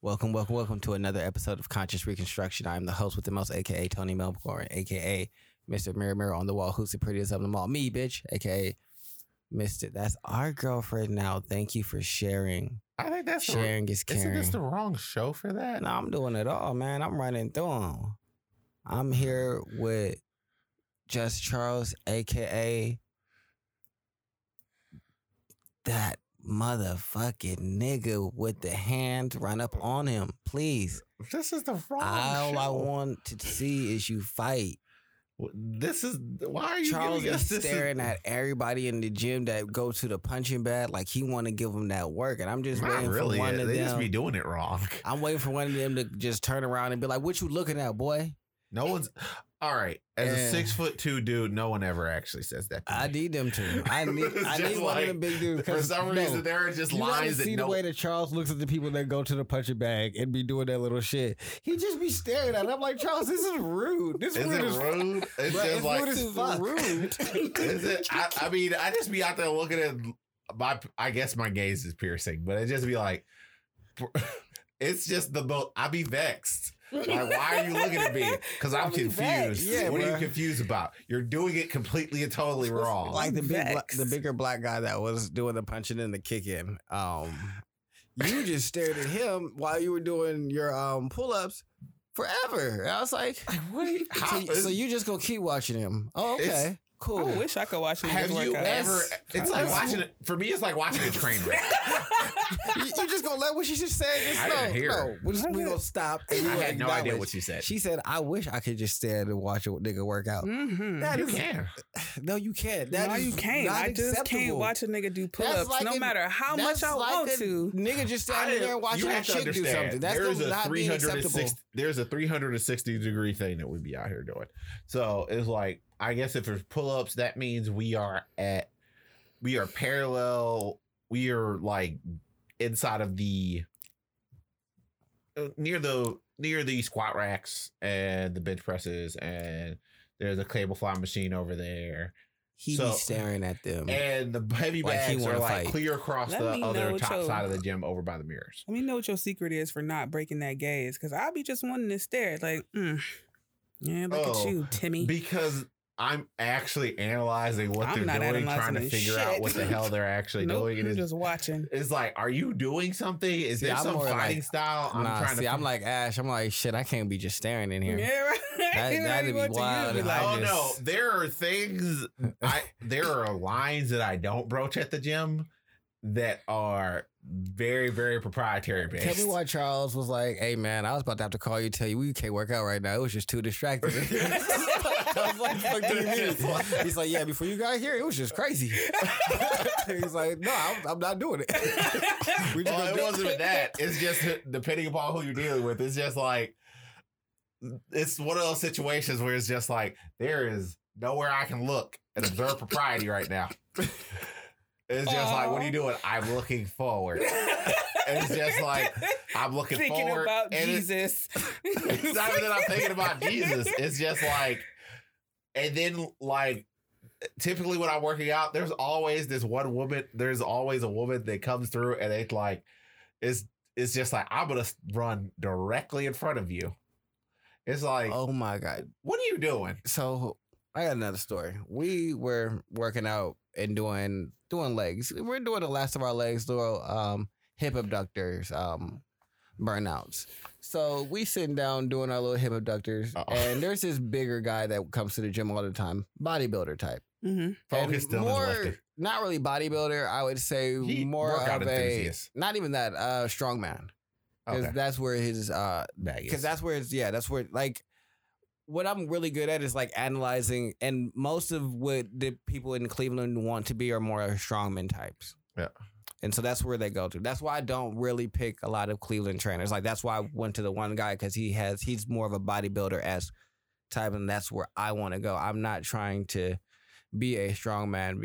Welcome, welcome, welcome to another episode of Conscious Reconstruction. I am the host with the most, aka Tony Melbourne, aka Mr. Mirror Mirror on the Wall, who's the prettiest of them all. Me, bitch, aka Mr. That's our girlfriend now. Thank you for sharing. I think that's the, Sharing is isn't caring. this the wrong show for that? No, I'm doing it all, man. I'm running through them. I'm here with Just Charles, aka that motherfucking nigga with the hand. Run up on him, please. This is the wrong All show. I want to see is you fight. This is why are you Charles is staring at everybody in the gym that go to the punching bag like he want to give them that work, and I'm just Not waiting really. for one of they just be doing it wrong. I'm waiting for one of them to just turn around and be like, "What you looking at, boy?" No one's all right. As a six foot two dude, no one ever actually says that. To I need them to. I need. I need one of like, them big dudes. For some no, reason, there are just you lines that see no. the way that Charles looks at the people that go to the punching bag and be doing that little shit. He just be staring at. It. I'm like, Charles, this is rude. This is rude it as rude? It's Bruh, just it's like rude as fuck. rude. Is it? I, I mean, I just be out there looking at my. I guess my gaze is piercing, but it just be like, it's just the most. I be vexed. Like, why are you looking at me? Because I'm I be vexed. confused. Yeah, what are you confused about? You're doing it completely and totally wrong. like the big, bla- the bigger black guy that was doing the punching and the kicking. Um, you just stared at him while you were doing your um pull ups forever. And I was like, Wait, how, so, so you just gonna keep watching him? Oh, okay, It's- cool. I wish I could watch him have you work out. ever? It's like watching it. For me, it's like watching a train wreck. you, you just gonna let what she just said? Just, I no, didn't hear no. her. We're, just, we gonna stop. And I had no idea what she said. She said, "I wish I could just stand and watch a nigga work out." Mm-hmm. That you is can. no, you can't. That no, is you can't. I just can't watch a nigga do pull-ups, like no a- matter how much I like want a to. Nigga just standing there watching you a have to chick do something. That's there's no, a not being 360 acceptable. There's a 360 degree thing that we be out here doing. So it's like, I guess if there's pull ups, that means we are at, we are parallel. We are like inside of the uh, near the near the squat racks and the bench presses, and there's a cable fly machine over there, He So- be staring at them. and the heavy Like he bags are like fight. clear across Let the other top Joe. side of the gym over by the mirrors. Let me know what your secret is for not breaking that gaze, because I'll be just wanting to stare. Like, mm, yeah, look Oh, at you, Timmy. Because I'm actually analyzing what I'm they're not doing, analyzing trying to this figure out what the hell they're actually nope, doing. I'm It is, just watching. it's like, are you doing something? Is See, there I'm some fighting like- style? I'm nah, trying see, to. I'm like Ash. I'm like shit. I can't be just staring in here. Yeah, right. That- that'd be you want to, wild be like, oh just- no, there are things. I there are lines that I don't broach at the gym that are very very proprietary based. Tell me why Charles was like, "Hey man, I was about to have to call you, tell you we can't work out right now. It was just too distracting." I was like, "Fuck do you mean?" It's just like- He's like, "Yeah, before you got here, it was just crazy." He's like, "No, I'm, I'm not doing it." we just Well, gonna it do- wasn't even that. It's just depending upon who you're dealing with. It's just like it's one of those situations where it's just like there is nowhere I can look and observe propriety right now. It's just like, what are you doing? I'm looking forward. it's just like I'm looking thinking forward. about and it- Jesus. it's not even that I'm thinking about Jesus. It's just like, and then like, typically when I'm working out, there's always this one woman. There's always a woman that comes through, and it's like, it's it's just like I'm gonna run directly in front of you. It's like, oh my god! what are you doing? So I got another story. We were working out and doing doing legs. We're doing the last of our legs, doing um, hip abductors, um, burnouts. So we sitting down doing our little hip abductors, Uh-oh. and there's this bigger guy that comes to the gym all the time, bodybuilder type. hmm Focus And more, is not really bodybuilder. I would say He- more workout of a not even that uh, strongman because Okay, that's where his uh, because that's where it's yeah that's where like what i'm really good at is like analyzing and most of what the people in cleveland want to be are more strongman types. Yeah. and so that's where they go to. That's why i don't really pick a lot of cleveland trainers. Like that's why i went to the one guy because he has he's more of a bodybuilder as type and that's where i want to go. I'm not trying to be a strongman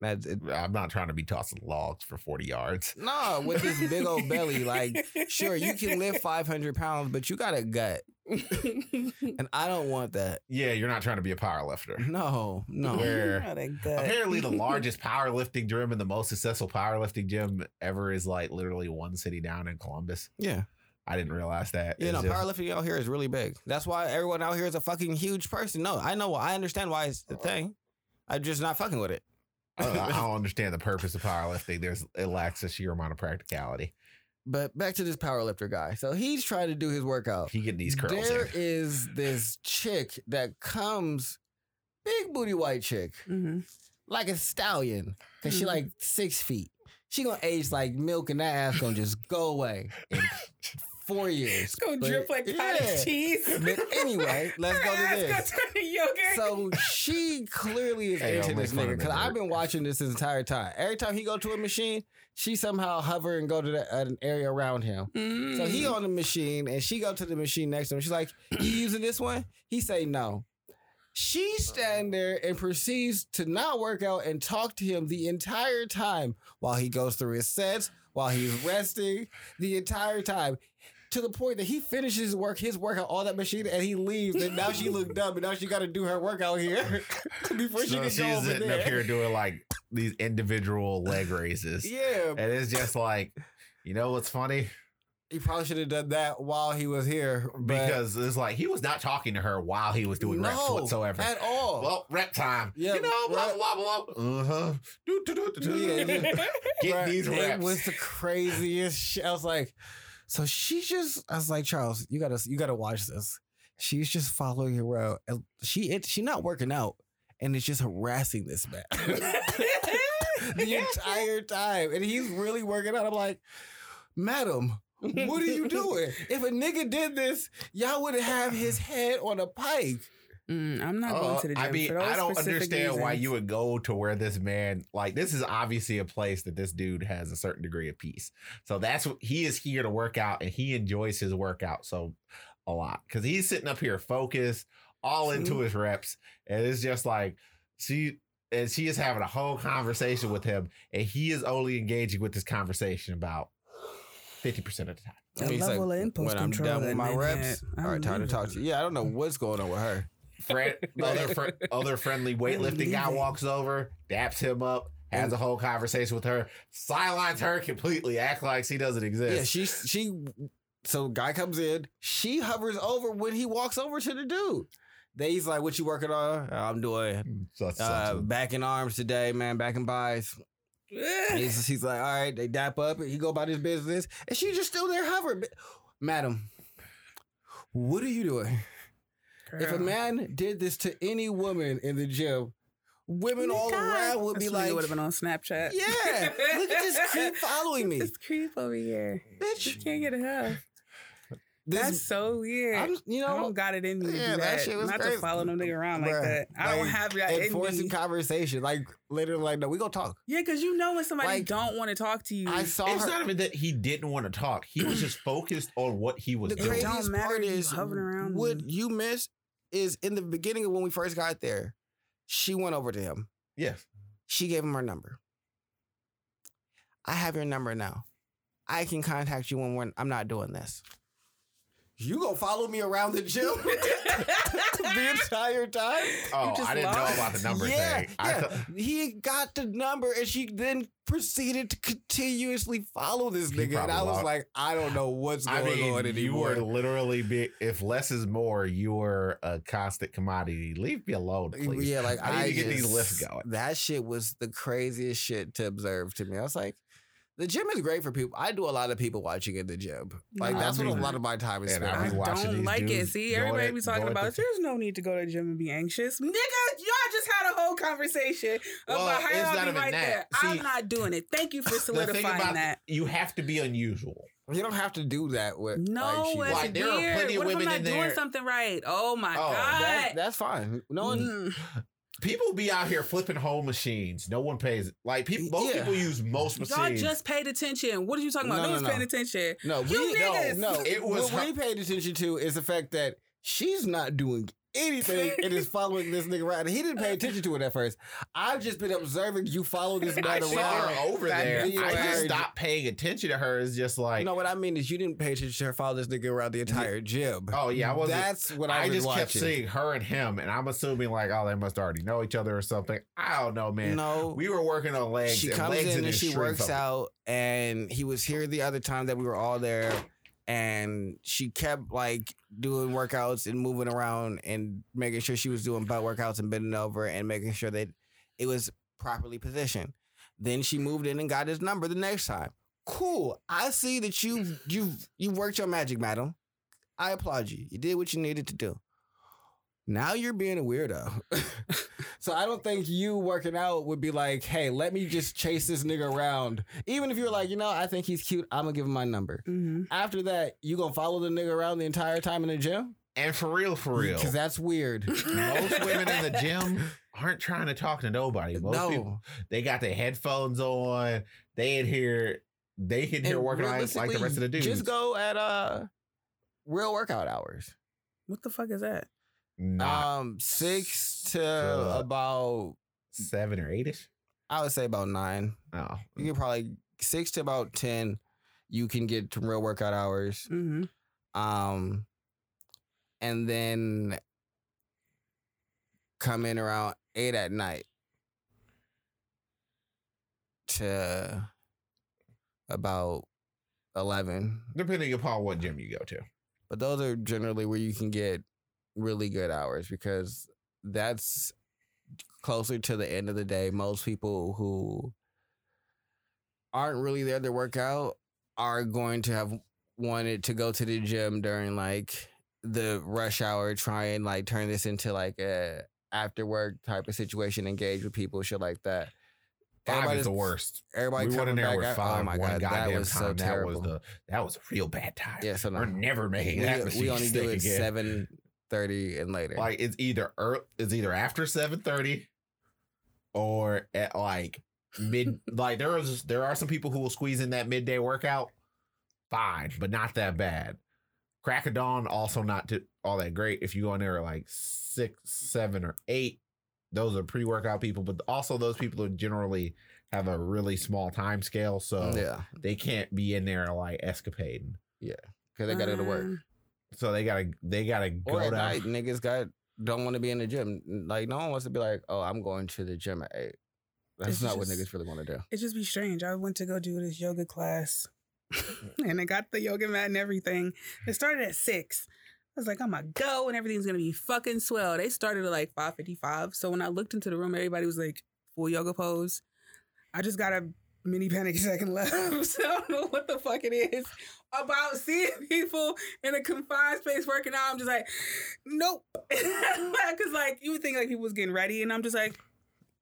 that's it, I'm not trying to be tossing logs for 40 yards. no with this big old belly like sure you can lift 500 pounds but you got a gut and i don't want that Yeah, you're not trying to be a power lifter. No, no. Where- Not a gut. Apparently, the largest powerlifting gym and the most successful powerlifting gym ever is like literally one city down in Columbus. Yeah. I didn't realize that. You It's know, just- powerlifting out here is really big. That's why everyone out here is a fucking huge person. No, I know. I understand why it's the oh, thing. I'm just not fucking with it. I don't, understand the purpose of powerlifting. There's it lacks a sheer amount of practicality. But back to this powerlifter guy. So he's trying to do his workout. He getting these curls There in. is this chick that comes, big booty white chick, hmm like a stallion, because she Mhm. like six feet. She gonna age like milk, and that ass gonna just go away in four years. It's gonna But- drip like cottage yeah. cheese. But anyway, let's Her go to ass this. gonna turn to yogurt. So she clearly is Hey, into don't this nigga because I've been watching this this entire time. Every time he go to a machine, she somehow hover and go to the, an area around him. So he Mm. on the machine and she go to the machine next to him. She's like, "You using this one?" He say no. She stand there and proceeds to not work out and talk to him the entire time while he goes through his sets, while he's resting, the entire time. To the point that he finishes his work, his workout on that machine, and he leaves. And now she look dumb, and now she got to do her workout here before she So can she's go over there. up here doing like these individual leg raises. Yeah, And it's just like, you know what's funny? he probably should have done that while he was here Because it's like he was not talking to her while he was doing reps whatsoever. at all. Well, rep time. Yeah, you know, blah blah blah blah. Uh huh. Do do do do. Yeah, yeah. Get Bruh, these It was the craziest shit. I was like, so she just, I was like, Charles, you gotta, you gotta watch this. She's just following her around. And She, it, she not working out, and it's just harassing this man the entire time, and he's really working out. I'm like, madam. What are you doing? If a nigga did this, y'all would have his head on a pike. Mm, I'm not going Uh, to the gym. I mean, for those I don't specific understand why you would go to where this man like this is obviously a place that this dude has a certain degree of peace. So that's what he is here to work out and he enjoys his workout so a lot because he's sitting up here focused, all into his reps, and it's just like she and she is having a whole conversation with him, and he is only engaging with this conversation about fifty percent of the time. The And he's like, level of impulse when I'm control done with my reps, had, all right, time to talk to you. Yeah, I don't know what's going on with her. Friend, other fr- other friendly weightlifting guy walks over, daps him up, has a whole conversation with her, sidelines her completely, acts like she doesn't exist. Yeah, she she. So guy comes in, she hovers over when he walks over to the dude. They he's like, "What you working on?" I'm doing uh, back in arms today, man. Back in buys. He's, he's like, "All right." They dap up. He go about his business, and she just still there hovering. Madam, what are you doing? If a man did this to any woman in the gym, women all around would be like, would have been on Snapchat. "Yeah, look at this creep following me, This creep over here. bitch. You can't get enough. This, That's so weird. I'm, you I don't got it in me to Yeah, do that that. shit was Not crazy. to follow them nigga around like Bruh, that. I don't have that and in forcing me. conversation. Like literally, like no, we gonna talk. Yeah, because you know when somebody Like, don't want to talk to you. I saw it's her. not even that he didn't want to talk. He was just focused on what he was the doing. don't craziest part you is hovering around what them. you missed is in the beginning of when we first got there. She went over to him. Yes. She gave him her number. I have your number now. I can contact you when we're, I'm not doing this. You gonna follow me around the gym the entire time? Oh, I didn't know about the number yeah, thing. Yeah. thought- he got the number, and she then proceeded to continuously follow this He nigga. And I was lost. like, I don't know what's I going mean, on you were literally be if less is more, you were a constant commodity. Leave me alone, mm, please. Yeah, like I I, need to get these just- lifts going. That shit was the craziest shit to observe to me. I was like, the gym is great for people. I do a lot of people watching in the gym. Like No, that's what a lot of my time is And spent. I I watching don't like it. See, everybody at- be talking about at there's no need to go to the gym and be anxious. Nigga, y'all just had a whole conversation Well, about how it's y'all be even right that. there. I'm not doing it. Thank you for The thing solidifying about that. you have to be unusual. You don't have to do that with No, like, she. Like, there are plenty of what if women I'm in not doing there- something right? Oh my Oh, god. That- that's fine. No one. Mm. People be out here flipping home machines. No one pays. Like people, most Yeah. people use most machines. Y'all just paid attention. What are you talking about? No, No, no, one's no. paying attention. No, we You no, niggas. no. It was what her- we paid attention to is the fact that she's not doing anything and is following this nigga around. He didn't pay attention to it at first. I've just been observing you follow this I man saw around. her over there. video I just I- stopped paying attention to her. It's just like, no, what I mean is you didn't pay attention to her follow this nigga around the entire gym. oh yeah, I wasn't. That's what I, I, was just watching. kept seeing her and him, and I'm assuming like, oh, they must already know each other or something. I don't know, man. No, We were working on legs. she and comes legs in an and she works focus. out, and he was here the other time that we were all there, and she kept like doing workouts and moving around and making sure she was doing butt workouts and bending over and making sure that it was properly positioned. Then she moved in and got his number the next time. Cool. I see that you you you worked your magic, madam. I applaud you. You did what you needed to do. Now you're being a weirdo. so I don't think you working out would be like, hey, let me just chase this nigga around. Even if you're like, you know, I think he's cute, I'm gonna give him my number. hmm After that, you gonna follow the nigga around the entire time in the gym? And for real, for real, Because that's weird. most women in the gym aren't trying to talk to nobody. Most no. people, they got their headphones on. They in here, they in here And working out like the rest of the dudes. Just go at uh real workout hours. What the fuck is that? Not Um, six to So- about seven or eight ish. I would say about nine. Oh, You can probably six to about ten. You can get to real workout hours. hmm Um, and then come in around eight at night to about eleven. depending upon what gym you go to. But those are generally where you can get really good hours because that's closer to the end of the day. Most people who aren't really there to work out are going to have wanted to go to the gym during like the rush hour, try and like turn this into like a after work type of situation, engage with people, shit like that. Five is the worst. Everybody we went in there with out- oh five Oh my god, that was time. so that terrible. was the that was a real bad time. yeah, so We're never making we, that we only do it again. seven thirty and later. Like it's either early, it's either after seven thirty, or at like mid. like there is there are some people who will squeeze in that midday workout. Fine, but not that bad. Crack of dawn also not to, all that great. If you go in there at like six, seven, or eight, those are pre workout people. But also those people are generally have a really small time scale, so yeah, they can't be in there like escapading. Yeah, because they got to go to work. Mm. So they gotta they gotta go Or at down. night, niggas got don't want to be in the gym. Like no one wants to be like, oh, I'm going to the gym at eight. That's It's not what niggas really want to do. It just be strange. I went to go do this yoga class, and I got the yoga mat and everything. It started at six. I was like, I'm gonna go, and everything's gonna be fucking swell. They started at like five fifty five. So when I looked into the room, everybody was like full yoga pose. I just got a mini panic and left. so I don't know what the fuck it is about seeing people in a confined space working out. I'm just like, nope. Because like you would think like people was getting ready, and I'm just like,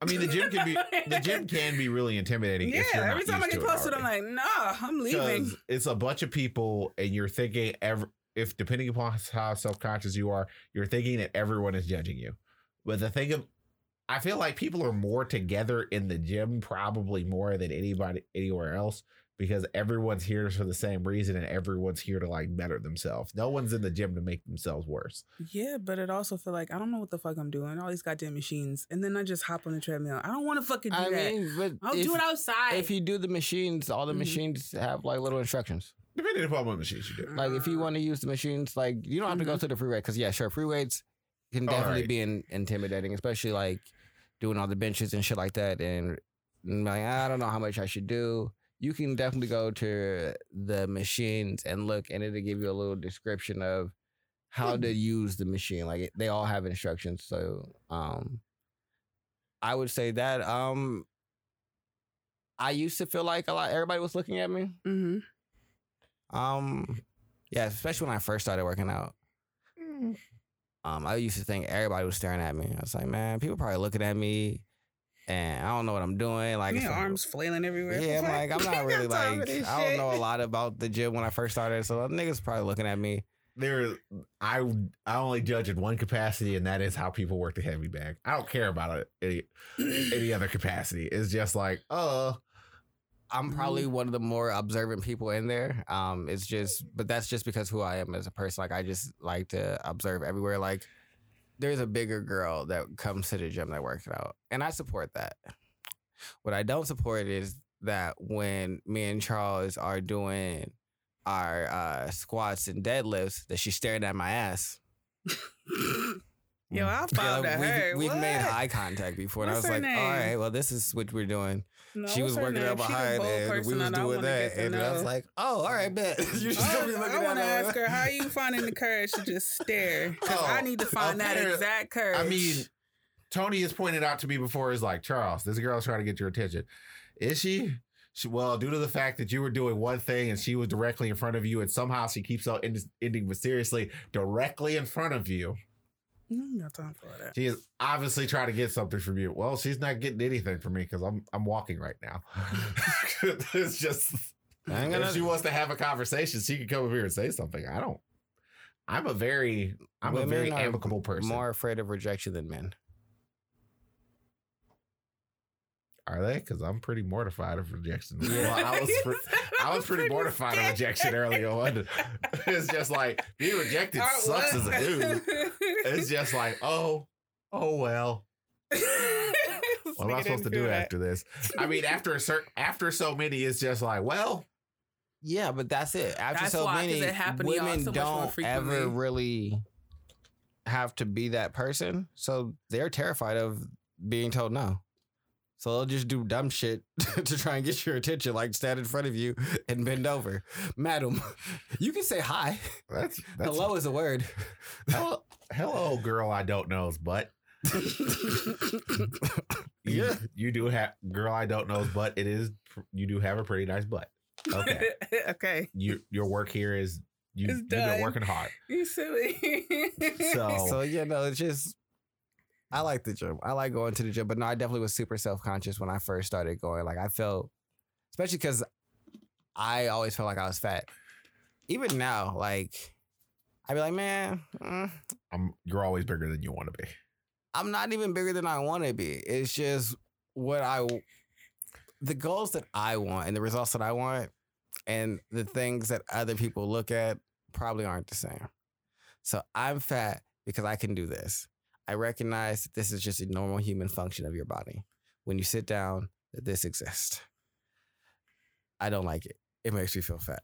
I mean, the gym can be the gym can be really intimidating. yeah. Every time I get close to it, I'm like, nah, I'm leaving. it's a bunch of people, and you're thinking every if depending upon how self conscious you are, you're thinking that everyone is judging you. But the thing of, I feel like people are more together in the gym, probably more than anybody anywhere else, because everyone's here for the same reason, and everyone's here to like better themselves. No one's in the gym to make themselves worse. Yeah, but it also feel like I don't know what the fuck I'm doing. All these goddamn machines, and then I just hop on the treadmill. I don't want to fucking do I that. mean, but I'll if, do it outside. if you do the machines, all the Mhm. machines have like little instructions. Depending upon what machines you do. Like if you want to use the machines, like you don't have to go Mhm. to the free weight because yeah, sure, free weights can definitely right. be in, intimidating, especially like doing all the benches and shit like that. And, and like I don't know how much I should do. You can definitely go to the machines and look, and it'll give you a little description of how to use the machine. Like they all have instructions. So um, I would say that um, I used to feel like a lot. Everybody was looking at me. hmm Um, yeah, especially when I first started working out. Um, I used to think everybody was staring at me. I was like, man, people probably looking at me, and I don't know what I'm doing. Like, yeah, if I'm- arms flailing everywhere. Yeah, I'm like, I'm not really got time like, I don't know a lot about the gym when I first started, so niggas probably looking at me. there I I only judge in one capacity, and that is how people work the heavy bag. I don't care about it any, any other capacity. It's just like, uh, I'm probably one of the more observant people in there. Um, it's just, but that's just because who I am as a person. Like, I just like to observe everywhere. Like, there's a bigger girl that comes to the gym that works out, and I support that. What I don't support is that when me and Charles are doing our uh, squats and deadlifts, that she's staring at my ass. Yo, mm. I'll Yeah, follow like, her. we've, we've made eye contact before, and I was like, all name? right, well, this is what we're doing. No, she was working name? up a and we was doing that, and I was like, oh, all right, bet. you just oh, I, be looking I want to ask her how you finding the courage to just stare because I Oh, need to find that exact courage. I mean, Tony has pointed out to me before is like, Charles, this girl's trying to get your attention. Is she? she? Well, due to the fact that you were doing one thing and she was directly in front of you, and somehow she keeps on ending mysteriously directly in front of you, Mm, no time for that. she is obviously trying to get something from you. Well, she's not getting anything from me because I'm I'm walking right now. it's just I ain't if gonna- she wants to have a conversation, she can come over here and say something. I don't. I'm a very I'm a very amicable person. More afraid of rejection than men. Are they? Because I'm pretty mortified of rejection. Yeah. Well, I was pre- I was pretty mortified of rejection early on. It's just like being rejected Alright, sucks what? as a dude. It's just like, oh, oh well. What am I supposed to do after this? I mean, after a certain after so many, it's just like, well, Yeah, but that's it. After That's so why, 'cause many, it happened y'all women so don't ever really have to be that person, so they're terrified of being told no. So they'll just do dumb shit to try and get your attention, like stand in front of you and bend over. Madam, you can say hi. that's that's Hello is a word. hello, hello, girl. I don't know's butt. You, Yeah. you do have girl. I don't know's butt. It is you do have a pretty nice butt. Okay, okay. you your work here is you It's you've been working hard. You silly. So, So you know, it's just I like the gym. I like going to the gym, but no, I definitely was super self conscious when I first started going. Like I felt, especially because I always felt like I was fat. Even now, like I'd be like, man, mm, I'm you're always bigger than you want to be. I'm not even bigger than I want to be. It's just what I, the goals that I want and the results that I want, and the things that other people look at probably aren't the same. So I'm fat because I can do this. I recognize that this is just a normal human function of your body. When you sit down, that this exists. I don't like it. It makes me feel fat.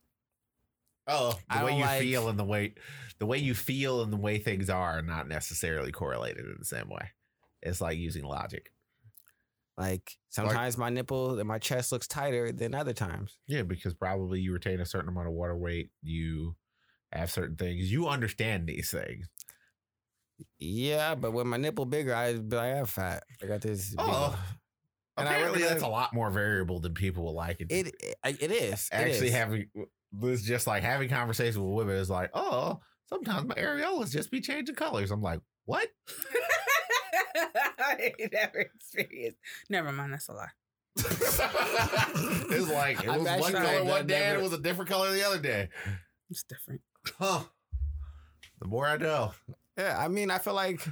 Oh, I the way you like- feel and the way the way you feel and the way things are are not necessarily correlated in the same way. It's like using logic. Like sometimes my nipple and my chest looks tighter than other times. Yeah, because probably you retain a certain amount of water weight. You have certain things. You understand these things. Yeah, but with my nipple bigger, I'd be like, I'm fat. I got this. big- Oh, And I Apparently, really- that's a lot more variable than people would like it. it, it it is It actually is. having this just like having conversations with women is like, oh, sometimes my areolas just be changing colors. I'm like, what? I never experienced. Never mind, that's a lie. it's like it I'm was one color one day and never- it was a different color the other day. It's different. Huh. The more I know. Yeah, I mean, I feel like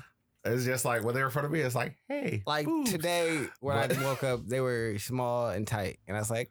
It's just like when they're in front of me, it's like, hey, like boobs. today when But- I woke up, they were small and tight, and I was like,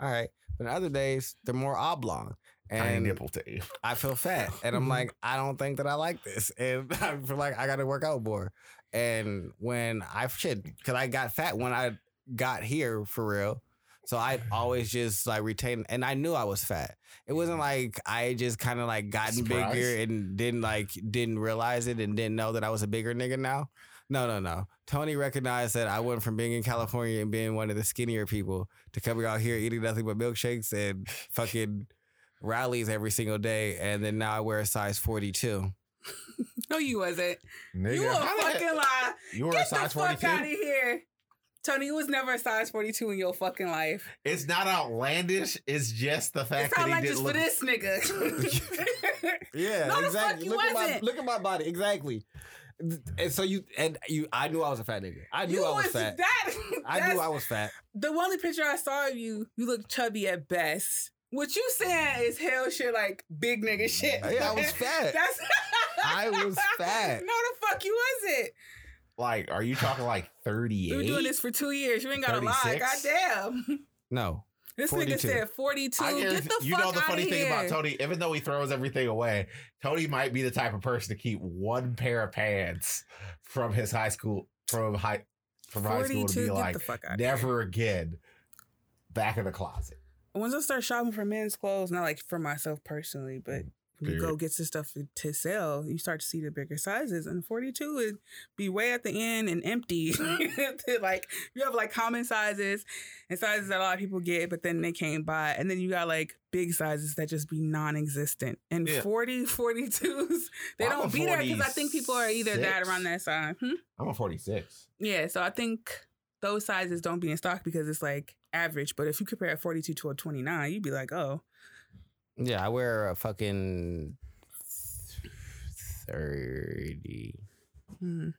all right. But other days, they're more oblong, and nipple you. I feel fat, and I'm like, I don't think that I like this, and I feel like I got to work out more. And when I shit, because I got fat when I got here for real, so I always just like retain, and I knew I was fat. It wasn't like I just kind of like gotten Surprise. bigger and didn't like didn't realize it and didn't know that I was a bigger nigga now. No, no, no. Tony recognized that I went from being in California and being one of the skinnier people to coming out here eating nothing but milkshakes and fucking Rally's every single day, and then now I wear a size forty-two. No, you wasn't. Nigga, you a how the heck- fucking lie. You were a Get the size fuck 42? out of here. Tony, you was never a size 42 in your fucking life. It's not outlandish. It's just the It's fact that not he like didn't just for this nigga. Yeah, No, the exactly. fuck you look at my wasn't. look at my body, exactly. And so you and you, I knew I was a fat nigga. I knew you I was was fat. that. I knew I was fat. The only picture I saw of you, you look chubby at best. What you saying is hell shit like big nigga shit. Yeah, I was fat. That's I was fat. No, the fuck you wasn't. Like, are you talking like We were doing this for two years. You ain't got to lie. 36? Goddamn. No, This 42. nigga said 42. I Get the you fuck know the funny thing about. Tony, even though he throws everything away, Tony might be the type of person to keep one pair of pants from his high school from high from high school to be get like never again back in the closet. Once I start shopping for men's clothes, not like for myself personally, but mm. You go get some stuff to sell, you start to see the bigger sizes. And 42 would be way at the end and empty. like you have like common sizes and sizes that a lot of people get, but then they can't buy. And then you got like big sizes that just be non-existent. And Yeah. 40, 42s, they Well, don't be there because I think people are either that 46. around that size. Hmm? I'm a 46. Yeah, so I think those sizes don't be in stock because it's like average. But if you compare a 42 to a 29, you'd be like, oh, Yeah, I wear a fucking thirty. hmm.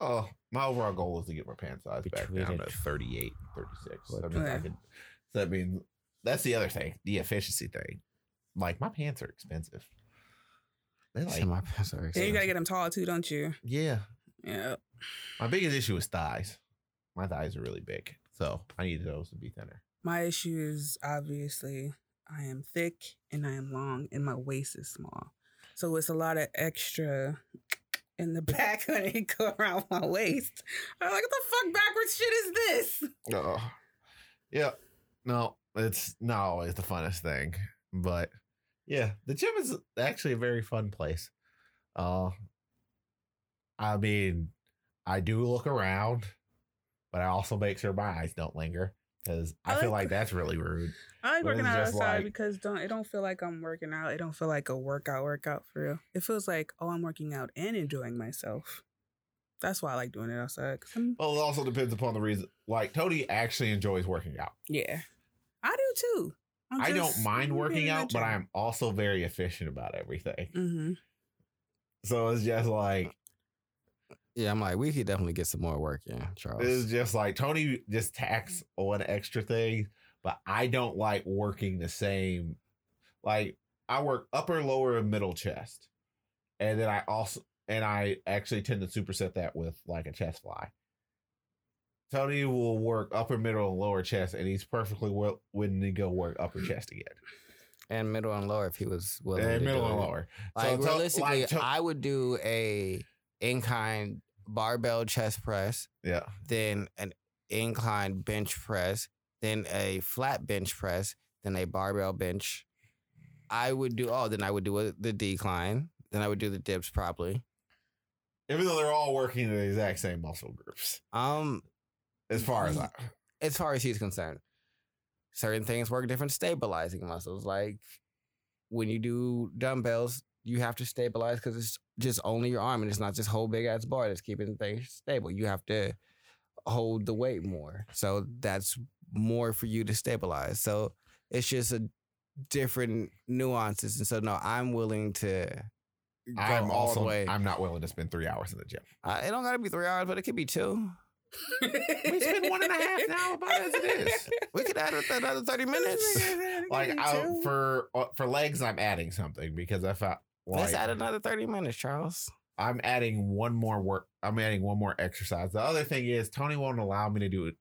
Oh, my overall goal is to get my pant size back Between down it- to 38, 36. What I mean, I could, so I mean, that's the other thing, the efficiency thing. Like, my pants are expensive. They're like, Shit, my pants are Yeah, you gotta expensive. get them tall too, don't you? yeah. Yeah. My biggest issue is thighs. My thighs are really big. So I need those to be thinner. My issue is obviously I am thick and I am long and my waist is small. So it's a lot of extra in the back when it go around my waist. I'm like, what the fuck backwards shit is this? Oh. Yeah. No, it's not always the funnest thing. But yeah, the gym is actually a very fun place. Uh I mean, I do look around, but I also make sure my eyes don't linger. Because I, I feel like- like that's really rude. I like working out outside like- because don't it don't feel like I'm working out. It don't feel like a workout workout for real. It feels like oh I'm working out and enjoying myself. That's why I like doing it outside. Well, it also depends upon the reason. Like Tony actually enjoys working out. yeah, I do too. I'm I don't mind working out, but. I'm also very efficient about everything. Mhm. So it's just like Yeah, I'm like, we could definitely get some more work in, Charles. it's just like Tony just tacks on extra things, but I don't like working the same. Like I work upper, lower, and middle chest, and then I also and I actually tend to superset that with like a chest fly. Tony will work upper, middle, and lower chest, and he's perfectly well willing to go work upper chest again. and middle and lower if he was willing and to middle and lower. Like So realistically, like to- I would do a incline barbell chest press, Yeah. then an incline bench press, then a flat bench press, then a barbell bench. I would do oh, then I would do a, the decline, then I would do the dips probably. Even though they're all working the exact same muscle groups, Um, as far as I, as far as he's concerned, certain things work different stabilizing muscles. Like when you do dumbbells, you have to stabilize because it's just only your arm and it's not this whole big ass bar that's keeping things stable. You have to hold the weight more. So that's more for you to stabilize. So it's just a different nuances. And so no, I'm willing to I'm all also the way. I'm not willing to spend three hours in the gym. I, it don't gotta be three hours, but it could be two. We spend one and a half now about as it is. We could add another 30 minutes. Like I, for uh, for legs, I'm adding something because I Let's add another 30 minutes, Charles. I'm adding one more work. I'm adding one more exercise. The other thing is Tony won't allow me to do it.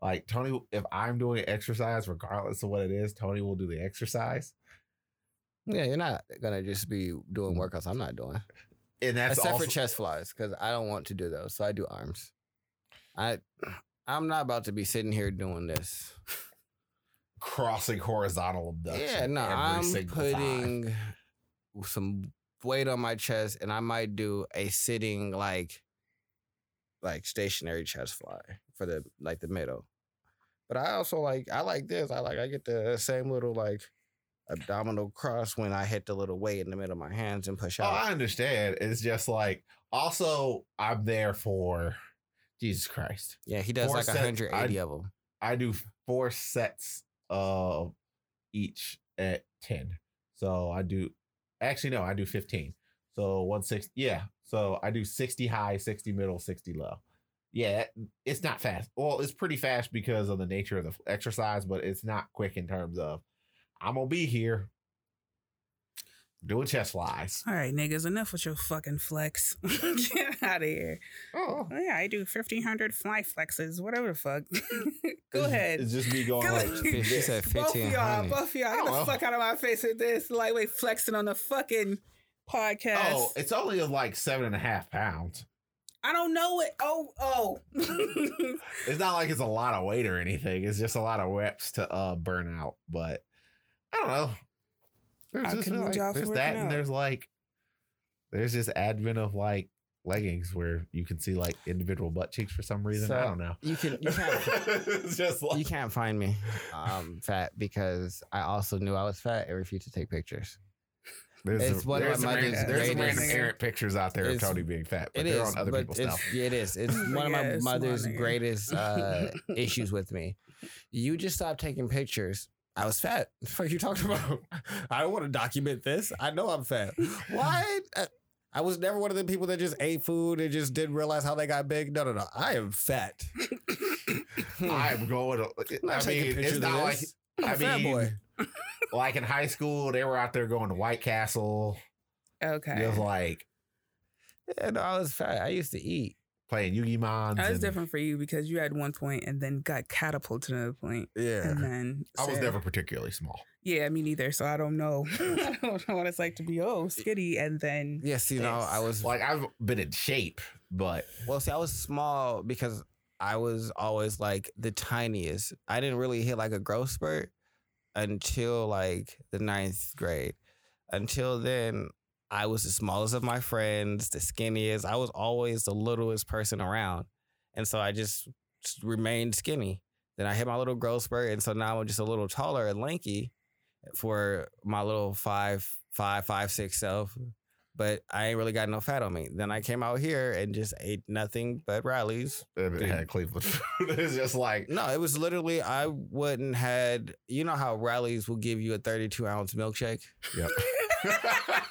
Like Tony, if I'm doing exercise, regardless of what it is, Tony will do the exercise, Yeah, you're not gonna just be doing workouts I'm not doing. and that's Except also, for chest flies, because I don't want to do those. So I do arms. I I'm not about to be sitting here doing this. crossing horizontal abduction. yeah, no, every I'm time. putting some weight on my chest and I might do a sitting like like stationary chest fly for the like the middle. But I also like I like this. I like I get the same little like abdominal cross when I hit the little weight in the middle of my hands and push out. Oh, out. I understand. It's just like also I'm there for Jesus Christ. yeah, he does four like sets, 180 I- of them. I do four sets of each at 10. So I do actually no, I do 15. So 160 yeah. So I do 60 high, 60 middle, 60 low. Yeah, it's not fast. Well, it's pretty fast because of the nature of the exercise, but it's not quick in terms of I'm gonna be here doing chest flies. All right, niggas, enough with your fucking flex. Get out of here. Oh, yeah, I do 1,500 fly flexes, whatever the fuck. Go It's- ahead. It's just me going like. She said both of y'all, 1500. both of y'all, get Oh, the well. fuck out of my face with this lightweight flexing on the fucking podcast. Oh, it's only like seven and a half pounds. I don't know it. Oh, oh. It's not like it's a lot of weight or anything. It's just a lot of reps to uh burn out. But I don't know. There's I just commend like, y'all there's working that, out. and there's like, there's this advent of like leggings where you can see like individual butt cheeks for some reason. I don't know. You can you can't it's just like you can't find me um fat because I also knew I was fat and refused to take pictures. there's it's some, one of there's my some mother's random, there's some random errant pictures out there of Tony being fat, but It they're is, on other but people's stuff. yeah, it is. It's one of my Yes, mother's my greatest uh, issues with me. You just stop taking pictures. I was fat. What the fuck you talking about? I don't want to document this. I know I'm fat. Why? Uh, I was never one of the people that just ate food and just didn't realize how they got big. No, no, no. I am fat. I'm going. To, I'm not I taking mean, pictures it's of not like this. I I'm a fat mean, boy. like in high school, they were out there going to White Castle. Okay. Just like Yeah, no, I was fat. I used to eat. Playing Yu-Gi Mons. That's and different for you because you had one point and then got catapulted to another point, Yeah. and then I was never particularly small. Yeah, me neither. So I don't know. I don't know what it's like to be oh skinny and then Yes, you know, I was Like I've been in shape, but Well, see, I was small because I was always like the tiniest. I didn't really hit like a growth spurt until like the ninth grade. Until then, I was the smallest of my friends, the skinniest. I was always the littlest person around. And so I just remained skinny. Then I hit my little growth spurt. And so now I'm just a little taller and lanky for my little five, five, five, six self but I ain't really got no fat on me. Then I came out here and just ate nothing but Rally's. it Dude. had Cleveland food. it's just like No, it was literally I wouldn't had you know how Rally's will give you a 32 ounce milkshake. yep.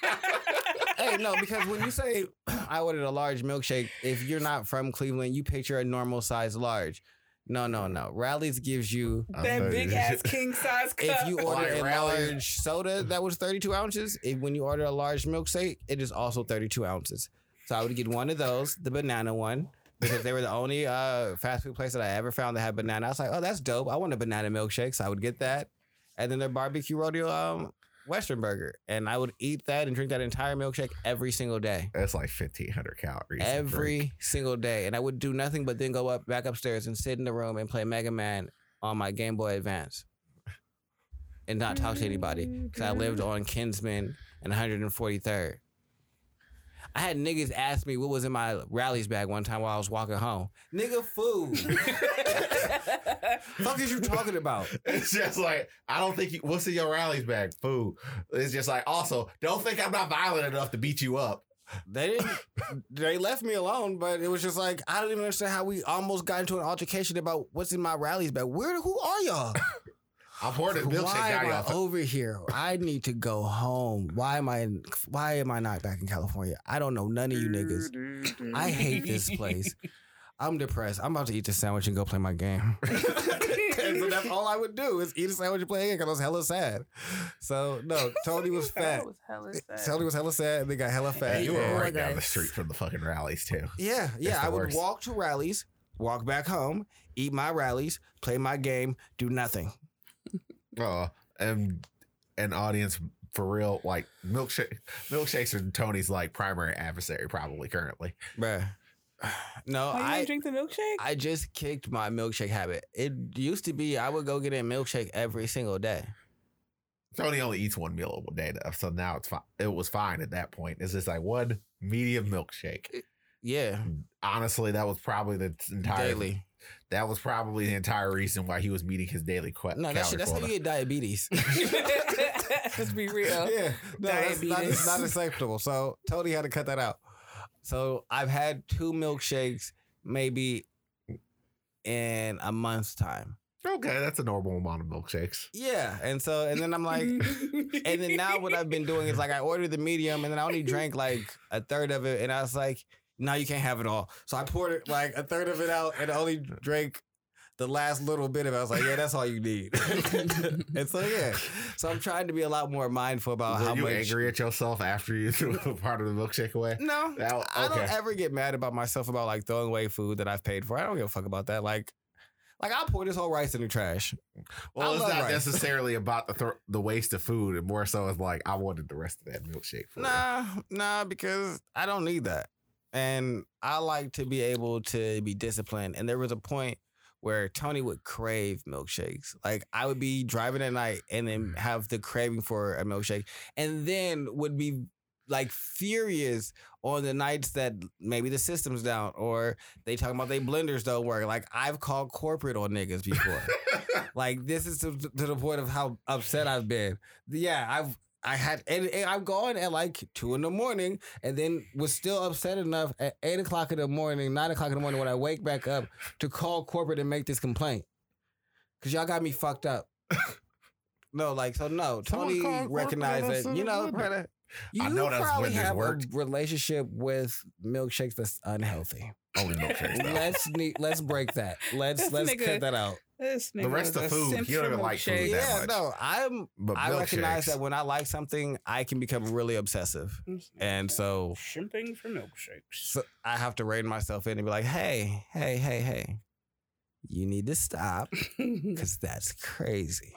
hey, no, because when you say I ordered a large milkshake, if you're not from Cleveland, you picture a normal size large. No, no, no. Rally's gives you I'm that thirty. big ass king size cup. if you order Like a Rally's. large soda that was 32 ounces, if when you order a large milkshake, it is also 32 ounces. So I would get one of those, the banana one, because they were the only uh, fast food place that I ever found that had banana. I was like, oh, that's dope. I want a banana milkshake, so I would get that, and then their barbecue rodeo um, Western burger, and I would eat that and drink that entire milkshake every single day. That's like fifteen hundred calories. Every single day, and I would do nothing but then go up back upstairs and sit in the room and play Mega Man on my Game Boy Advance, and not talk to anybody because I lived on Kinsman and 143rd. I had niggas ask me what was in my Rally's bag one time while I was walking home. Nigga, food. Fuck is you talking about? It's just like I don't think you. What's in your Rally's bag? Food. It's just like also don't think I'm not violent enough to beat you up. They didn't. They left me alone, but it was just like I don't even understand how we almost got into an altercation about what's in my Rally's bag. Where? Who are y'all? I'm pouring this milkshake Why am I y'all. over here? I need to go home. Why am I? Why am I not back in California? I don't know none of you niggas. I hate this place. I'm depressed. I'm about to eat the sandwich and go play my game. so that's all I would do is eat a sandwich and play a game because I was hella sad. So no, Tony was fat. Was hella eh, sad. Tony was hella sad and they got hella fat. Hey, you were Oh, right down the street from the fucking Rally's too. Yeah, yeah. That's the I would worst. walk to Rally's, walk back home, eat my Rally's, play my game, do nothing. Uh, and an audience for real, like milkshake, milkshakes are Tony's like primary adversary probably currently. Bruh. No, Oh, you I drink the milkshake? I just kicked my milkshake habit. It used to be I would go get a milkshake every single day. Tony only eats one meal a day, though, so now it's fine. It was fine at that point. It's just like one medium milkshake. Yeah, Honestly, that was probably the entire daily. That was probably the entire reason why he was meeting his daily qu- No, that's calorie that's how you get diabetes. Let's be real. yeah, no, that's not, Diabetes. not acceptable. So Tony had to cut that out. So I've had two milkshakes maybe in a month's time. Okay, that's a normal amount of milkshakes. Yeah, and so and then I'm like, and then now what I've been doing is like I ordered the medium and then I only drank like a third of it, and I was like, now you can't have it all. So I poured it like a third of it out and only drank the last little bit of it. I was like, yeah, that's all you need. and so yeah, so I'm trying to be a lot more mindful about Were how you much. angry at yourself after you threw a part of the milkshake away? No, That- I don't ever get mad about myself about like throwing away food that I've paid for. I don't give a fuck about that. Like, like I'll pour this whole rice in the trash. Well, I it's not rice. necessarily about the th- the waste of food, and more so it's like I wanted the rest of that milkshake. Nah, nah, because I don't need that. And I like to be able to be disciplined. And there was a point where Tony would crave milkshakes. Like I would be driving at night and then mm. have the craving for a milkshake, and then would be like furious on the nights that maybe the system's down or they talking about they blenders don't work. Like I've called corporate on niggas before. like this is to, to the point of how upset I've been. Yeah, I've I had and, and I'm going at like two in the morning and then was still upset enough at eight o'clock in the morning, nine o'clock in the morning when I wake back up to call corporate and make this complaint. Cause y'all got me fucked up. no, like so no. Tony recognized on that, you know, brother, you I know that's probably when this have worked. a relationship with milkshakes that's unhealthy. Only milkshakes. though. let's ne- let's break that. Let's This let's nigga- cut that out. This The rest of a food, simp you don't even like food milkshakes. that Yeah, much. no, I'm but I recognize milkshakes. that when I like something, I can become really obsessive. And so, Shimping for milkshakes. so I have to rein myself in and be like, hey, hey, hey, hey, you need to stop because that's crazy.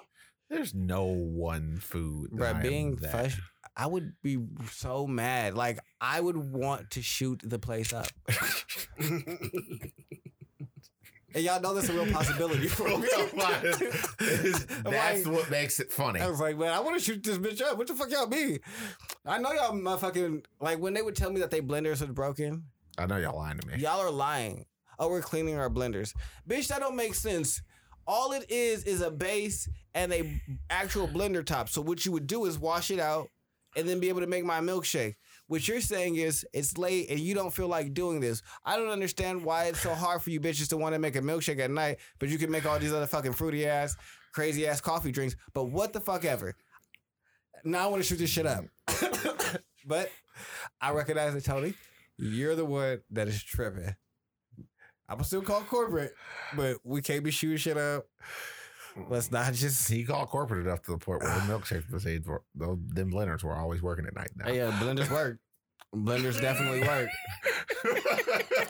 There's no one food. that Bro, I am being that. fresh, I would be so mad. Like, I would want to shoot the place up. And y'all know that's a real possibility for me. That's what makes it funny. I was like, man, I want to shoot this bitch up. What the fuck y'all mean? I know y'all motherfucking like when they would tell me that they blenders was broken. I know y'all lying to me. Y'all are lying. Oh, we're cleaning our blenders, bitch. That don't make sense. All it is is a base and a actual blender top. So what you would do is wash it out and then be able to make my milkshake. What you're saying is it's late and you don't feel like doing this. I don't understand why it's so hard for you bitches to want to make a milkshake at night, but you can make all these other fucking fruity ass, crazy ass coffee drinks. But what the fuck ever. Now I want to shoot this shit up. but I recognize it, Tony. You're the one that is tripping. I'm still called corporate, but we can't be shooting shit up. Let's not just. He called corporate enough to the point where the milkshake machines were, those, them blenders were always working at night now. Yeah, blenders work. Blenders definitely work.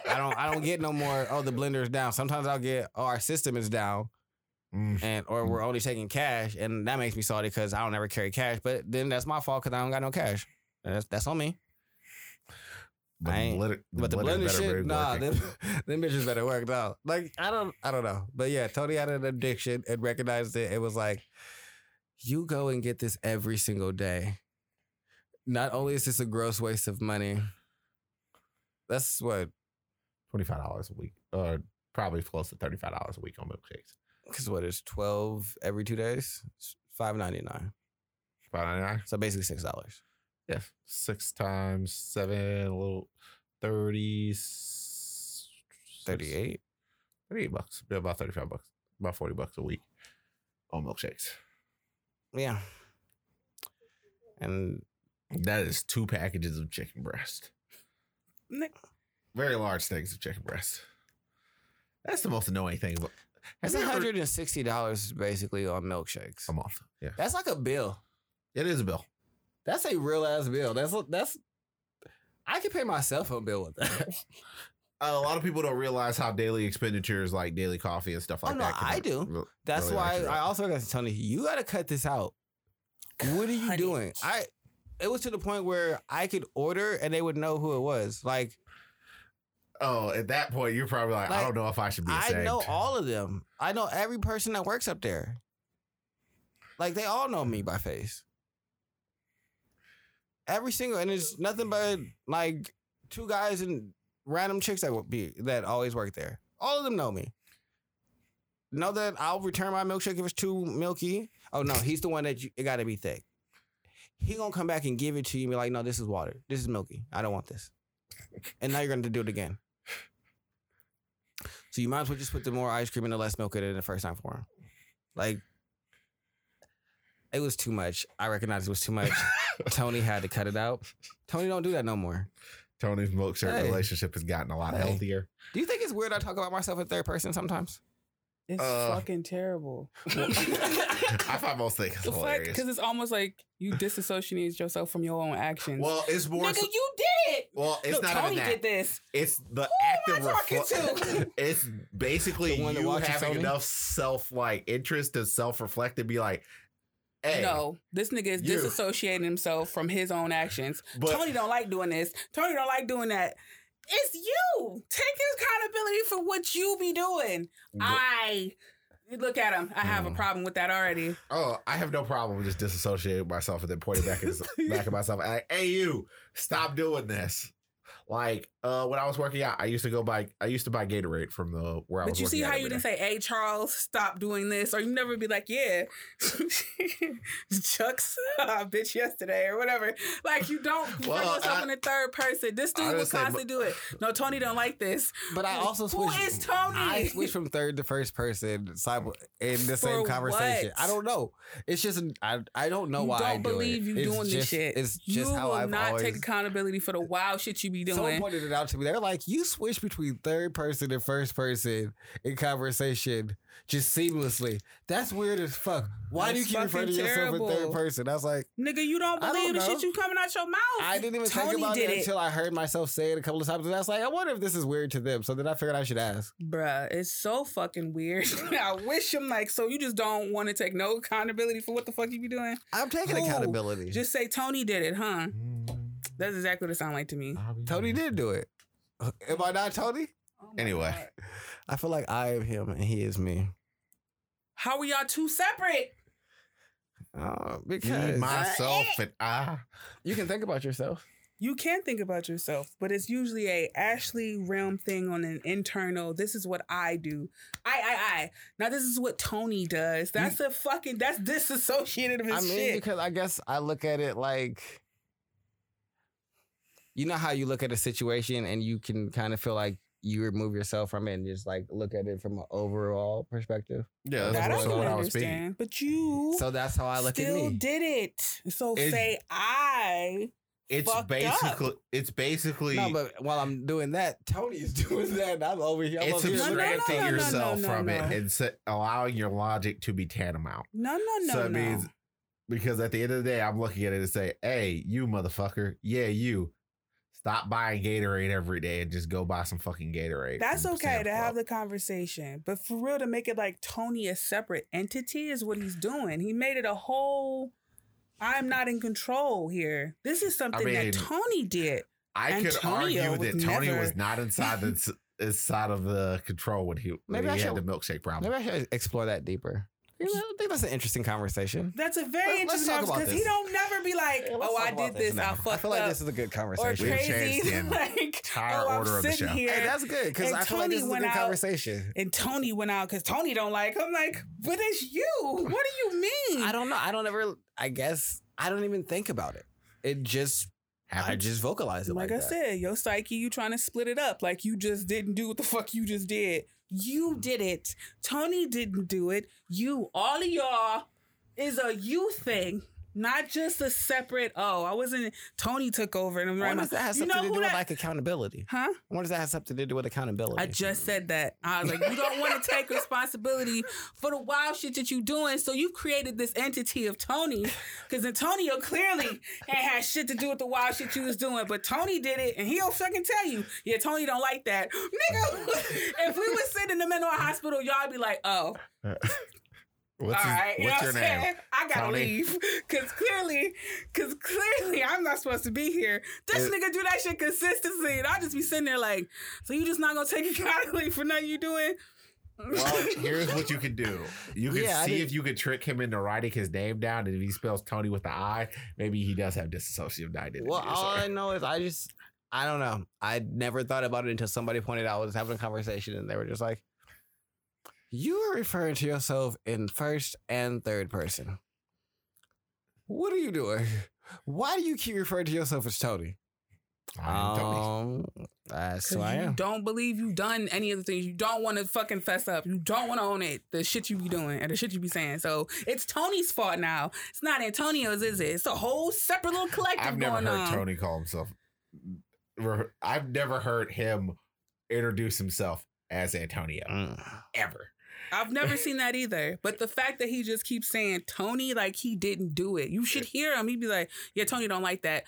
I don't. I don't get no more. Oh, the blender's down. Sometimes I'll get. Oh, our system is down, Mm. and or we're only taking cash, and that makes me salty because I don't ever carry cash. But then that's my fault because I don't got no cash. And That's that's on me. But, I the ain't- blender, But the blenders blender better shit, be nah, working. them, them bitches better work though. Like I don't, I don't know. But yeah, Tony had an addiction and recognized it. It was like, you go and get this every single day. Not only is this a gross waste of money, that's what Twenty-five dollars a week, or probably close to thirty-five dollars a week on milkshakes. because what is twelve every two days, five ninety nine. Five ninety-nine. So basically six dollars. Yeah, six times seven, a little thirty. Thirty eight. Thirty-eight bucks. Yeah, about thirty-five bucks. About forty bucks a week on milkshakes. Yeah. And That is two packages of chicken breast. Very large things of chicken breast. That's the most annoying thing. But that's Have hundred and sixty dollars basically on milkshakes. a month. Yeah, That's like a bill. it is a bill. That's a real ass bill. That's that's. I can pay my cell phone bill with that. a lot of people don't realize how daily expenditures like daily coffee and stuff oh, like Oh, no, that. can I do. re- That's really why I also got to tell you, you got to cut this out. What are you Cut doing? it. I. It was to the point where I could order and they would know who it was. Like Oh, at that point, you're probably like, I don't know if I should be. I ashamed. know all of them. I know every person that works up there. Like they all know me by face. Every single, and it's nothing but like two guys and random chicks that would be that always work there. All of them know me. Know that I'll return my milkshake if it's too milky. Oh no, he's the one that you, it got to be thick. He gonna come back and give it to you and be like, no, this is water. This is milky. I don't want this. And now you're gonna do it again. So you might as well just put the more ice cream and the less milk in it the first time for him. Like it was too much. I recognized it was too much. Tony had to cut it out. Tony don't do that no more. Tony's milkshake Hey. relationship has gotten a lot Hey. healthier. Do you think it's weird I talk about myself in third person sometimes? it's Uh, fucking terrible. I find most things hilarious. because it's almost like you disassociate yourself from your own actions. Well, it's more. Nigga, so- you did it. well, it's Look, not Tony even that. did this. It's the am active I talking reflection. to? It's basically The you having enough self like interest to self reflect and be like, hey, No, this nigga is you. disassociating himself from his own actions. But- Tony don't like doing this. Tony don't like doing that. It's you. Take accountability for what you be doing. I look at him. I have a Mm. problem with that already. Oh, I have no problem with just disassociating myself and then pointing back at back at myself. Like, hey, you, stop doing this. Like, uh, when I was working out, I used to go buy. I used to buy Gatorade from the where I But was. But you see how you didn't day. say, "Hey, Charles, stop doing this," or you never be like, "Yeah, Chuck's uh, bitch yesterday" or whatever. Like you don't bring Well, yourself I- in the third person. This dude will constantly do it. No, Tony don't like this. But I also Who switch. is Tony? I switch from third to first person simul- in the same For conversation. what? I don't know. It's just I I don't know you why don't I do believe it. you It's doing this shit. It's just you how will I've not always. take accountability for the wild shit you be Someone doing. pointed it out to me. They're like, you switch between third person and first person in conversation just seamlessly. That's weird as fuck. Why do you keep referring to fucking yourself in third person? I was like, Nigga, you don't I don't believe the shit you coming out your mouth. I didn't even Tony think about did it, until I heard myself say it a couple of times. And I was like, I wonder if this is weird to them. So then I figured I should ask. Bruh, it's so fucking weird. I wish I'm like, so you just don't want to take no accountability for what the fuck you be doing? I'm taking Who? accountability. Just say Tony did it, huh? Mm, That's exactly what it sounds like to me. Tony did do it. Am I not Tony? Oh my Anyway. God. I feel like I am him and he is me. How are y'all two separate? Uh, Me, because myself, and I. you can think about yourself. You can think about yourself, but it's usually a Ashley realm thing on an internal. This is what I do. I, I, I. Now this is what Tony does. That's a fucking. That's disassociated of his I mean, shit. because I guess I look at it like you know how you look at a situation and you can kind of feel like you remove yourself from it and just like look at it from an overall perspective. Yeah, that I that's can what I was speaking. But you So that's how I look still at me. did it. So It's- say I. It's Fucked basically. It's basically. No, but while I'm doing that, Tony is doing that. And I'm over here. I'm it's over here No, no, looking no, no, yourself no, no, from no. it and se- allowing your logic to be tantamount. No, no, no, so it no. means because at the end of the day, I'm looking at it and say, "Hey, you motherfucker, yeah, you, stop buying Gatorade every day and just go buy some fucking Gatorade." That's okay to have the conversation, but for real to make it like Tony a separate entity is what he's doing. He made it a whole. I'm not in control here. This is something mean, that Tony did. I could Antonio argue that Tony never- was not inside the inside of the control when he when Maybe I he had should- the milkshake problem. Maybe I should explore that deeper. You know, I think that's an interesting conversation. That's a very Let- interesting conversation because he don't never be like, Yeah, "Oh, I did this. now. I fucked I feel like up," this is a good or conversation. We've crazy. changed the like, entire oh, order I'm of the show. here. Hey, that's good because And I feel like this is a good out- conversation. and Tony went out because Tony don't like. I'm like, but it's you. What do you mean? I don't know. I don't ever. I guess I don't even think about it. It just I just vocalize it like, like, I that. said, your psyche, you trying to split it up. Like you just didn't do what the fuck you just did. You mm. did it. Tony didn't do it. You, all of y'all, is a you thing, not just a separate. Oh, I wasn't. Tony took over, and I'm What right. does that have You something know to who do with like accountability? Huh? What does that have something to do with accountability? I just said that. I was like, you don't want to take responsibility for the wild shit that you're doing. So you've created this entity of Tony. Because Antonio clearly ain't had shit to do with the wild shit you was doing. But Tony did it, and he'll fucking tell you, yeah, Tony don't like that. Nigga, if we was sitting in the mental hospital, y'all be like, oh, What's, all his- right. You know what's what your I'm name? saying? I gotta Tony? leave. Cause clearly, cause clearly I'm not supposed to be here. This It- nigga do that shit consistently. And I just be sitting there like, so you just not gonna take accountability for nothing you doing? Well, here's what you can do. You can Yeah, see if you can trick him into writing his name down, and if he spells Tony with the I, maybe he does have dissociative identity. Well, all. I know is I just I don't know. I never thought about it until somebody pointed out I was having a conversation and they were just like, "You are referring to yourself in first and third person. What are you doing? Why do you keep referring to yourself as Tony?" I. Um, that's who Cause I you am. don't believe you've done any of the things. You don't want to fucking fess up. You don't want to own it. The shit you be doing and the shit you be saying. So it's Tony's fault now. It's not Antonio's, is it? It's a whole separate little collective I've never going heard on. Tony call himself. I've never heard him introduce himself as Antonio Mm. ever. I've never seen that either. But the fact that he just keeps saying Tony like he didn't do it. You should hear him. He'd be like, "Yeah, Tony don't like that."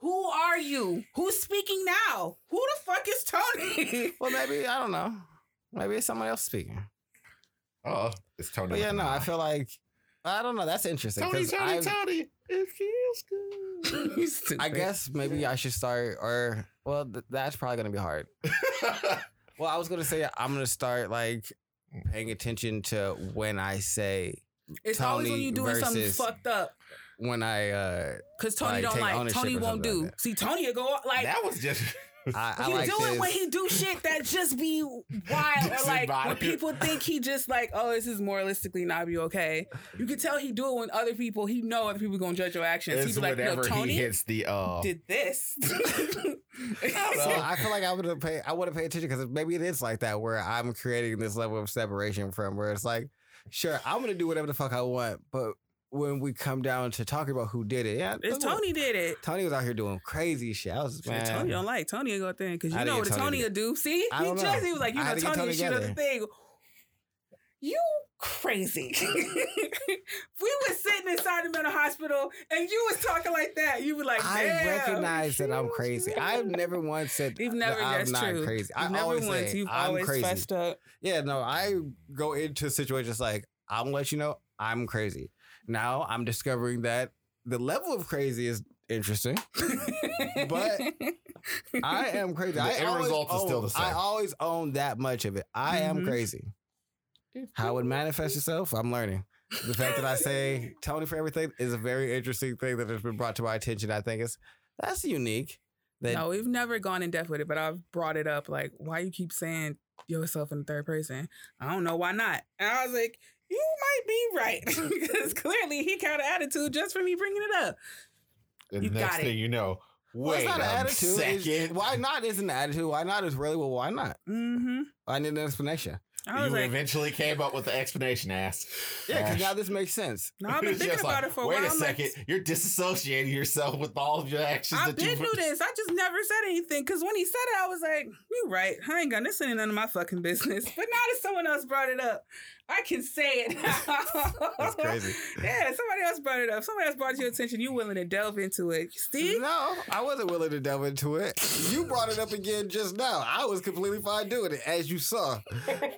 Who are you? Who's speaking now? Who the fuck is Tony? Well, maybe I don't know. Maybe it's someone else speaking. Oh, it's Tony. But yeah, no, I I. feel like I don't know. That's interesting. Tony, Tony, I've- Tony. It feels good. I guess maybe I should start, or well, th- that's probably gonna be hard. Well, I was gonna say I'm gonna start like paying attention to when I say it's always when Tony you doing something fucked up. when I uh Cause Tony Like, don't like. Tony won't do. like. See, Tony will go like. that was just. I, I he like do it when he do shit that just be wild or like when people think he just like oh this is moralistically not be okay. You can tell he do it when other people he know other people gonna judge your actions. It's He be like, no, Tony he hits the. Uh, did this. So I feel like I would have pay. I would have paid attention because maybe it is like that where I'm creating this level of separation from where it's like, sure, I'm gonna do whatever the fuck I want, but when we come down to talking about who did it, yeah, it's Tony did it. Tony was out here doing crazy shit. I was man. Tony don't like Tony go there because I you know what Tony, Tony will do. See, I he know. just he was like, you know, had to get Tony Tony shoot up the thing. You crazy. we was sitting inside the mental hospital and you was talking like that. You were like, I recognize that I'm crazy. I've never once said You've that never. I'm not true. crazy. You've I never always once. say You've I'm always crazy. fessed up. Yeah, no, I go into situations like I'm gonna let you know I'm crazy. Now I'm discovering that the level of crazy is interesting. But I am crazy. The I end always result is still own- the same. I always own that much of it. I am Mhm. crazy. How it manifests itself, I'm learning. The fact that I say Tony for everything is a very interesting thing that has been brought to my attention. I think is that's unique. That no, we've never gone in depth with it, but I've brought it up. Like, why you keep saying yourself in the third person? I don't know why not. And I was like, you might be right because clearly he got an attitude just for me bringing it up. and You next got it. thing you know, well, wait it's not a an attitude. It's- second. why not is an attitude. Why not is really well. Why not? Mm-hmm. I need an explanation. I you like, eventually came up with the explanation, ass. Yeah, because now this makes sense. no, I've been thinking about like, it for a Wait while. a I'm like, second, you're disassociating yourself with all of your actions I that you been knew this. I just never said anything because when he said it, I was like, "You right? I ain't got this ain't none of my fucking business." But now that someone else brought it up, I can say it. That's crazy. Yeah, somebody else brought it up. Somebody else brought your attention. You willing to delve into it, Steve? No, I wasn't willing to delve into it. You brought it up again just now. I was completely fine doing it, as you saw.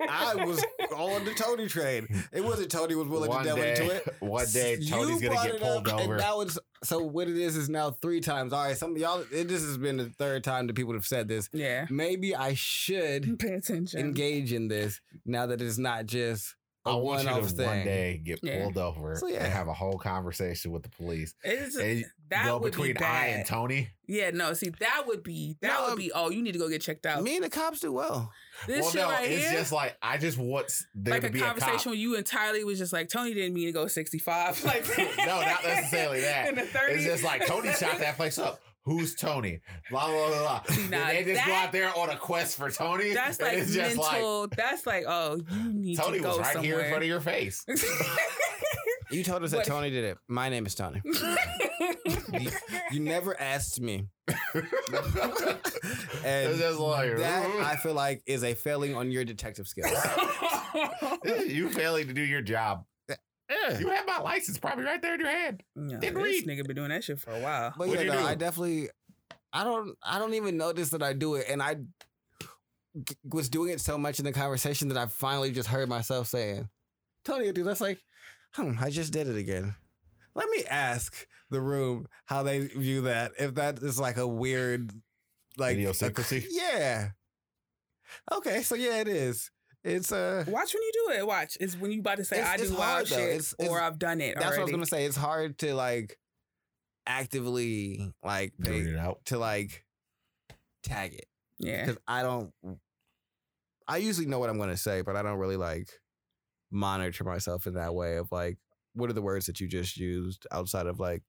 I was on the Tony train. It wasn't Tony was willing one to delve day, into it. one day, You Tony's gonna brought get it pulled up, over. And now it's so what it is is now three times. All right, some of y'all. It, this has been the third time that people have said this. Yeah. Maybe I should Pay attention. engage in this now that it's not just a I want you to one-off one day get Yeah. pulled over So, yeah. and have a whole conversation with the police. It's, And that go would between be I and Tony. yeah, no. See, that would be that No, would um, be. Oh, you need to go get checked out. Me and the cops do well. This well, shit no, right it's here. just like I just want s- there like to a be conversation a cop. where you entirely was just like Tony didn't mean to go 65 like no, not necessarily that. in the 30s. It's just like Tony shot that place up. Who's Tony? Blah blah blah blah. See, Then now they just go out there on a quest for Tony. that's like it's just like that's like oh you need Tony to go was right somewhere here in front of your face. You told us that What- Tony did it. My name is Tony. You, you never asked me. it's and just like that I feel like is a failing on your detective skills. you failing to do your job. Yeah. You have my license probably right there in your hand. no, Didn't this read. nigga been doing that shit for a while But What'd yeah, you no, do? I definitely I don't I don't even notice that I do it and I g- was doing it so much in the conversation that I finally just heard myself saying, Tony, dude, that's like, hmm, I just did it again. Let me ask the room how they view that. If that is like a weird like Idiosyncrasy? yeah. Okay, so yeah, it is. It's uh watch when you do it watch it's when you about to say It's- I do it's wild though. shit It's- it's- or I've done it that's what I was gonna say. It's hard to like actively like Doing pay, it out. to like tag it. yeah because I don't. I usually know what I'm going to say, but I don't really like monitor myself in that way of like, what are the words that you just used outside of like,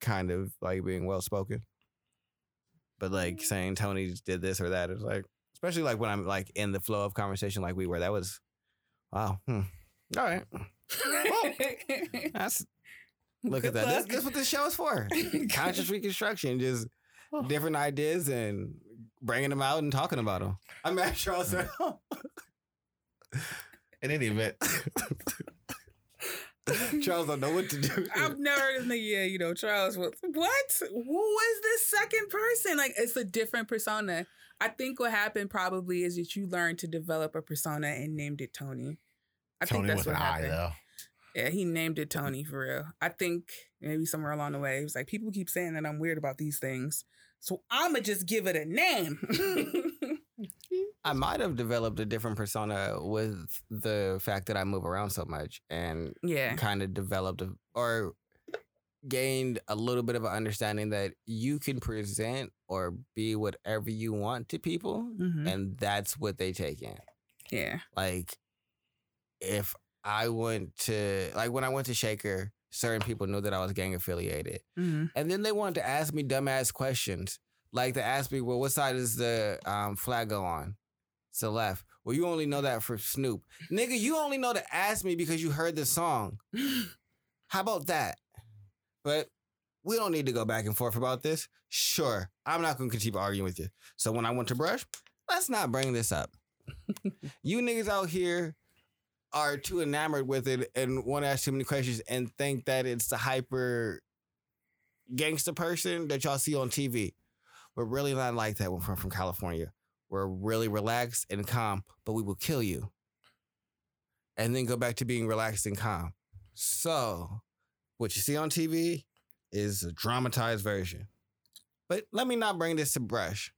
kind of like being well spoken. But like saying Tony did this or that is like, especially like when I'm like in the flow of conversation like we were. That was, wow. Hmm. All right, that's look at that. This, luck. this is what this show is for. Conscious reconstruction, just different ideas and bringing them out and talking about them. I'm at Charles. In any event, Charles don't know what to do. I've never heard this nigga. Yeah, you know, Charles. What? What? Who is this second person? Like, it's a different persona. I think what happened probably is that you learned to develop a persona and named it Tony. I Tony think that's with what an eye happened. though. Yeah, he named it Tony for real. I think maybe somewhere along the way, he was like, people keep saying that I'm weird about these things. So I'ma just give it a name. I might have developed a different persona with the fact that I move around so much and yeah. kind of developed a, or gained a little bit of an understanding that you can present or be whatever you want to people Mhm. and that's what they take in. Yeah. Like if I went to like when I went to Shaker, certain people knew that I was gang affiliated. hmm And then they wanted to ask me dumbass questions. Like to ask me, well, what side is the um, flag go on? It's the left. Well, you only know that for Snoop. Nigga, you only know to ask me because you heard the song. How about that? But we don't need to go back and forth about this. Sure, I'm not going to keep arguing with you. So when I went to brush, let's not bring this up. you niggas out here are too enamored with it and want to ask too many questions and think that it's the hyper gangster person that y'all see on TV. We're really not like that when we're from California. We're really relaxed and calm, but we will kill you. And then go back to being relaxed and calm. So, what you see on TV is a dramatized version. But let me not bring this to brush.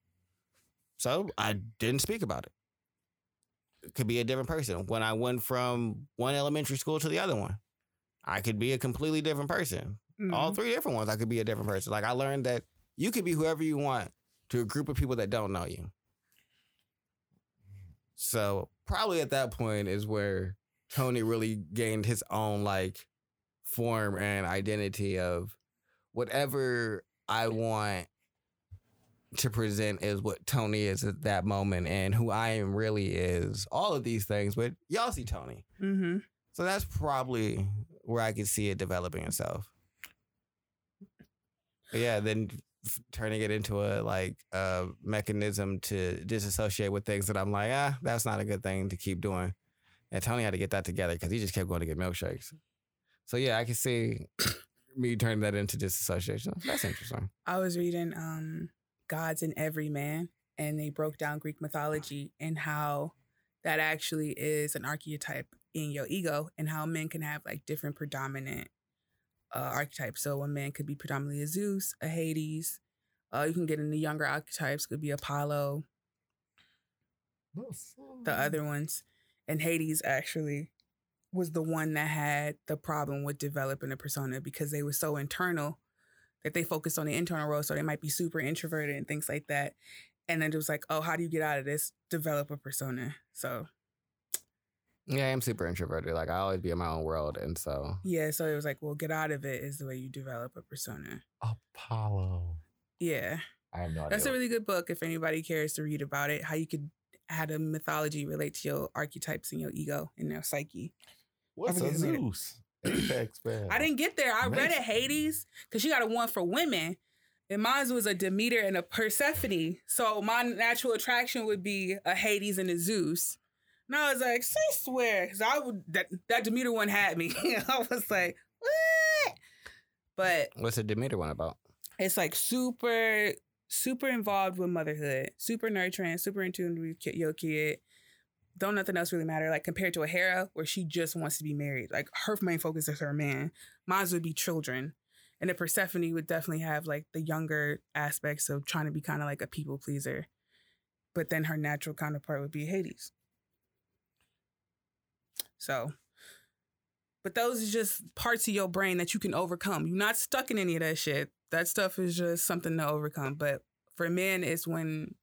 So, I didn't speak about it. It could be a different person. When I went from one elementary school to the other one, I could be a completely different person all Mhm. three different ones, I could be a different person. Like I learned that you could be whoever you want to a group of people that don't know you. So probably at that point is where Tony really gained his own like form and identity of whatever I want to present is what Tony is at that moment and who I am really is all of these things. But y'all see Tony. Mhm. So that's probably where I could see it developing itself. But yeah, then f- turning it into a like a mechanism to disassociate with things that I'm like, ah, that's not a good thing to keep doing. And Tony had to get that together because he just kept going to get milkshakes. So yeah, I can see me turning that into disassociation. That's interesting. I was reading um Gods in Every Man and they broke down Greek mythology and how that actually is an archetype in your ego and how men can have like different predominant uh, archetypes. So a man could be predominantly a Zeus, a Hades. Uh, you can get into younger archetypes, could be Apollo, the other ones. And Hades actually was the one that had the problem with developing a persona because they were so internal that they focused on the internal role. So they might be super introverted and things like that. And then it was like, oh, how do you get out of this? Develop a persona. So Yeah, I am super introverted. Like I always be in my own world, and so yeah, so it was like, well, get out of it is the way you develop a persona. Apollo. Yeah. I have no idea. That's a really good book if anybody cares to read about it. How you could how the mythology relate to your archetypes and your ego and your psyche. What's a. Zeus? Apex. I didn't get there. I read it Hades because she got a one for women. And mine was a Demeter and a Persephone. So my natural attraction would be a Hades and a Zeus. And I was like, I swear. Because I would that, that Demeter one had me. I was like, what? But what's the Demeter one about? it's like super, super involved with motherhood, super nurturing, super in tune with your kid. Don't nothing else really matter. Like compared to a Hera, where she just wants to be married. Like her main focus is her man. Mine would be children. And the Persephone would definitely have like the younger aspects of trying to be kind of like a people pleaser. But then her natural counterpart would be Hades. So, but those are just parts of your brain that you can overcome. You're not stuck in any of that shit. That stuff is just something to overcome. But for men, it's when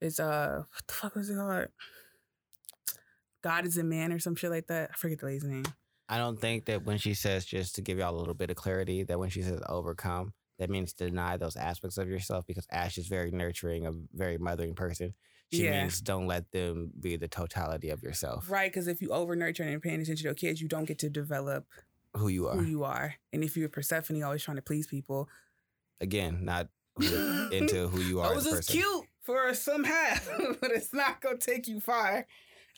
it's uh what the fuck was it called? God is a man or some shit like that. I forget the lady's name. I don't think that when she says just to give y'all a little bit of clarity, that when she says overcome, that means deny those aspects of yourself because Ash is very nurturing, a very mothering person. She Yeah. means don't let them be the totality of yourself, Right, because if you over nurture and paying attention to your kids, you don't get to develop who you are. who you are. And if you're Persephone, always trying to please people, Again, not who- into who you oh, are oh, as this is cute for some half, but it's not gonna take you far.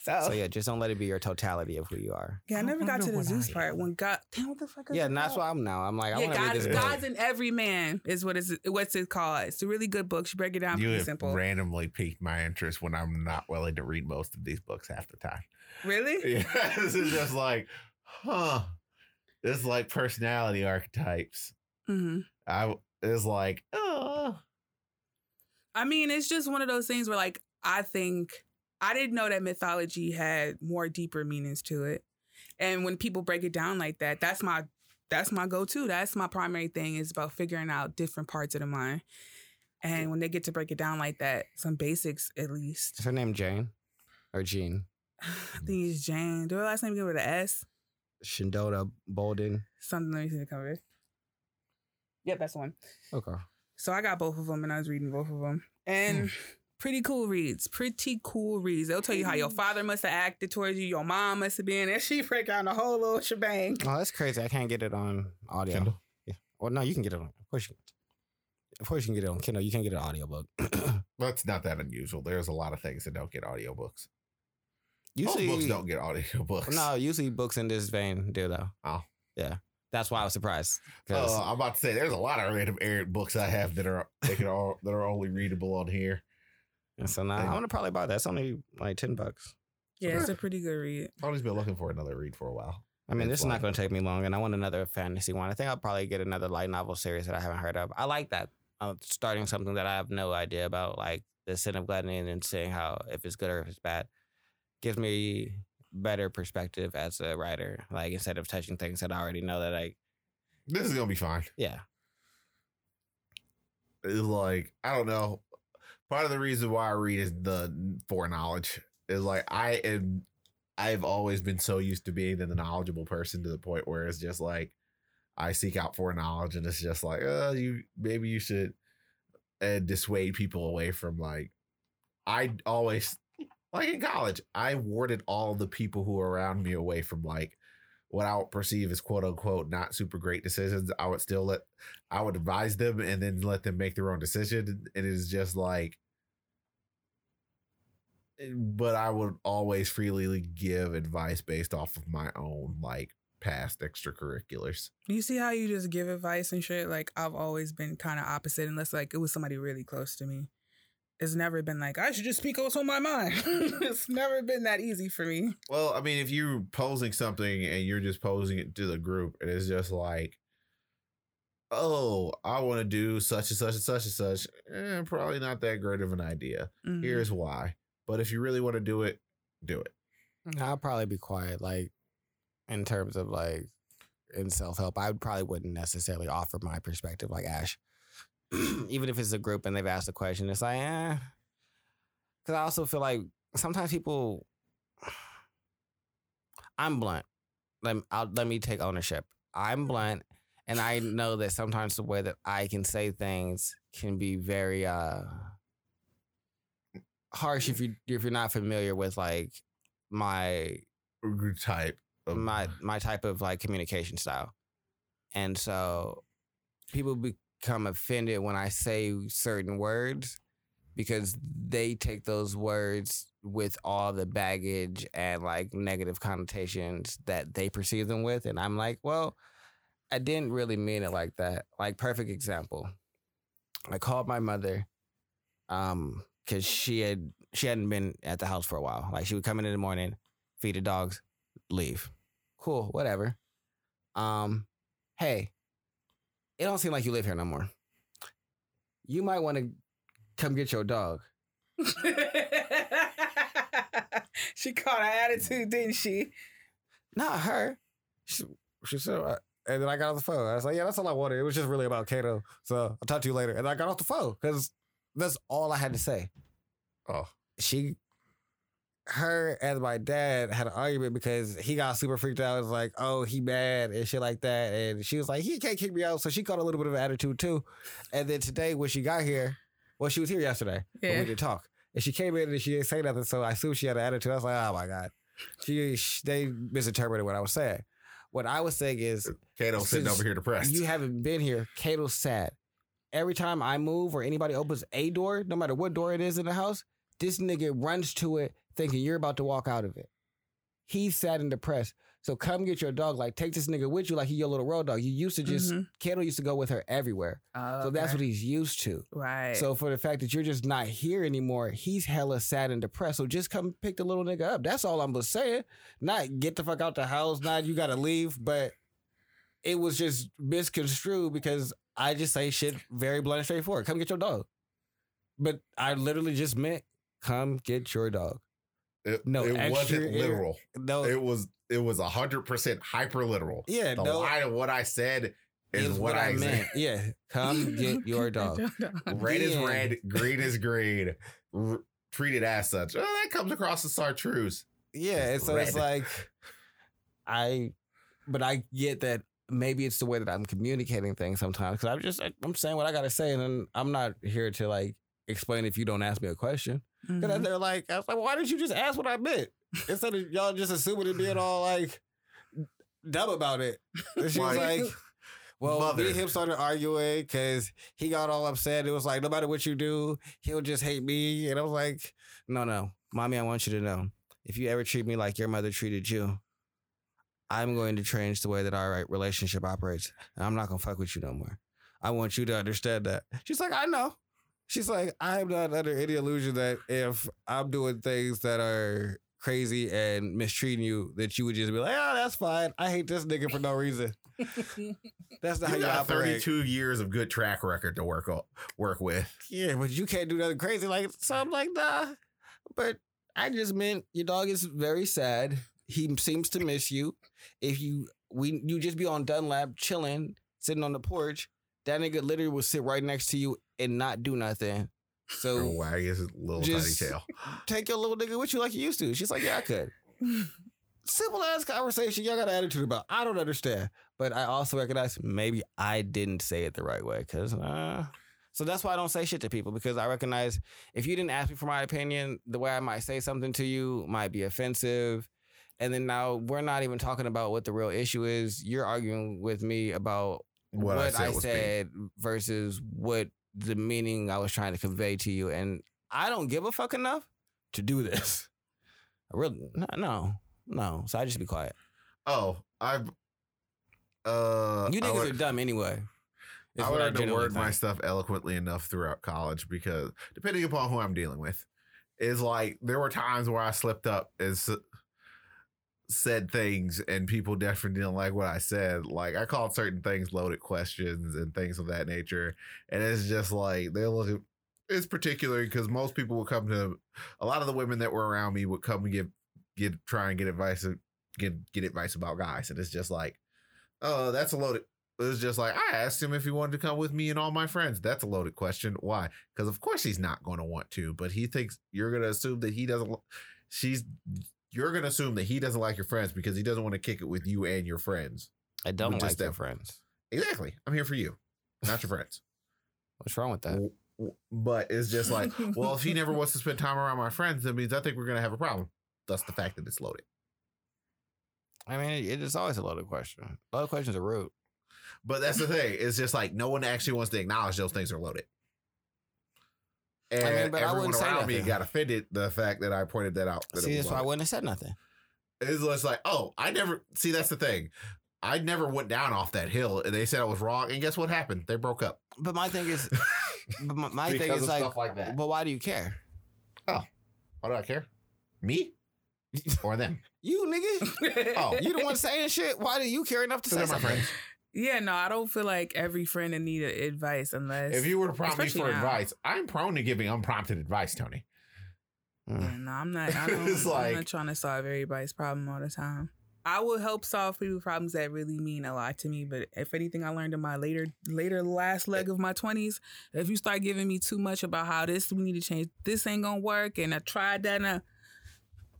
So, So yeah, just don't let it be your totality of who you are. yeah, I I never got to the Zeus I part am. when God. Damn, what the fuck? is Yeah, and that's called? why I'm now. I'm like, I yeah, want to read God, this. Gods in Every Man is what is what's it called. It's a really good book. She break it down you pretty have simple. randomly piqued my interest when I'm not willing to read most of these books half the time. really? Yeah, this is just like, huh. It's like personality archetypes. hmm I it's like, oh, I mean, it's just one of those things where, like, I think I didn't know that mythology had more deeper meanings to it, and when people break it down like that, that's my that's my go to. That's my primary thing is about figuring out different parts of the mind. And when they get to break it down like that, some basics at least. Is her name Jane or Jean? I think it's Jane. Do her last name begin with an S? Shinoda Bolen. Something let me see the cover. Yep, that's the one. Okay. So I got both of them and I was reading both of them. And pretty cool reads. Pretty cool reads. They'll tell you how your mm-hmm. father must have acted towards you, your mom must have been, and she break out the whole little shebang. Oh, that's crazy. I can't get it on audio. Kindle? Yeah. Well, no, you can get it on. Of course, you can. Of course, you can get it on Kindle. You can't get an audiobook. that's not that unusual. There's a lot of things that don't get audiobooks. usually, Most books don't get audiobooks. no, usually books in this vein do though. Oh. yeah. That's why I was surprised. Oh, I'm about to say there's a lot of random errant books I have that are they can all that are only readable on here. And so now I you. want to probably buy that. It's only like ten bucks. Yeah, it's a pretty good read. Tony's been looking for another read for a while. I mean, It's this is not going to take me long, and I want another fantasy one. I think I'll probably get another light novel series that I haven't heard of. I like that. Uh, starting something that I have no idea about, like the Sin of Gluttony, and then seeing how if it's good or if it's bad, gives me better perspective as a writer. Like instead of touching things that I already know that like This is gonna be fine. yeah, It's like I don't know. Part of the reason why I read is the foreknowledge. Is like I am. I've always been so used to being the knowledgeable person to the point where it's just like I seek out foreknowledge, and it's just like, uh, you maybe you should and dissuade people away from like. I always like in college. I warded all the people who are around me away from like what I would perceive as quote unquote not super great decisions. I would still let I would advise them and then let them make their own decision. And it's just like, but I would always freely give advice based off of my own like past extracurriculars. You see how you just give advice and shit? Like I've always been kind of opposite, unless like it was somebody really close to me. It's never been like I should just speak what's on my mind. it's never been that easy for me. Well, I mean, if you're posing something and you're just posing it to the group, and it's just like, oh, I want to do such and such and such and such, eh, probably not that great of an idea. Mhm. Here's why. But if you really want to do it, do it. I'll probably be quiet. Like in terms of like in self help, I probably wouldn't necessarily offer my perspective like Ash. Even if it's a group and they've asked a question, it's like, eh. Because I also feel like sometimes people, I'm blunt. Let me, I'll, let me take ownership. I'm blunt, and I know that sometimes the way that I can say things can be very uh harsh if you if you're not familiar with like my type. Of, my my type of like communication style. And so people become offended when I say certain words because they take those words with all the baggage and like negative connotations that they perceive them with and I'm like, well, I didn't really mean it like that. Like perfect example. I called my mother um cuz she had she hadn't been at the house for a while. Like she would come in in the morning, feed the dogs, leave. Cool, whatever. Um, hey, it don't seem like you live here no more. You might want to come get your dog. she caught an attitude, didn't she? Not her. She, she said, uh, and then I got off the phone. I was like, yeah, that's all I wanted. It was just really about Kato. So I'll talk to you later. And I got off the phone because that's all I had to say. Oh, she her and my dad had an argument because he got super freaked out. It was like, oh, he mad and shit like that. And she was like, he can't kick me out. So she got a little bit of an attitude too. And then today when she got here, well, she was here yesterday, but Yeah. we didn't talk. And she came in and she didn't say nothing. So I assumed she had an attitude. I was like, oh my God. She, sh they misinterpreted what I was saying. What I was saying is Kato sitting over here depressed. you haven't been here. Kato's sad. Every time I move or anybody opens a door, no matter what door it is in the house, this nigga runs to it thinking you're about to walk out of it. He's sad and depressed. So come get your dog. Like take this nigga with you, like he your little road dog. You used to just Mhm. Kendall used to go with her everywhere. Oh, So that's okay. what he's used to. right. So for the fact that you're just not here anymore, he's hella sad and depressed. So just come pick the little nigga up. That's all I'm just saying. Not get the fuck out the house. Not you gotta leave. But it was just misconstrued because I just say shit very blunt and straightforward. Come get your dog. But I literally just meant come get your dog. It, No, it extra wasn't air- literal. No, It was it was hundred percent hyper literal. yeah, The no, line of what I said is, what, I, meant. Yeah, come get your dog. Red is The red, green is green. R- treated as such. Oh, that comes across as chartreuse. Yeah, and It's so it's like I, but I get that maybe it's the way that I'm communicating things sometimes because I'm just I'm saying what I gotta say, and then I'm not here to like explain if you don't ask me a question. Because Mhm. they're like, I was like, why didn't you just ask what I meant instead of y'all just assuming it being all like dumb about it? And she was Like, like. Well, Mother. me and him started arguing because he got all upset. It was like, no matter what you do, he'll just hate me. And I was like, no, no. Mommy, I want you to know if you ever treat me like your mother treated you, I'm going to change the way that our relationship operates. And I'm not going to fuck with you no more. I want you to understand that. She's like, I know. She's like, I'm not under any illusion that if I'm doing things that are crazy and mistreating you, that you would just be like, oh, that's fine. I hate this nigga for no reason. That's not how You you got operate. 32 years of good track record to work o- work with. Yeah, but you can't do nothing crazy. Like, so I'm like, nah. But I just meant your dog is very sad. He seems to miss you. If you we you just be on Dunlap chilling, sitting on the porch, that nigga literally will sit right next to you and not do nothing. Or So wag his little just- tiny tail. take your little nigga with you like you used to. She's like, yeah, I could. Simple ass conversation. Y'all got an attitude about. I don't understand, but I also recognize maybe I didn't say it the right way because. Uh, so that's why I don't say shit to people because I recognize if you didn't ask me for my opinion, the way I might say something to you might be offensive. And then now we're not even talking about what the real issue is. You're arguing with me about What, what, I said I said versus what the meaning I was trying to convey to you. And I don't give a fuck enough to do this. I really, no, no, no. So I just be quiet. Oh, I've uh You niggas lear- are dumb anyway. I learned to word my stuff eloquently enough throughout college because depending upon who I'm dealing with, is like there were times where I slipped up and s- said things and people definitely didn't like what I said. Like I called certain things loaded questions and things of that nature, and it's just like they look. It's particularly because most people would come to a lot of the women that were around me would come and give get try and get advice get get advice about guys, and it's just like, oh, that's a loaded. it was just like I asked him if he wanted to come with me and all my friends. That's a loaded question. Why? Because of course he's not going to want to, but he thinks you're going to assume that he doesn't. She's you're going to assume that he doesn't like your friends because he doesn't want to kick it with you and your friends. I don't with like just their them. friends. Exactly. I'm here for you, not your friends. What's wrong with that? W- w- But it's just like, well, if he never wants to spend time around my friends, that means I think we're going to have a problem. Thus, the fact that it's loaded. I mean, it is always a loaded question. Loaded questions are rude. But that's the thing. It's just like no one actually wants to acknowledge those things are loaded. And mean, but I everyone wouldn't say around me nothing. got offended the fact that I pointed that out. That See, that's why I wouldn't have said nothing. It's just like, oh, I never see. That's the thing. I never went down off that hill, and they said I was wrong. And guess what happened? They broke up. But my thing is, but my, my thing is like, stuff like that. but why do you care? Oh, why do I care? Me or them? You nigga, Oh. you the oh. one saying shit. Why do you care enough to say They're my something? friends. Yeah, no, I don't feel like every friend in need of advice unless. If you were to prompt me for now. advice, I'm prone to giving unprompted advice, Tony. Yeah, no, I'm not. I I'm like- not trying to solve everybody's problem all the time. I will help solve people's problems that really mean a lot to me. But if anything, I learned in my later, later last leg of my twenties, if you start giving me too much about how this we need to change, this ain't gonna work, and I tried that, and I,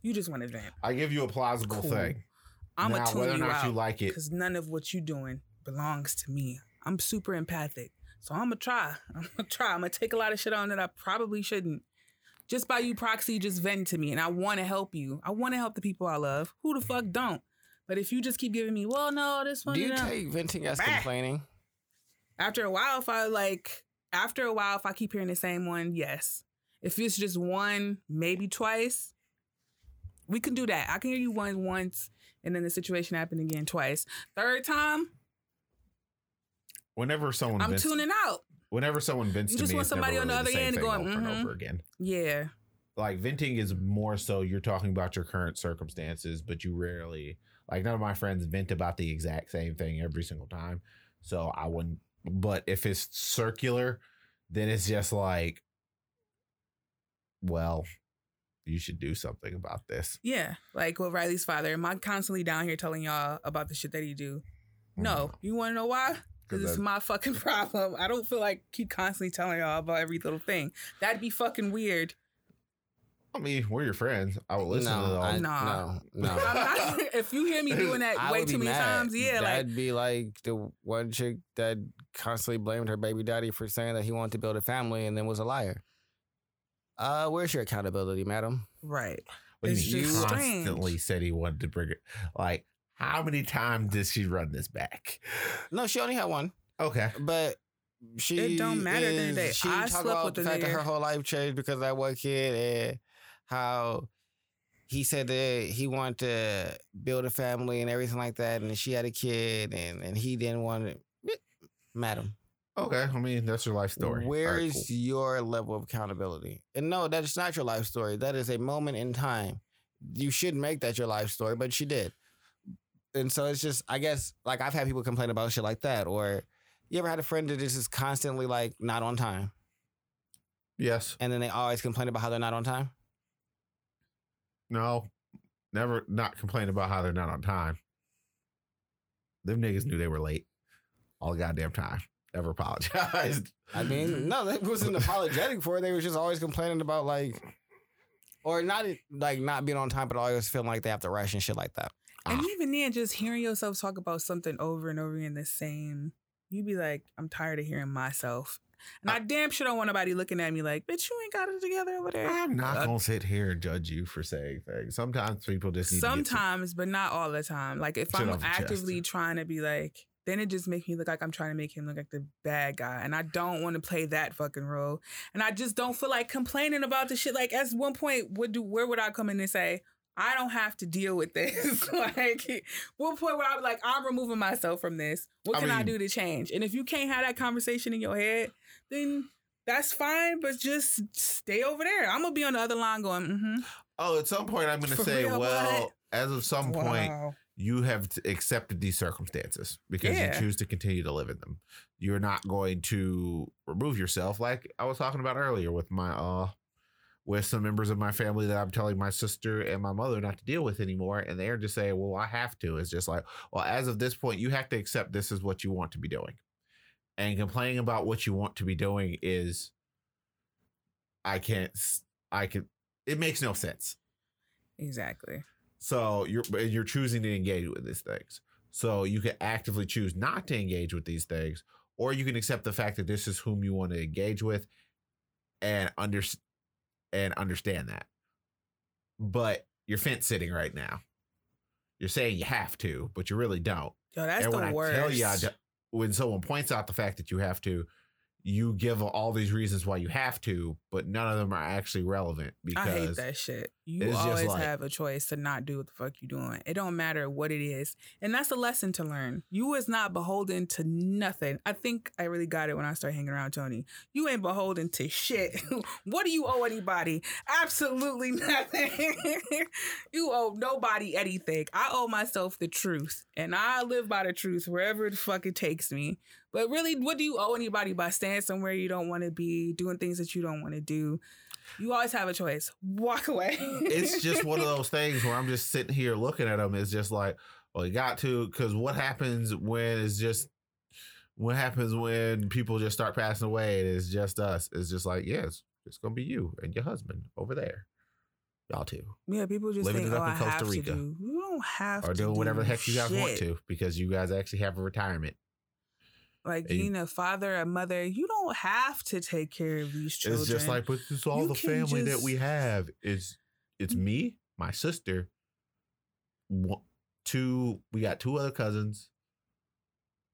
you just want to vent. I give you a plausible Cool. thing. I'm now, whether or you not out you like it, because none of what you're doing belongs to me. I'm super empathic, so I'm gonna try. I'm gonna try. I'm gonna take a lot of shit on that I probably shouldn't. Just by you proxy, just venting to me, and I want to help you. I want to help the people I love. Who the fuck don't? But if you just keep giving me, well, no, this one, Do you take venting as Bah. complaining? after a while, if I like, after a while, if I keep hearing the same one, yes. If it's just one, maybe twice, we can do that. I can hear you one once, And then the situation happened again twice. Third time, Whenever someone I'm vents, tuning out. whenever someone vents You to just me, want somebody on the other end going, over and "Mhm." over again. Yeah. Like venting is more so you're talking about your current circumstances, but you rarely like none of my friends vent about the exact same thing every single time. So I wouldn't. But if it's circular, then it's just like, well, you should do something about this. Yeah. Like with Riley's father. Am I constantly down here telling y'all about the shit that he do? No. You want to know why? Because is my fucking problem. I don't feel like keep constantly telling y'all about every little thing. That'd be fucking weird. I mean, we're your friends. I will listen to no, them. I, Nah. no, no. Not, if you hear me doing that I way too many mad. times, yeah, that'd be like the one chick that constantly blamed her baby daddy for saying that he wanted to build a family and then was a liar. Uh, where's your accountability, madam? right. But It's he just constantly strange. said he wanted to bring it. Like, how many times did she run this back? No, she only had one, Okay. but she It don't matter at the end of the is- day. She I talked slept about with the the fact that her whole life changed because of that one kid and how he said that he wanted to build a family and everything like that, and she had a kid and and he didn't want it. Madam, Okay. I mean, that's your life story. Where All right, is cool. your level of accountability? And no, that's not your life story. That is a moment in time. You should make that your life story, but she did. And so it's just, I guess, like I've had people complain about shit like that. Or you ever had a friend that is just constantly like not on time, Yes. and then they always complain about how they're not on time? No. Never not complain about how they're not on time. Them niggas knew they were late all the goddamn time. Never apologized. I mean, no, that wasn't apologetic for it. They were just always complaining about like, or not like not being on time, but always feeling like they have to rush and shit like that. And Ah. even then, just hearing yourself talk about something over and over again, the same, you'd be like, I'm tired of hearing myself. And I, damn sure don't want nobody looking at me like, bitch, you ain't got it together over there. I'm not Uh, gonna sit here and judge you for saying things. Sometimes people just need to Sometimes, but not all the time. Like if I'm your chest. actively trying to be like, then it just makes me look like I'm trying to make him look like the bad guy. And I don't want to play that fucking role. And I just don't feel like complaining about the shit. Like at one point, would do where would I come in and say, I don't have to deal with this. like what point would I be like, I'm removing myself from this. What can I mean- do to change? And if you can't have that conversation in your head, then that's fine, but just stay over there. I'm gonna be on the other line going, mm-hmm. Oh, at some point I'm gonna For say, real, well, what? as of some point, you have accepted these circumstances because Yeah. you choose to continue to live in them. You're not going to remove yourself like I was talking about earlier with my uh with some members of my family that I'm telling my sister and my mother not to deal with anymore and they're just saying, "Well, I have to." It's just like, "Well, as of this point, you have to accept this is what you want to be doing." And complaining about what you want to be doing is I can't I can it makes no sense. Exactly. So you're you're choosing to engage with these things. So you can actively choose not to engage with these things, or you can accept the fact that this is whom you want to engage with, and under and understand that. But you're fence sitting right now. You're saying you have to, but you really don't. Yo, that's and the when I worst. tell you, I when someone points out the fact that you have to, you give all these reasons why you have to, but none of them are actually relevant because I hate that shit. You always like- have a choice to not do what the fuck you doing. It don't matter what it is. And that's a lesson to learn. You is not beholden to nothing. I think I really got it when I started hanging around Tony. You ain't beholden to shit. what do you owe anybody? Absolutely nothing. you owe nobody anything. I owe myself the truth. And I live by the truth wherever the fuck it takes me. But really, what do you owe anybody by staying somewhere you don't want to be, doing things that you don't want to do? You always have a choice. Walk away. it's just one of those things where I'm just sitting here looking at them. It's just like, well, you got to, because what happens when it's just, what happens when people just start passing away and it's just us? It's just like, yes, it's gonna be you and your husband over there, y'all too. yeah, people just Living think, it up oh, in Costa have Rica. to do. You don't have or to doing whatever the do heck you guys want to because you guys actually have a retirement. Like And being a father, a mother, you don't have to take care of these children. It's just like, but is all You the family that we have. It's it's me, my sister, one, two. We got two other cousins.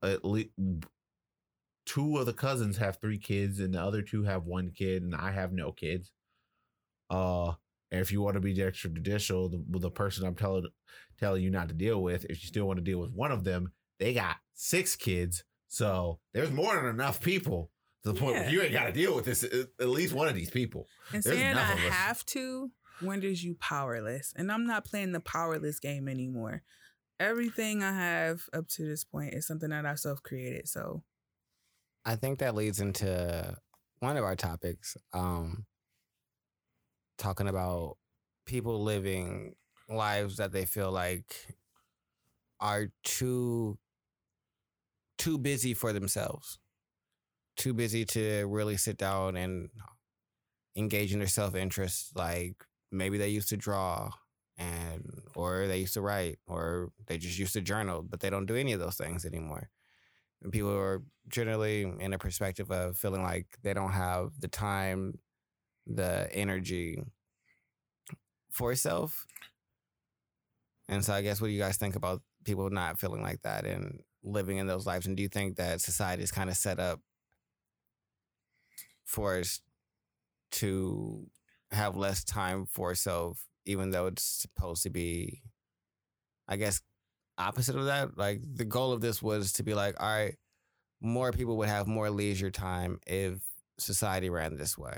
At least two of the cousins have three kids, and the other two have one kid, and I have no kids. Uh, And if you want to be extrajudicial, the, the person I'm telling telling you not to deal with, if you still want to deal with one of them, they got six kids. So there's more than enough people to the point where you ain't got to deal with this. At at least one of these people. And There's saying I have to renders you powerless. And I'm not playing the powerless game anymore. Everything I have up to this point is something that I self created. So I think that leads into one of our topics, um, talking about people living lives that they feel like are too too busy for themselves, too busy to really sit down and engage in their self interest. Like maybe they used to draw, and or they used to write, or they just used to journal, but they don't do any of those things anymore. And people are generally in a perspective of feeling like they don't have the time, the energy for self. And so I guess what do you guys think about people not feeling like that and living in those lives? And do you think that society is kind of set up for us to have less time for self, even though it's supposed to be, I guess, opposite of that? Like the goal of this was to be like, all right, more people would have more leisure time if society ran this way.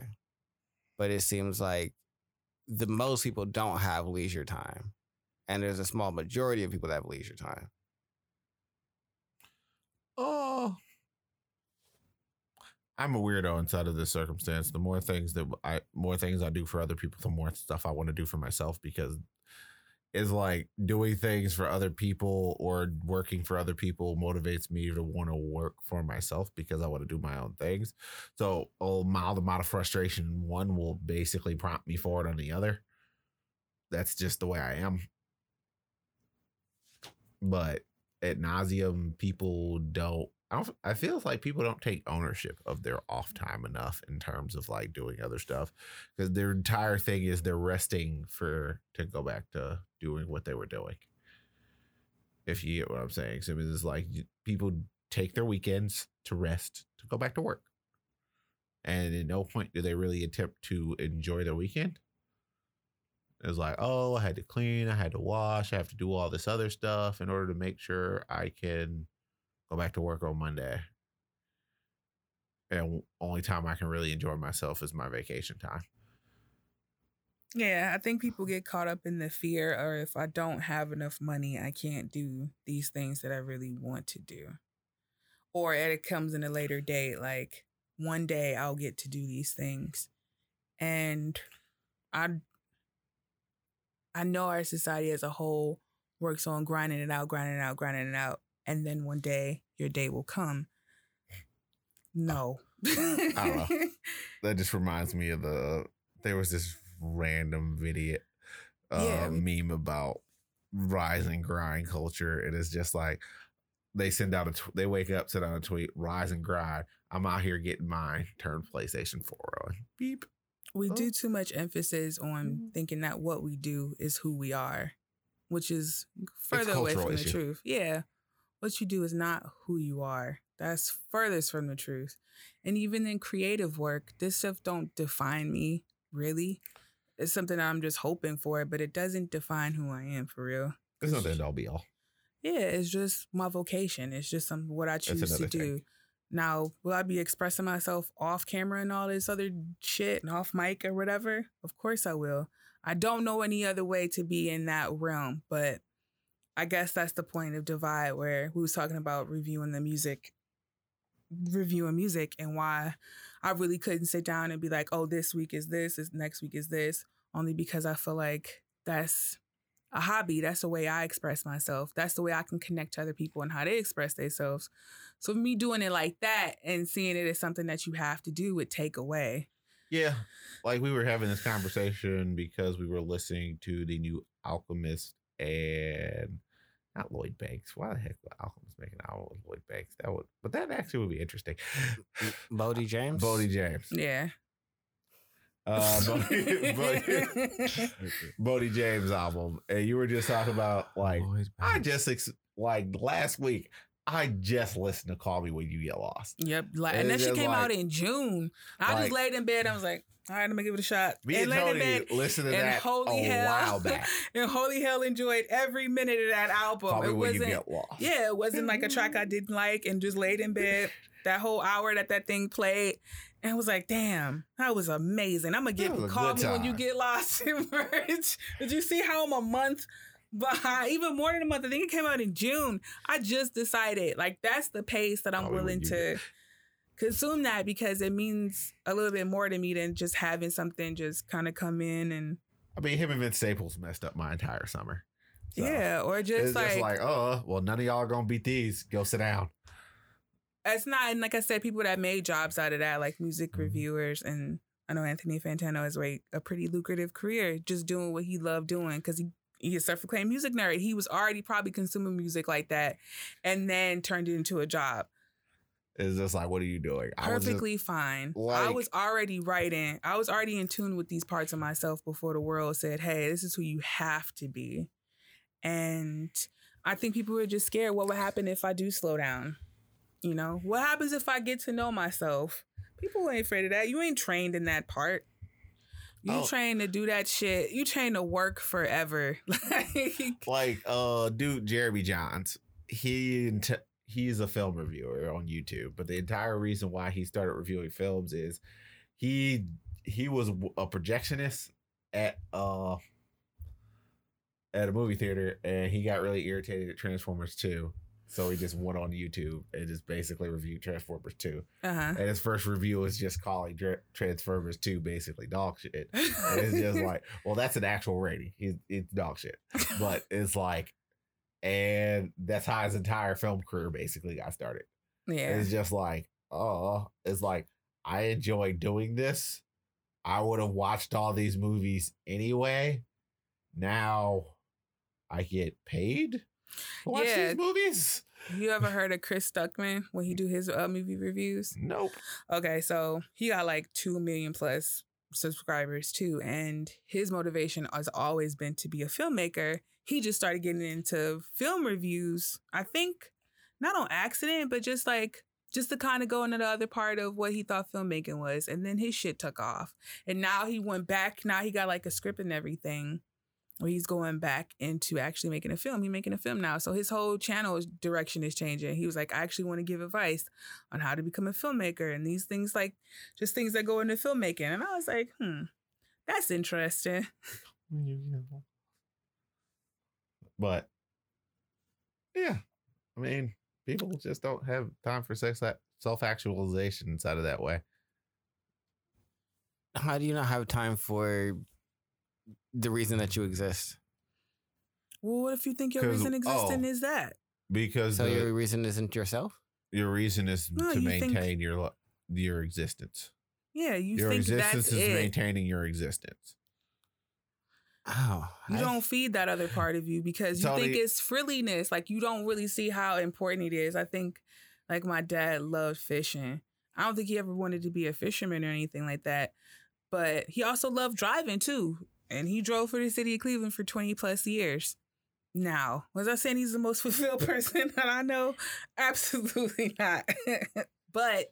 But it seems like the most people don't have leisure time. And there's a small majority of people that have leisure time. Oh, I'm a weirdo inside of this circumstance. The more things that I, more things I do for other people, the more stuff I want to do for myself because it's like doing things for other people or working for other people motivates me to want to work for myself because I want to do my own things. So oh, a mild amount of frustration one will basically prompt me forward on the other. That's just the way I am. But at nauseum, people don't. I, feel like people don't take ownership of their off time enough in terms of like doing other stuff because their entire thing is they're resting for to go back to doing what they were doing. If you get what I'm saying, so it's like people take their weekends to rest to go back to work, and at no point do they really attempt to enjoy their weekend. It's like, oh, I had to clean, I had to wash, I have to do all this other stuff in order to make sure I can go back to work on Monday. And only time I can really enjoy myself is my vacation time. Yeah, I think people get caught up in the fear or if I don't have enough money, I can't do these things that I really want to do. Or it comes in a later date, like one day I'll get to do these things. And I I know our society as a whole works on grinding it out, grinding it out, grinding it out. And then one day your day will come. No. don't know. That just reminds me of the there was this random video uh, Yeah. meme about rise and grind culture. It is just like they send out a tw- they wake up, send out a tweet, rise and grind. I'm out here getting mine. Turn PlayStation 4 on. Beep. We Oh. do too much emphasis on Mhm. thinking that what we do is who we are, which is further away from the issue. truth. Yeah. What you do is not who you are. That's furthest from the truth. And even in creative work, this stuff don't define me, really. It's something I'm just hoping for, but it doesn't define who I am for real. It's not the end all be all. Yeah, it's just my vocation. It's just some what I choose to do. thing. Now, will I be expressing myself off camera and all this other shit and off mic or whatever? Of course I will. I don't know any other way to be in that realm, but I guess that's the point of divide where we was talking about reviewing the music reviewing music and why I really couldn't sit down and be like, oh, this week is this, this next week is this, only because I feel like that's a hobby. That's the way I express myself. That's the way I can connect to other people and how they express themselves. So me doing it like that and seeing it as something that you have to do would take away. Yeah. Like we were having this conversation because we were listening to the new Alchemist and not Lloyd Banks. Why the heck would Alchemist make an album with Lloyd Banks? That would, but that actually would be interesting. Boldy James? Boldy James. Yeah. Uh, Boldy, Boldy, Boldy James album. And you were just talking about like, I just, ex- like last week, I just listened to Call Me When You Get Lost. Yep. Like, And and shit just came out in June. I like- just laid in bed. I was like, all right, I'm gonna give it a shot. Me and and Tony bed listened to and that holy a hell. while back. and holy hell enjoyed every minute of that album. Call Me it When wasn't Get Lost. yeah, it wasn't like a track I didn't like and just laid in bed that whole hour that that thing played. And was like, damn, that was amazing. I'm gonna get call me when you get lost in merch. Did you see how I'm a month behind? Even more than a month. I think it came out in June. I just decided like that's the pace that I'm willing to consume that because it means a little bit more to me than just having something just kind of come in and I mean, him and Vince Staples messed up my entire summer. So, yeah, or just like, just like, oh, well, none of y'all are gonna beat these. Go sit down. it's not and like I said, people that made jobs out of that, like music Mhm. reviewers, and I know Anthony Fantano has like a pretty lucrative career just doing what he loved doing because he he's a self-proclaimed music nerd. He was already probably consuming music like that, and then turned it into a job. It's just like, what are you doing? I just- Perfectly fine. I was already writing. I was already in tune with these parts of myself before the world said, "Hey, this is who you have to be." And I think people were just scared. What would happen if I do slow down? You know, what happens if I get to know myself? People ain't afraid of that. You ain't trained in that part. You Oh. trained to do that shit. You train to work forever. like, like uh dude Jeremy Jahns he int- he's a film reviewer on YouTube but the entire reason why he started reviewing films is he he was a projectionist at uh at a movie theater and he got really irritated at Transformers 2 so he just went on YouTube and just basically reviewed Transformers 2 uh-huh. and his first review was just calling Dra- Transformers 2 basically dog shit and it's just like, well, that's an actual rating. He's it's dog shit. But it's like, and that's how his entire film career basically got started. yeah. It's just like, oh, it's like I enjoy doing this. I would have watched all these movies anyway. Now I get paid watch Yeah. these movies. You ever heard of Chris Stuckman when he do his uh, movie reviews? Nope. Okay, so he got like 2 million plus subscribers too. And his motivation has always been to be a filmmaker. He just started getting into film reviews, I think, not on accident, but just like, just to kind of go into the other part of what he thought filmmaking was. And then his shit took off. And now he went back. Now he got like a script and everything where he's going back into actually making a film. He's making a film now. So his whole channel direction is changing. He was like, I actually want to give advice on how to become a filmmaker and these things like just things that go into filmmaking. And I was like, hmm, that's interesting. But yeah, I mean, people just don't have time for sex self actualization inside of that way. How do you not have time for the reason that you exist? Well, what if you think your 'Cause- reason existing oh. is that? Because So the- your reason isn't yourself? your reason is No, to you think- maintain your lo- your existence. Yeah, you your think existence that's is it. maintaining your existence. Oh, you I- don't feed that other part of you because you think Tony- it's frilliness. Like you don't really see how important it is. I think like my dad loved fishing. I don't think he ever wanted to be a fisherman or anything like that. But he also loved driving too. And he drove for the city of Cleveland for 20 plus years. Now, was I saying he's the most fulfilled person that I know? Absolutely not. but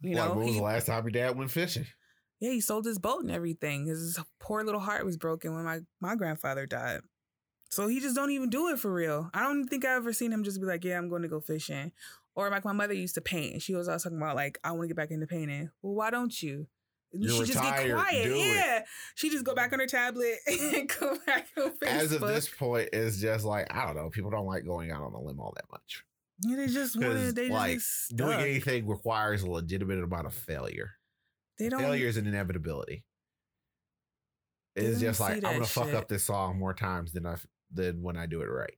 you like, know, when was he- the last time your dad went fishing? yeah, he sold his boat and everything. His poor little heart was broken when my, my grandfather died. So he just don't even do it for real. I don't think I ever seen him just be like, yeah, I'm going to go fishing. Or like my mother used to paint. and She was always talking about like, I want to get back into painting. Well, why don't you? And You're she just get quiet. do it. yeah. She just go back on her tablet and go back on Facebook. As of this point, it's just like I don't know. People don't like going out on a limb all that much. yeah, they just want to, 'Cause, they like, just Doing anything requires a legitimate amount of failure. They don't. Failure is an inevitability. It's just like I'm gonna fuck up this song more times than I than when I do it right.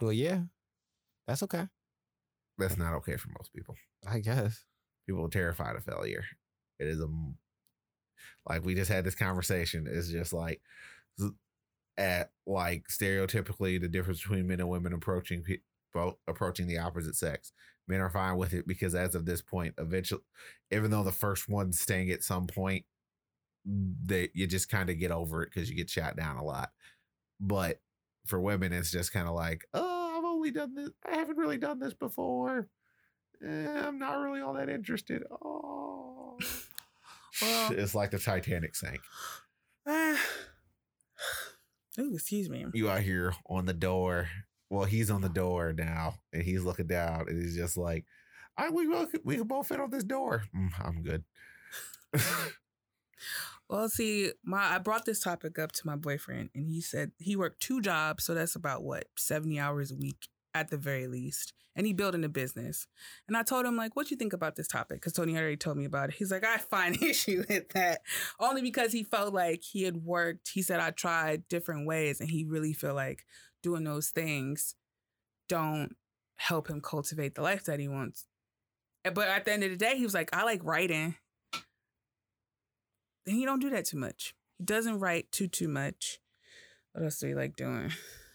well, yeah, that's okay. That's not okay for most people. I guess. People are terrified of failure. It is a like we just had this conversation. It's just like at like stereotypically the difference between men and women approaching approaching the opposite sex. Men are fine with it because as of this point, eventually, even though the first one's staying at some point, they you just kind of get over it because you get shot down a lot. But for women, it's just kind of like, oh, I've only done this. I haven't really done this before. Eh, I'm not really all that interested. Oh, Well- it's like the Titanic sank. Ah. Ooh, excuse me. You out here on the door. Well, he's on the door now, and he's looking down, and he's just like, "I we both we can both fit on this door." Mm, I'm good. Well, see, my I brought this topic up to my boyfriend, and he said he worked two jobs, so that's about what seventy hours a week at the very least, and he building a business. And I told him like, "What you think about this topic?" Because Tony already told me about it. He's like, "I find issue with that," only because he felt like he had worked. He said I tried different ways, and he really feel like doing those things don't help him cultivate the life that he wants. Eh, but at the end of the day, he was like, "I like writing." then he don't do that too much. He doesn't write too too much. What else do he like doing?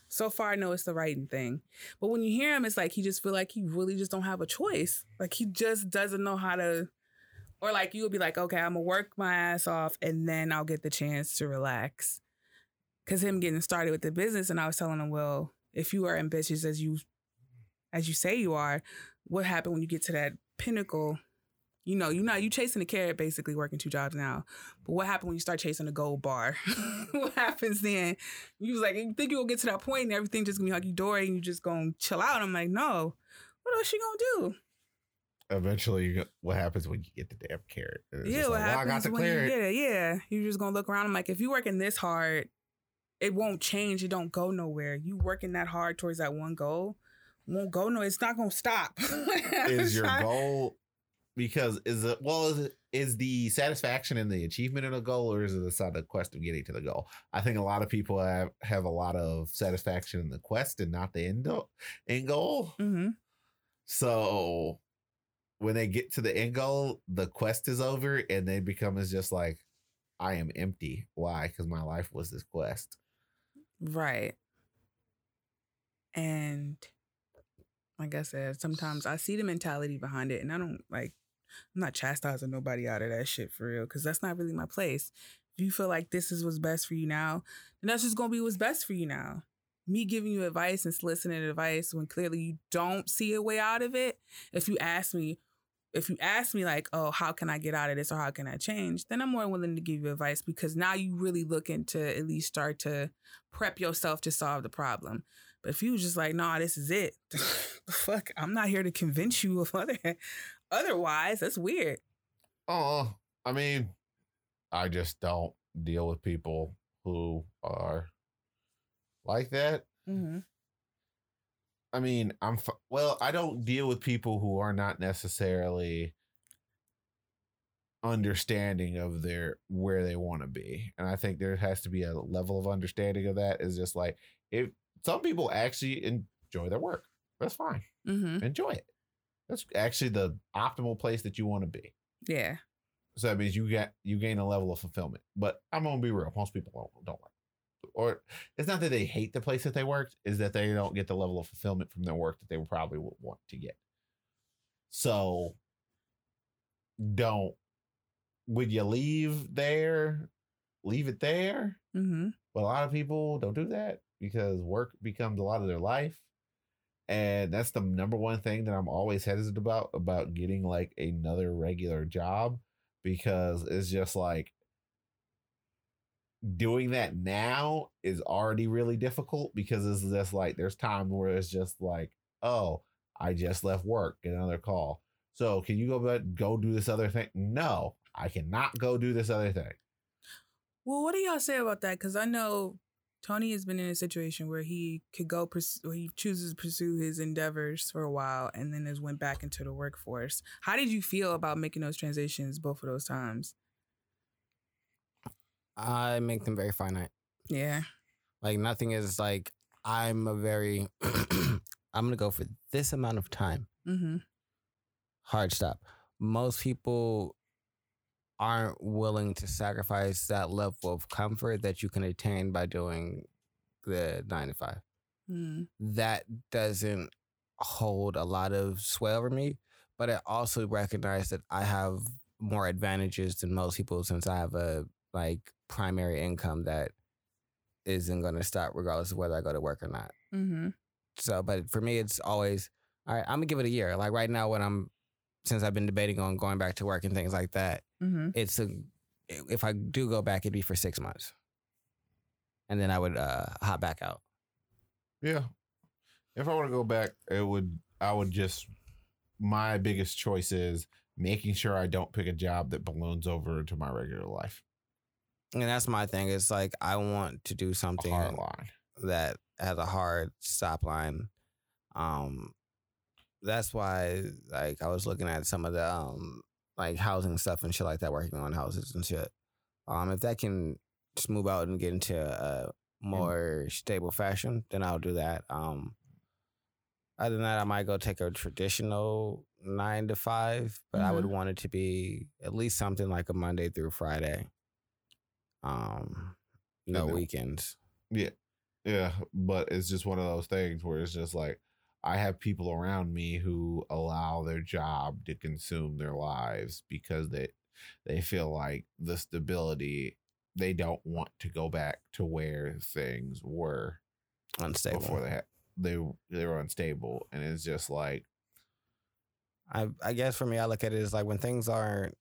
So far, I know it's the writing thing, but when you hear him, it's like he just feel like he really just don't have a choice. Like he just doesn't know how to, or like you would be like, okay, I'm gonna work my ass off, and then I'll get the chance to relax. Cause him getting started with the business, and I was telling him, well, if you are ambitious as you, as you say you are, what happened when you get to that pinnacle you know, you're not you chasing a carrot, basically working two jobs now. But what happened when you start chasing a gold bar? what happens then? You was like, you think you'll get to that point and everything just gonna be hunky dory and you just gonna chill out. I'm like, no. What else you gonna do? Eventually, go, what happens when you get the damn carrot? It's yeah, what like, well, I got happens the when you get it? Yeah, you're just gonna look around. I'm like, if you're working this hard, it won't change. It don't go nowhere. You working that hard towards that one goal won't go no. It's not gonna stop. is your goal because is it well is it is the satisfaction and the achievement of the goal or is it the the quest of getting to the goal? I think a lot of people have have a lot of satisfaction in the quest and not the end, end goal. Mhm. so when they get to the end goal the quest is over and they become as just like i am empty. Why? Because my life was this quest. Right. And like I said, sometimes I see the mentality behind it and I don't like I'm not chastising nobody out of that shit for real because that's not really my place. If you feel like this is what's best for you now, then that's just gonna be what's best for you now. Me giving you advice and soliciting advice when clearly you don't see a way out of it. If you ask me, if you ask me like, oh, how can I get out of this or how can I change, then I'm more willing to give you advice because now you really looking to at least start to prep yourself to solve the problem. But if you was just like, nah, this is it, fuck, I'm not here to convince you of other otherwise. That's weird. oh i mean i just don't deal with people who are like that Mm-hmm. I mean, I'm f- well. I don't deal with people who are not necessarily understanding of their where they want to be, and I think there has to be a level of understanding of that. Is just like if some people actually enjoy their work, that's fine. Mm-hmm. Enjoy it. That's actually the optimal place that you want to be. Yeah. So that means you get you gain a level of fulfillment. But I'm gonna be real. Most people don't, don't like. Or it's not that they hate the place that they worked, is that they don't get the level of fulfillment from their work that they probably would want to get. So don't would you leave there, leave it there? Mm-hmm. But a lot of people don't do that because work becomes a lot of their life. And that's the number one thing that I'm always hesitant about about getting like another regular job because it's just like doing that now is already really difficult because it's just like there's time where it's just like, oh, I just left work, get another call. So can you go back go do this other thing? No, I cannot go do this other thing. Well, what do y'all say about that? Because I know Tony has been in a situation where he could go, pers- where he chooses to pursue his endeavors for a while, and then has went back into the workforce. How did you feel about making those transitions both of those times? I make them very finite. Yeah. Like nothing is like I'm a very I'm gonna go for this amount of time. Mm-hmm. Hard stop. Most people aren't willing to sacrifice that level of comfort that you can attain by doing the nine to five. Mm-hmm. That doesn't hold a lot of sway over me, but I also recognize that I have more advantages than most people since I have a like primary income that isn't going to stop regardless of whether I go to work or not. Mm-hmm. So, but for me, it's always all right. I'm gonna give it a year. Like right now, when I'm since I've been debating on going back to work and things like that, Mm-hmm. it's a if I do go back, it'd be for six months, and then I would uh hop back out. Yeah. If I were to go back, it would I would just my biggest choice is making sure I don't pick a job that balloons over to my regular life. And that's my thing. It's like I want to do something hard line. that has a hard stop line. Um, that's why like I was looking at some of the um like housing stuff and shit like that, working on houses and shit. Um, if that can just move out and get into a more stable fashion, then I'll do that. Um, other than that, I might go take a traditional nine to five, but I would want it to be at least something like a Monday through Friday. Um, no weekends. Yeah. Yeah, but it's just one of those things where it's just like I have people around me who allow their job to consume their lives because they they feel like the stability they don't want to go back to where things were Unstable. before they had they they were unstable and it's just like I I guess for me, I look at it as like when things aren't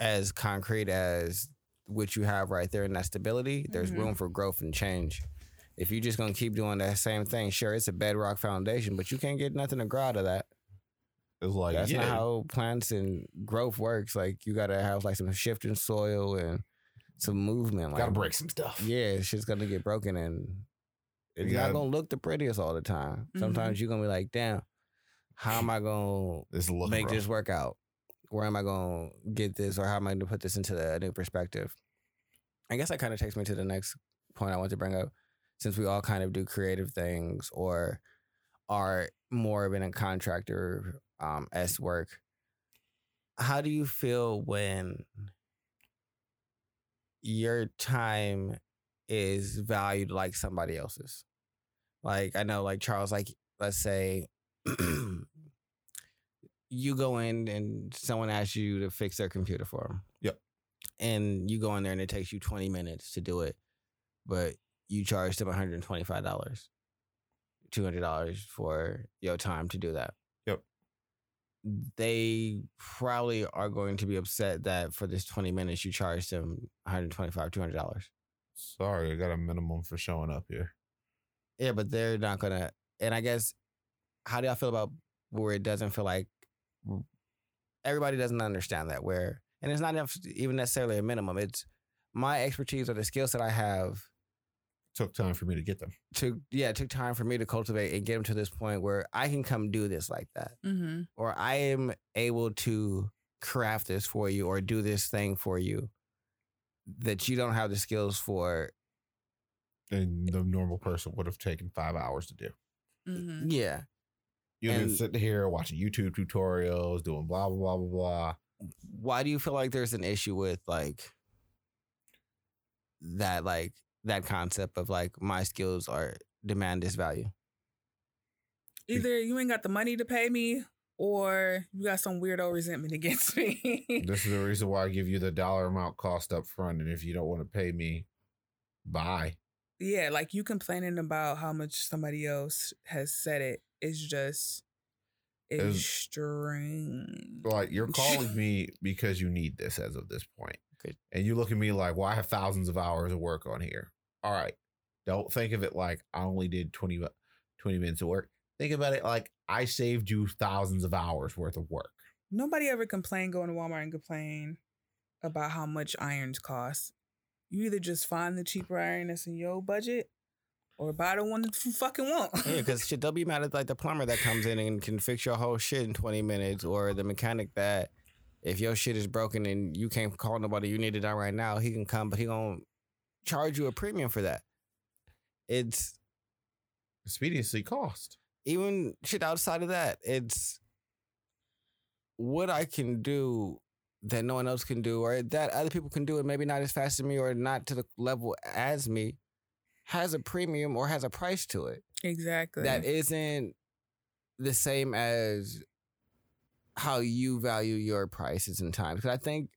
as concrete as what you have right there in that stability, there's Mhm. room for growth and change. If you're just gonna keep doing that same thing, sure, it's a bedrock foundation, but you can't get nothing to grow out of that. it's like That's yeah, not how plants and growth works. Like you gotta have like some shifting soil and some movement. Like gotta break some stuff. yeah, it's just gonna get broken and it's You not gotta- gonna look the prettiest all the time. Mm-hmm. Sometimes you're gonna be like, damn, how am I gonna This look make rough. this work out? Where am I going to get this, or how am I going to put this into a new perspective? I guess that kind of takes me to the next point I want to bring up. Since we all kind of do creative things or are more of in a contractor um, s work, how do you feel when your time is valued like somebody else's? Like I know, like Charles, like let's say you go in and someone asks you to fix their computer for them. Yep. And you go in there and it takes you 20 minutes to do it, but you charge them $125, $200 for your time to do that. Yep. They probably are going to be upset that for this 20 minutes you charged them 125, $200. Sorry, I got a minimum for showing up here. Yeah, but they're not gonna. And I guess, how do y'all feel about where it doesn't feel like everybody doesn't understand that? Where and it's not enough- even necessarily a minimum. It's my expertise or the skills that I have Took time for me to get them. to yeah. It took time for me to cultivate and get them to this point where I can come do this like that, Mm-hmm. or I am able to craft this for you or do this thing for you that you don't have the skills for. And the normal person would have taken five hours to do. Mm-hmm. Yeah, You've been sitting here watching YouTube tutorials, doing blah blah blah blah blah. why do you feel like there's an issue with like that like that concept of like my skills are demand this value Either you ain't got the money to pay me, or you got some weirdo resentment against me. this is the reason why I give you the dollar amount cost up front, and if you don't want to pay me, bye. yeah, like you complaining about how much somebody else has said it is just Is- extreme. Like you're calling me because you need this as of this point, Good. and you look at me like, "Well, I have thousands of hours of work on here." All right, don't think of it like I only did 20, 20 minutes of work. Think about it like I saved you thousands of hours worth of work. Nobody ever complain going to Walmart and complain about how much irons cost. You either just find the cheaper iron that's in your budget, or buy the one that you fucking want. yeah because shit they'll be mad at like the plumber that comes in and can fix your whole shit in 20 minutes or the mechanic that if your shit is broken and you can't call nobody you need it done right now he can come but he gonna charge you a premium for that it's Expediency cost. even shit outside of that, it's what I can do that no one else can do, or that other people can do, and maybe not as fast as me, or not to the level as me, has a premium or has a price to it exactly. that isn't the same as how you value your prices and times. Because I think,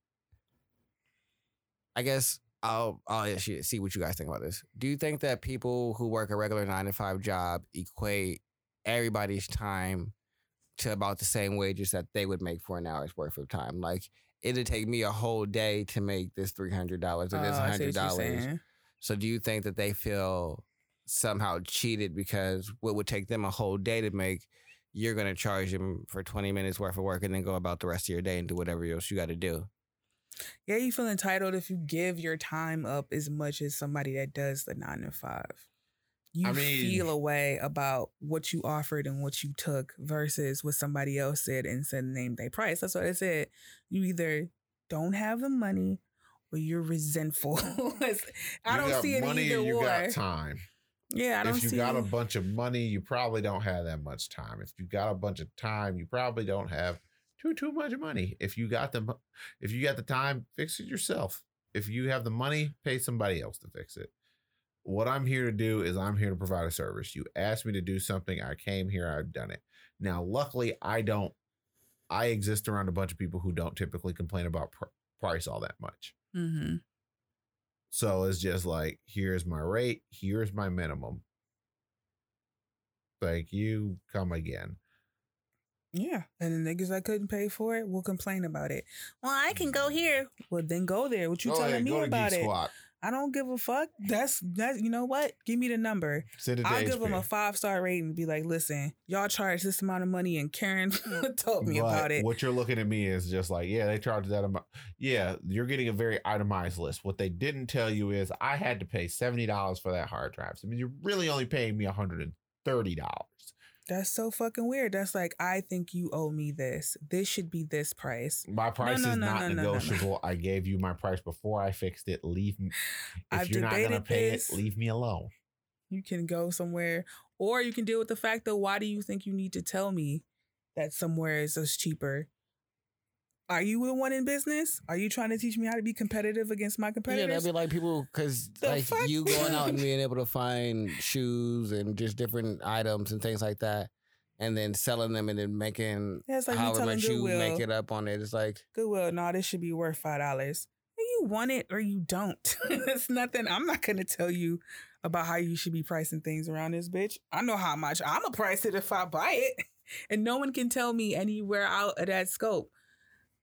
I guess I'll I'll see what you guys think about this. Do you think that people who work a regular nine to five job equate everybody's time to about the same wages that they would make for an hour's worth of time? Like it'd take me a whole day to make this three hundred dollars or this Oh, see hundred dollars. So do you think that they feel somehow cheated because what would take them a whole day to make, you're gonna charge them for twenty minutes worth of work and then go about the rest of your day and do whatever else you got to do? Yeah, you feel entitled if you give your time up as much as somebody that does the nine to five. You I mean- feel a way about what you offered and what you took versus what somebody else said and said name their price. That's what I said. You either don't have the money or you're resentful. I You don't got see it money either and you got time. Yeah, I don't if you got a bunch of money, you probably don't have that much time. If you got a bunch of time, you probably don't have too too much money. If you got the if you got the time, fix it yourself. If you have the money, pay somebody else to fix it. What I'm here to do is I'm here to provide a service. You asked me to do something, I came here, I've done it. Now, luckily, I don't. I exist around a bunch of people who don't typically complain about pr- price all that much. hmm So it's just like, here's my rate, here's my minimum. Thank you. Come again. Yeah. And the niggas I couldn't pay for it will complain about it. Well, I can mm. go here. Well, then go there. What you Go telling ahead, me about it? I don't give a fuck. That's that. You know what? Give me the number. Send it I'll give them a five star rating and be like, listen, y'all charge this amount of money, and Karen told me But about it. What you're looking at me is just like, yeah, they charge that amount. Yeah, you're getting a very itemized list. What they didn't tell you is I had to pay seventy dollars for that hard drive. So, I mean, you're really only paying me one hundred and thirty dollars. That's so fucking weird. That's like, I think you owe me this. This should be this price. My price no, is no, not no, no, no, no. negotiable. I gave you my price before I fixed it. Leave me. If I've you're not gonna pay this. it, leave me alone. You can go somewhere, or you can deal with the fact that why do you think you need to tell me that somewhere is just cheaper? Are you the one in business? Are you trying to teach me how to be competitive against my competitors? Yeah, that'd be like people because like fuck? you going out and being able to find shoes and just different items and things like that, and then selling them and then making Yeah, like however much you make it up on it. It's like Goodwill, no, this should be worth five dollars. You want it or you don't. it's nothing. I'm not gonna tell you about how you should be pricing things around this bitch. I know how much I'm gonna price it if I buy it, and no one can tell me anywhere out of that scope.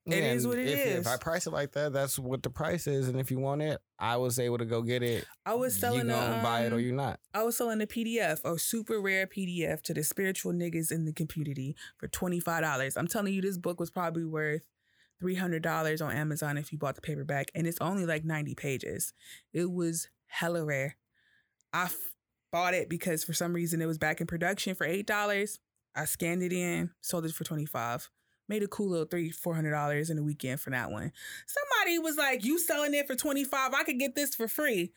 It is and what it if, is. If I price it like that, that's what the price is, and if you want it, I was able to go get it. I was selling you a, gonna buy it or um, you not. I was selling a PDF, a super rare PDF to the spiritual niggas in the community for $25. I'm telling you, this book was probably worth $300 on Amazon if you bought the paperback, and it's only like 90 pages. It was hella rare. I f- bought it because for some reason it was back in production for $8. I scanned it in, sold it for 25 Made a cool little three, four hundred dollars in a weekend for that one. Somebody was like, "You selling it for twenty five? I could get this for free."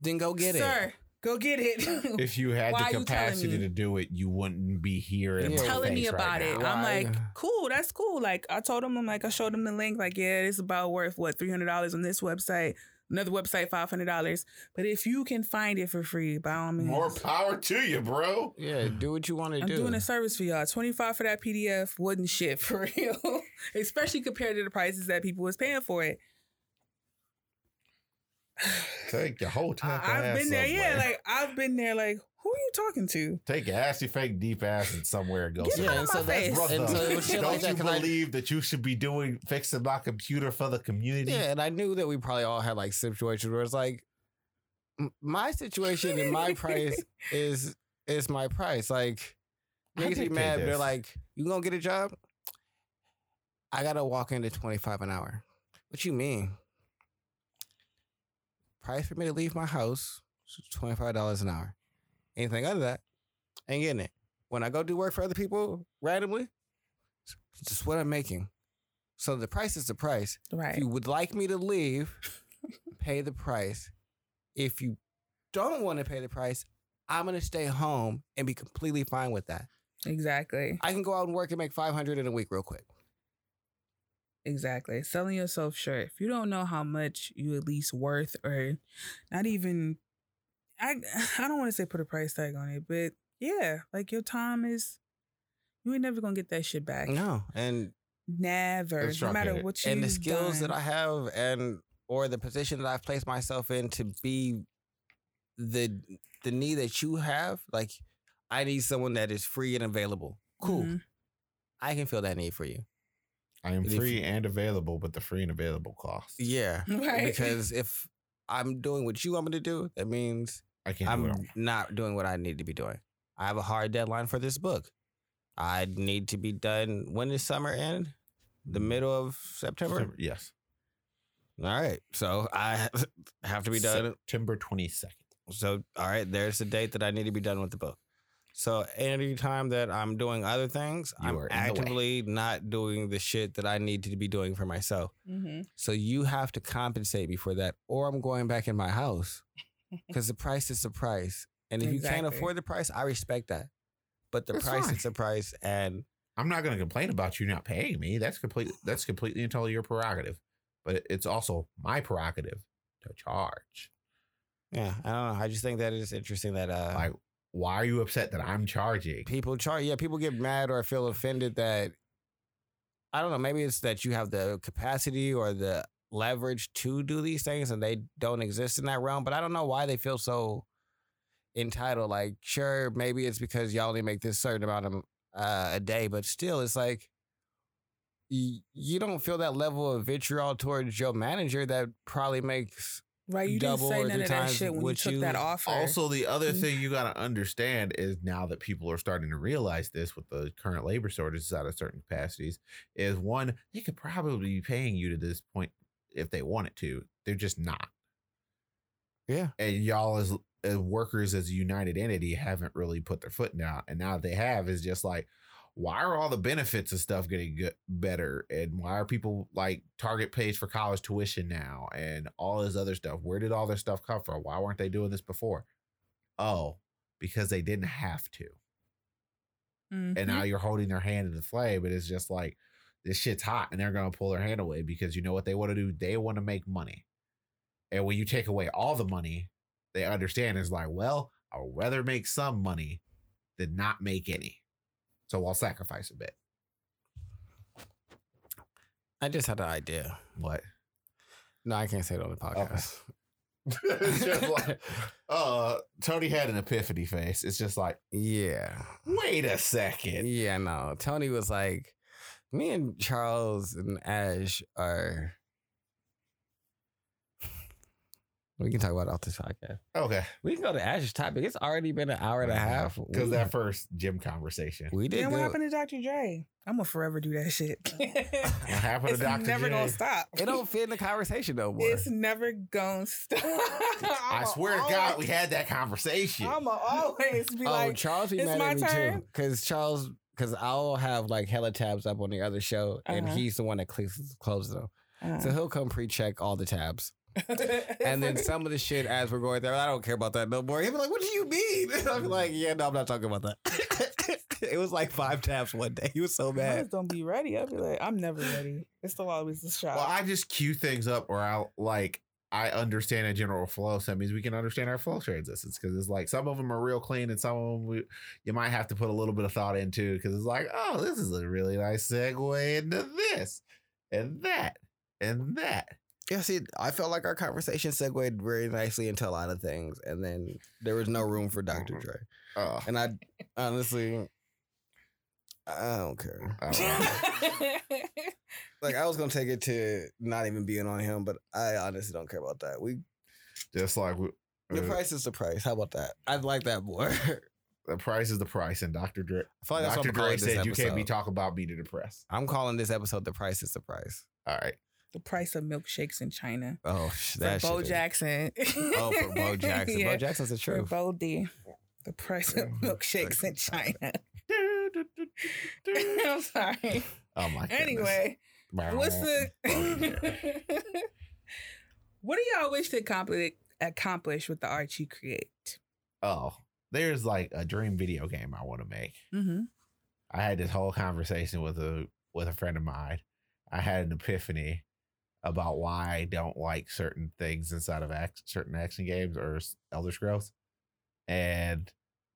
Then go get Sir, it. go get it. If you had the are you telling capacity to do it, you wouldn't be here. in Yeah. telling me about right it. now. I'm Why? like, cool, that's cool. Like I told him, I'm like, I showed him the link. Like, yeah, it's about worth what three hundred dollars on this website. Another website, five hundred dollars. But if you can find it for free, by all means, More power to you, bro. Yeah, do what you want to do. I'm doing a service for y'all. Twenty five for that PDF wasn't shit for real, especially compared to the prices that people was paying for it. Take the whole time. I, have been there, yeah. Like I've been there. Like who are you talking to? take your ass, you fake deep ass, and somewhere and go. Get sit. out yeah, and so my that's face. And so it don't like that. you 'cause I- believe that you should be doing fixing my computer for the community? Yeah, and I knew that we probably all had like situations where it's like my situation and my price is is my price. Like I niggas be dictate mad. They're like, "You gonna get a job?" I gotta walk into twenty five an hour. What you mean? Price for me to leave my house is twenty five dollars an hour. Anything other than that, ain't getting it. When I go do work for other people randomly, it's just what I'm making. So the price is the price. Right. If you would like me to leave, pay the price. If you don't want to pay the price, I'm gonna stay home and be completely fine with that. Exactly. I can go out and work and make 500 in a week real quick. Exactly. Selling yourself short. If you don't know how much you at least worth or not even I I don't want to say put a price tag on it, but yeah, like your time is you ain't never gonna get that shit back. No, and Never. No matter it. what you and the skills that I have and or the position that I've placed myself in to be the the need that you have, like I need someone that is free and available. Cool. Mhm. I can feel that need for you. I am If free you- and available, but the free and available cost. Yeah. Right. Because if I'm doing what you want me to do, that means I can't do it. I'm all. not doing what I need to be doing. I have a hard deadline for this book. I need to be done when does summer end? The middle of September? September- Yes. All right. So I have to be done. September 22nd. So all right, there's the date that I need to be done with the book. So any time that I'm doing other things, You I'm are in the way. actively not doing the shit that I need to be doing for myself. Mhm. So you have to compensate me for that, or I'm going back in my house because the price is the price. And if you can't afford the price, I respect that. But the That's price fine. is the price, and I'm not going to complain about you not paying me. That's completely that's completely and totally your prerogative. But it's also my prerogative to charge. yeah, I don't know. I just think that it's interesting that uh, Like, why are you upset that I'm charging? people charge. Yeah, people get mad or feel offended that I don't know. Maybe it's that you have the capacity or the leverage to do these things, and they don't exist in that realm. But I don't know why they feel so entitled. Like, sure, maybe it's because y'all only make this certain amount of uh, a day, but still, it's like y- you don't feel that level of vitriol towards your manager that probably makes Right. You Double didn't say or none three of that times shit when you took you- that offer. Also, the other Mm. thing you got to understand is now that people are starting to realize this with the current labor shortages out of certain capacities, is one, they could probably be paying you to this point if they wanted to. They're just not. yeah. And y'all, as, as workers, as a united entity, haven't really put their foot down. And now they have is just like, why are all the benefits and stuff getting good, better? And why are people like Target pays for college tuition now and all this other stuff? Where did all this stuff come from? Why weren't they doing this before? Oh, because they didn't have to. Mhm. And now you're holding their hand in the flame. And it's just like, this shit's hot and they're going to pull their hand away because you know what they want to do? They want to make money. And when you take away all the money, they understand it's like, well, I'd rather make some money than not make any. So I'll sacrifice a bit. I just had an idea. What? No, I can't say it on the podcast. it's just like, uh, Tony had an epiphany face. It's just like, Yeah. wait a second. Yeah, no. Tony was like, me and Charles and Ash are. We can talk about it off this podcast. Okay. We can go to Ash's topic. It's already been an hour and a half. Because that first gym conversation. we did Then what happened to Dr. Dre? I'm gonna forever do that shit. What happened to it's Dr. never J? gonna stop. It don't fit in the conversation no more. It's never gonna stop. I swear to God, we had that conversation. I'ma always be oh, like, Charles be "It's mad my at me turn." too. Because Charles, because I'll have like hella tabs up on the other show, and Uh-huh. he's the one that clicks, closes them. uh, So he'll come pre-check all the tabs. And then some of the shit as we're going there, I don't care about that no more. He'll be like, "What do you mean?" Be like, "Yeah, no, I'm not talking about that." it was like five tabs one day. He was so I mad. just don't be ready. I'll be like, I'm never ready. It's still always a shot. Well, I just cue things up where I'll like I understand a general flow. So that means we can understand our flow transitions because it's like some of them are real clean and some of them we, you might have to put a little bit of thought into because it's like, oh, this is a really nice segue into this and that and that. Yeah, see, I felt like our conversation segued very nicely into a lot of things, and then there was no room for Dr. Dre. Uh, And I honestly, I don't care. I don't. Like I was gonna take it to not even being on him, but I honestly don't care about that. We just like we, the uh, price is the price. How about that? I'd like that more. The price is the price, and Dr. Dre. feel like Dr. I'm Dre this said you can't be episode. talking about me to depress. I'm calling this episode "The Price Is the Price." All right. the price of milkshakes in China. Oh, sh- For Bo shit is- Jackson. Oh, for Bo Jackson. Yeah, Bo Jackson's the For truth. Bo D. The price of milkshakes in China. I'm sorry. Oh my goodness. Anyway, what's the what do y'all wish to accomplish accomplish with the art you create? oh, there's like a dream video game I want to make. Mm-hmm. I had this whole conversation with a with a friend of mine. I had an epiphany about why I don't like certain things inside of act, certain action games or Elder Scrolls, and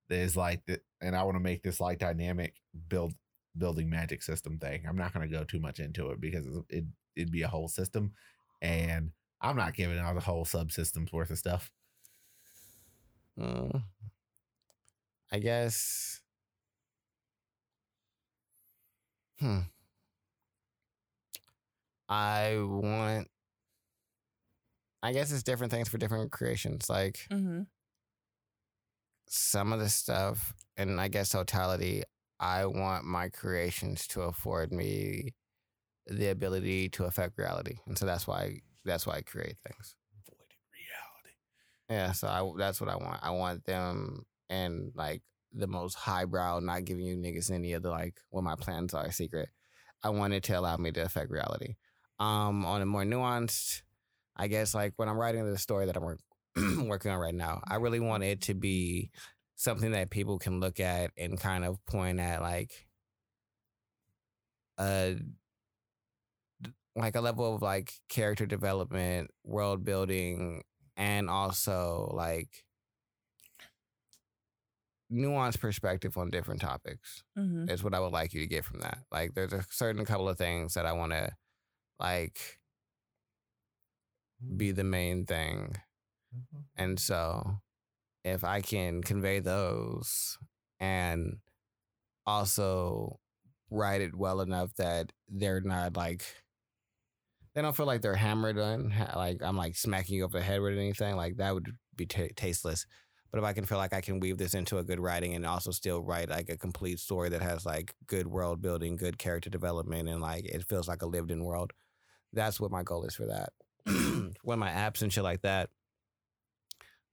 there's like the, and I want to make this like dynamic build building magic system thing. I'm not going to go too much into it because it it'd be a whole system, and I'm not giving out the whole subsystems worth of stuff. Mm. I guess. Hmm. I want. I guess it's different things for different creations. Like Mm-hmm. Some of the stuff, and I guess totality, I want my creations to afford me the ability to affect reality, and so that's why that's why I create things. Voided reality. Yeah, so I that's what I want. I want them and like the most highbrow, not giving you niggas any of the like what my plans are secret. I want it to allow me to affect reality. Um, on a more nuanced, I guess like when I'm writing the story that I'm working on right now, I really want it to be something that people can look at and kind of point at like a like a level of like character development, world building, and also like nuanced perspective on different topics Mm-hmm. is what I would like you to get from that. Like there's a certain couple of things that I want to like be the main thing. Mm-hmm. And so if I can convey those and also write it well enough that they're not like they don't feel like they're hammered on like I'm like smacking you over the head with anything like that would be ta tasteless. But if I can feel like I can weave this into a good writing and also still write like a complete story that has like good world building, good character development, and like it feels like a lived in world, that's what my goal is for that. when my apps and shit like that,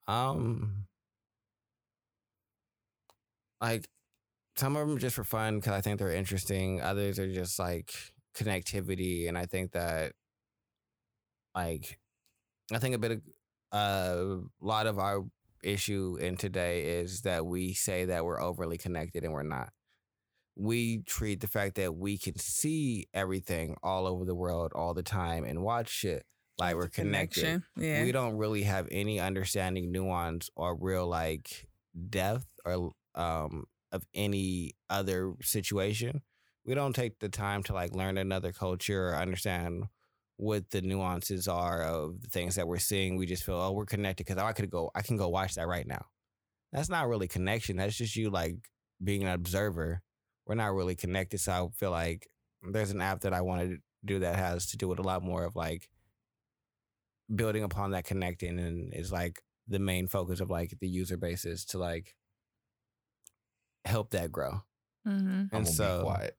um, like some of them just for fun because I think they're interesting. Others are just like connectivity, and I think that like I think a bit of a lot of our issue in today is that we say that we're overly connected and we're not. We treat the fact that we can see everything all over the world all the time and watch shit like we're connected. Yeah. we don't really have any understanding, nuance, or real like depth or um of any other situation. We don't take the time to like learn another culture or understand what the nuances are of the things that we're seeing. We just feel, oh, we're connected because I could go, I can go watch that right now. That's not really connection. That's just you like being an observer. We're not really connected. So I feel like there's an app that I want to do that has to do with a lot more of like building upon that connecting and is like the main focus of like the user bases to like help that grow. Mm-hmm. I'm And gonna so be quiet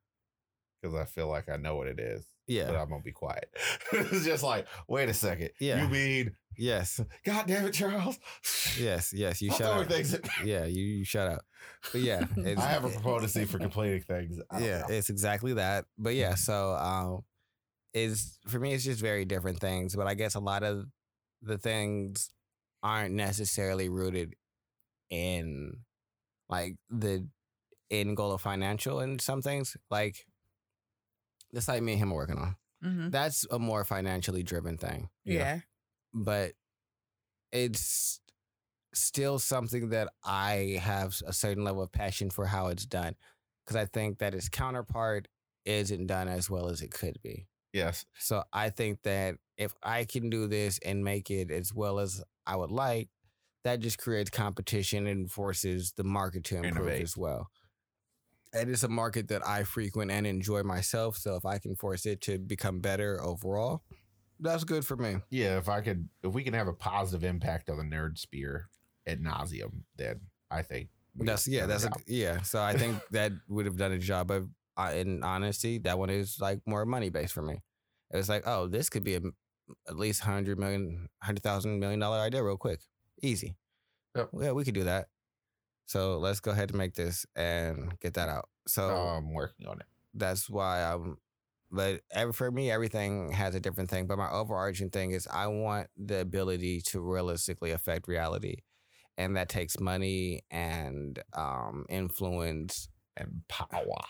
because I feel like I know what it is. Yeah, but I'm gonna be quiet. it's just like, wait a second. Yeah. You mean, yes, God damn it, Charles? yes, yes. You Stop shut up. things. Yeah, you, you shut up. But yeah, it's, I have a proponency for completing things. I yeah, know. it's exactly that. But yeah, so um, is for me, it's just very different things. But I guess a lot of the things aren't necessarily rooted in like the end goal of financial and some things like the site me and him are working on. Mm-hmm. That's a more financially driven thing. Yeah. but it's still something that I have a certain level of passion for how it's done because I think that its counterpart isn't done as well as it could be. Yes. So I think that if I can do this and make it as well as I would like, that just creates competition and forces the market to improve Innovate. as well. And it's a market that I frequent and enjoy myself. So if I can force it to become better overall, that's good for me. Yeah, if I could, if we can have a positive impact on the nerd sphere at nauseum, then I think That's yeah, that's a yeah. So I think that would have done a job of, in honesty, that one is like more money based for me. It's like, oh, this could be a, at least hundred million, hundred thousand million dollar idea real quick, easy. Yep. Yeah, we could do that. So let's go ahead and make this and get that out. So I'm working on it. that's why I'm. But every, for me, everything has a different thing. But my overarching thing is I want the ability to realistically affect reality, and that takes money and um, influence. And power,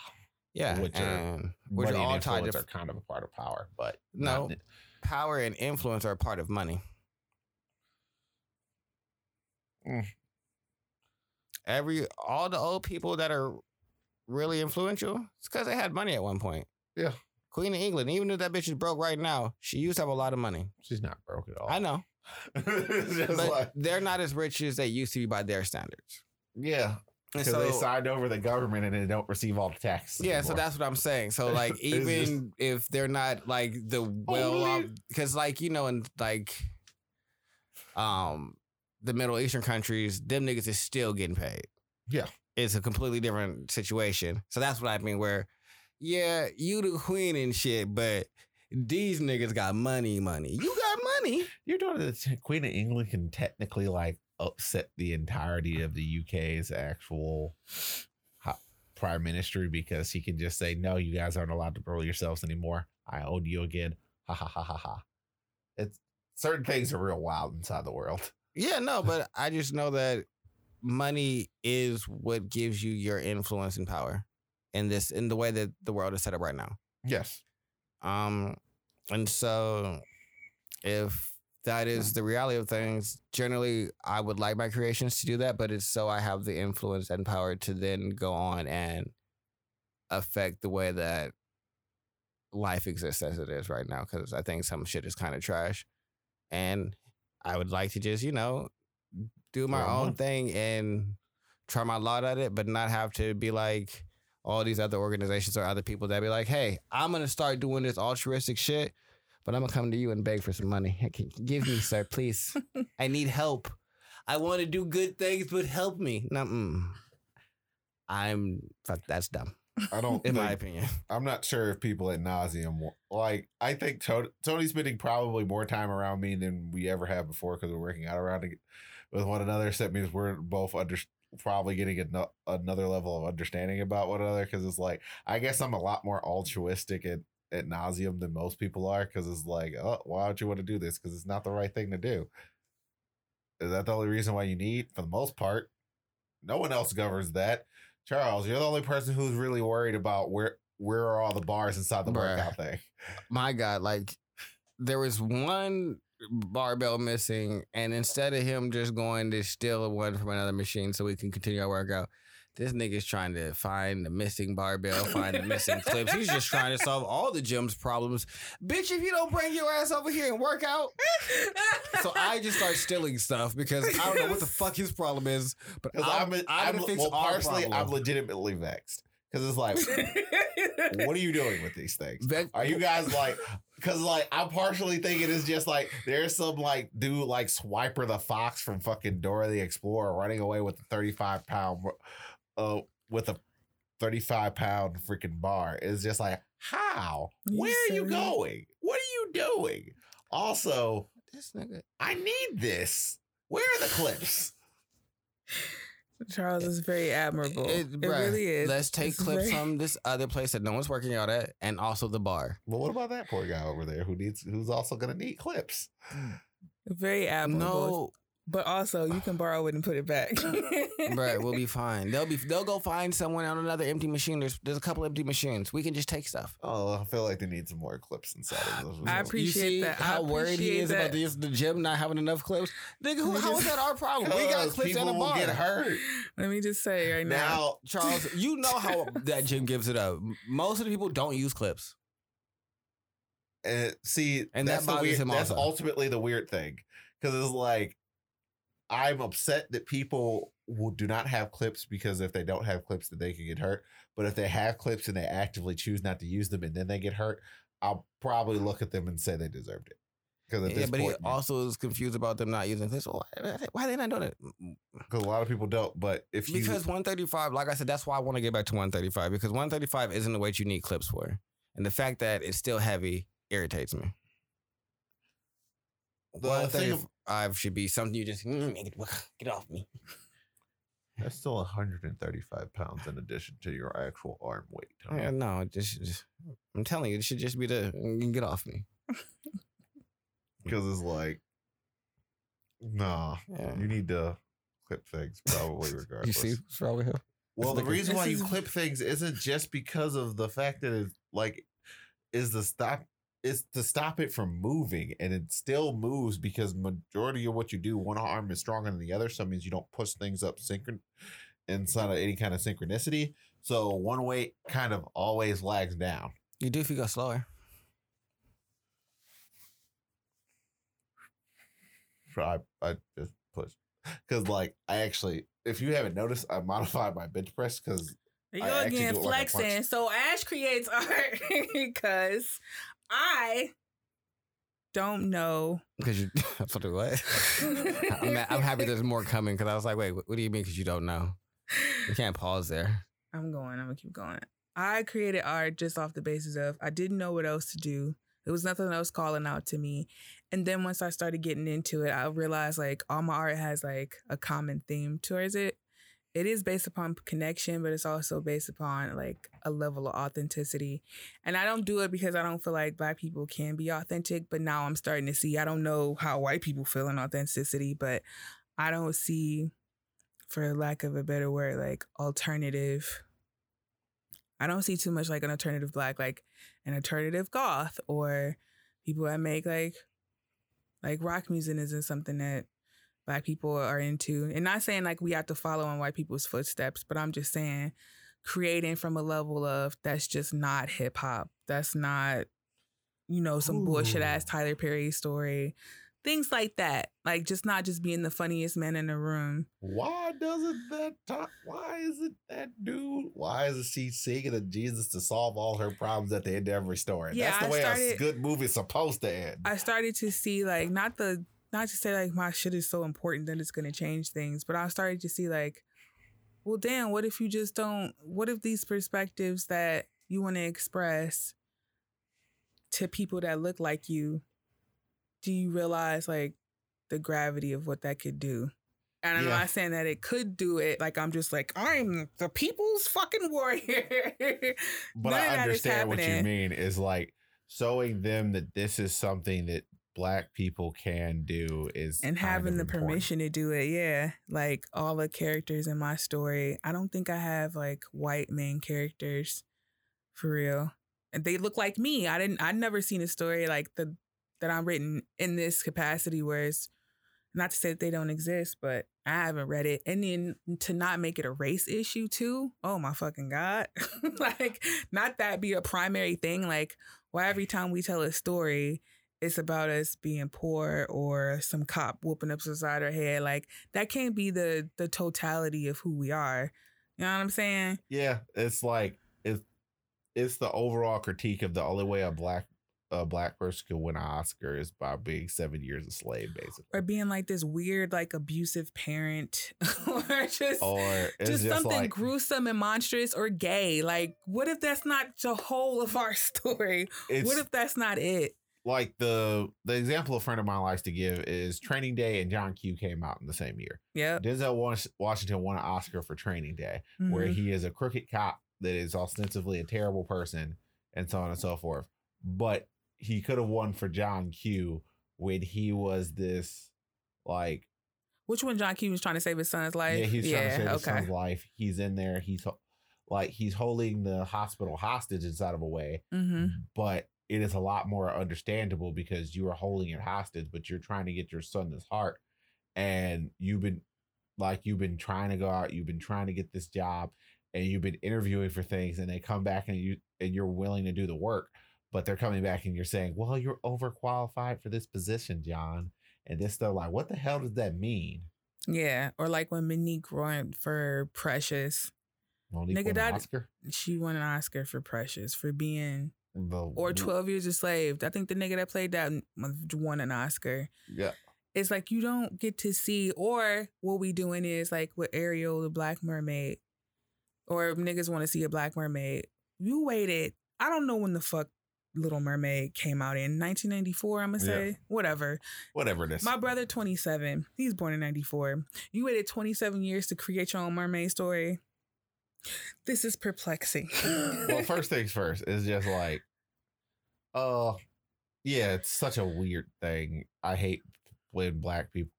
Yeah, Which are- which are all tied to are kind of a part of power, but No. not- power and influence are a part of money. Mm. Every all the old people that are really influential, it's because they had money at one point. Yeah. Queen of England, even if that bitch is broke right now, she used to have a lot of money. She's not broke at all. I know, but like- they're not as rich as they used to be by their standards. yeah, Because they signed over the government and they don't receive all the taxes. Yeah, so that's what I'm saying. So like even if they're not like the well off because like you know in like um the Middle Eastern countries, them niggas is still getting paid. Yeah. It's a completely different situation. So that's what I mean where yeah, you the queen and shit, but these niggas got money, money. You got money. You're doing the Queen of England can technically like upset the entirety of the UK's actual prime ministry because he can just say, "No, you guys aren't allowed to rule yourselves anymore. I own you again." Ha ha ha ha ha. It's certain things are real wild inside the world. Yeah, no, but I just know that money is what gives you your influence and power in this in the way that the world is set up right now. Yes. Um and so if that is the reality of things, generally I would like my creations to do that, but it's so I have the influence and power to then go on and affect the way that life exists as it is right now cuz I think some shit is kind of trash. And I would like to just, you know, do my 'em own thing and try my lot at it, but not have to be like all these other organizations or other people that be like, hey, I'm gonna start doing this altruistic shit, but I'm gonna come to you and beg for some money. Hey, can- Give me, sir, please. I need help. I want to do good things, but help me. No, mm. I'm fuck. That's dumb, I don't. in my opinion. I'm not sure if people at nauseum like. I think Tony, Tony's spending probably more time around me than we ever have before because we're working out around it with one another. So that means we're both under probably getting ano- another level of understanding about one another. Because it's like I guess I'm a lot more altruistic at at nauseum than most people are. Because it's like, oh, why don't you want to do this? Because it's not the right thing to do. Is that the only reason why you need? For the most part, no one else governs that. Charles, you're the only person who's really worried about where where are all the bars inside the Bruh. workout thing. My God, like there was one barbell missing, and instead of him just going to steal one from another machine so we can continue our workout, this nigga's trying to find the missing barbell, find the missing clips. He's just trying to solve all the gym's problems. Bitch, if you don't bring your ass over here and work out, so I just start stealing stuff because I don't know what the fuck his problem is, but I'm, I'm, I'm, I'm, fix well, our partially, I'm legitimately vexed because it's like, what are you doing with these things? Vex- Are you guys like? Because like I'm partially thinking it's just like there's some like dude like Swiper the Fox from fucking Dora the Explorer running away with a 35 pound, uh, with a 35 pound freaking bar. It's just like how? You Where are you silly. going? What are you doing? Also, this nigga. I need this. Where are the clips? Charles is very admirable. It, It- bruh, really is. Let's take It's clips very- from this other place that no one's working out at, and also the bar. Well, what about that poor guy over there who needs who's also gonna need clips? Very admirable. No, But also, you can borrow it and put it back. right, we'll be fine. They'll be they'll go find someone on another empty machine. There's there's a couple empty machines. We can just take stuff. Oh, I feel like they need some more clips inside of those. I you appreciate see that. I how worried he appreciate is about that. the, the gym not having enough clips? Nigga, who, We how is just- that our problem? We got Because clips people and a will bar. get hurt. Let me just say right now. Now, Charles, you know how that gym gives it up. Most of the people don't use clips. uh, see, And that's that the bothers weird, him That's also. ultimately the weird thing because it's like I'm upset that people will do not have clips because if they don't have clips, then they can get hurt. But if they have clips and they actively choose not to use them and then they get hurt, I'll probably look at them and say they deserved it. Because at Yeah, but he point, also is confused about them not using this. Why, why are they not doing it? because a lot of people don't. But if you Because 135, like I said, that's why I want to get back to 135 because 135 isn't the weight you need clips for. And the fact that it's still heavy irritates me. The thing of- I should be something you just mm, get, get off me. That's still 135 pounds in addition to your actual arm weight. Tony. Yeah, no, it just, just I'm telling you, it should just be the mm, get off me. Because it's like, nah, Yeah. you need to clip things probably regardless. You see what's wrong with him? well, the reason why you clip things isn't just because of the fact that it's like, is the stop. Is to stop it from moving, and it still moves because majority of what you do, one arm is stronger than the other. So it means you don't push things up synchron inside of any kind of synchronicity. So one weight kind of always lags down. You do if you go slower. I, I just push because like I actually, if you haven't noticed, I modified my bench press because you I go again, do it like flexing. so Ash creates art because I don't know. Because you, I'm what? I'm, I'm happy there's more coming because I was like, wait, what, what do you mean? Because you don't know. You can't pause there. I'm going. I'm gonna keep going. I created art just off the basis of I didn't know what else to do. There was nothing else calling out to me. And then once I started getting into it, I realized like all my art has like a common theme towards it. It is based upon connection, but it's also based upon like a level of authenticity. And I don't do it because I don't feel like black people can be authentic, but now I'm starting to see I don't know how white people feel in authenticity, but I don't see for lack of a better word, like alternative. I don't see too much like an alternative black, like an alternative goth or people that make like like rock music isn't something that black people are into. And not saying like we have to follow in white people's footsteps, but I'm just saying creating from a level of that's just not hip hop. That's not, you know, some bullshit ass Tyler Perry story. Things like that. Like just not just being the funniest man in the room. why doesn't that talk? Why isn't that dude? Why is she singing to Jesus to solve all her problems at the end of every story? Yeah, That's the I way a started- good movie's supposed to end. I started to see like not the not to say like my shit is so important that it's gonna change things, but I started to see like, well, damn, what if you just don't? What if these perspectives that you want to express to people that look like you, do you realize like the gravity of what that could do? And I'm Yeah. not saying that it could do it. Like I'm just like I'm the people's fucking warrior. But I understand what you mean is like showing them that this is something that black people can do is and having the important. permission to do it yeah like all the characters in my story i don't think i have like white main characters for real. And they look like me i didn't i never seen a story like the that i'm written in this capacity where it's not to say that they don't exist but i haven't read it. And then to not make it a race issue too oh my fucking god. Like not that be a primary thing like why every time we tell a story it's about us being poor or some cop whooping up beside our head. Like that can't be the the totality of who we are. You know what I'm saying? Yeah, it's like it's it's the overall critique of the only way a black a black person can win an Oscar is by being seven years a slave, basically. Or being like this weird, like abusive parent, or just Or just, just, something like gruesome and monstrous or gay. Like, what if that's not the whole of our story? what if that's not it? Like the the example a friend of mine likes to give is Training Day and John Q came out in the same year. Yeah, Denzel Washington won an Oscar for Training Day, where Mhm. he is a crooked cop that is ostensibly a terrible person and so on and so forth. But he could have won for John Q when he was this like Which one? John Q was trying to save his son's life. yeah, he's trying to save his son's life. He's in there. He's like he's holding the hospital hostage inside of a way, hmm but it is a lot more understandable because you are holding it hostage, but you're trying to get your son this heart, and you've been like you've been trying to go out, you've been trying to get this job, and you've been interviewing for things, and they come back and you and you're willing to do the work, but they're coming back and you're saying, well, you're overqualified for this position, John, and this stuff. Like, what the hell does that mean? Yeah. Or like when Mo'Nique won for Precious, Mo'Nique Nigga, won that- Oscar. she won an Oscar for Precious for being The, or 12 years a slave. I think the nigga that played that won an Oscar. Yeah. It's like you don't get to see, or what we doing is like with Ariel, the Black Mermaid, or niggas want to see a Black Mermaid. You waited. I don't know when the fuck Little Mermaid came out in 1994. I'm gonna Yeah. say whatever. Whatever it is. My brother, 27. He's born in 94. You waited 27 years to create your own mermaid story. This is perplexing. well, first things first is just like, uh, yeah, it's such a weird thing. I hate when black people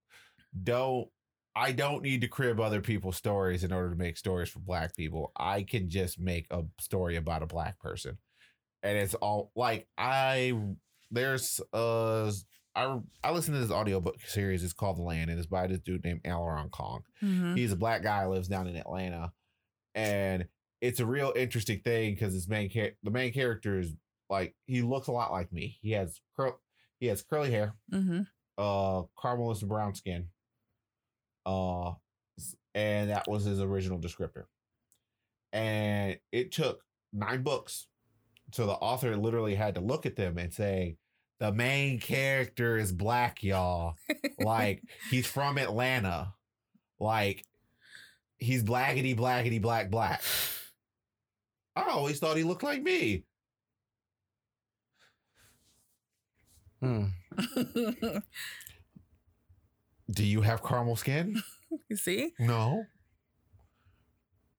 don't. I don't need to crib other people's stories in order to make stories for black people. I can just make a story about a black person, and it's all like I. There's uh. I, I listen to this audiobook series. It's called The Land, and it's by this dude named Aleron Kong Mhm. he's a black guy who lives down in Atlanta, and it's a real interesting thing because his main char- the main character is like he looks a lot like me. He has curl, he has curly hair, Mm-hmm. uh, caramelist brown skin, uh, and that was his original descriptor. And it took nine books, so the author literally had to look at them and say, "The main character is black, y'all. like he's from Atlanta, like." He's blackety blackety black black. I always thought he looked like me. Hmm. Do you have caramel skin? you see? No.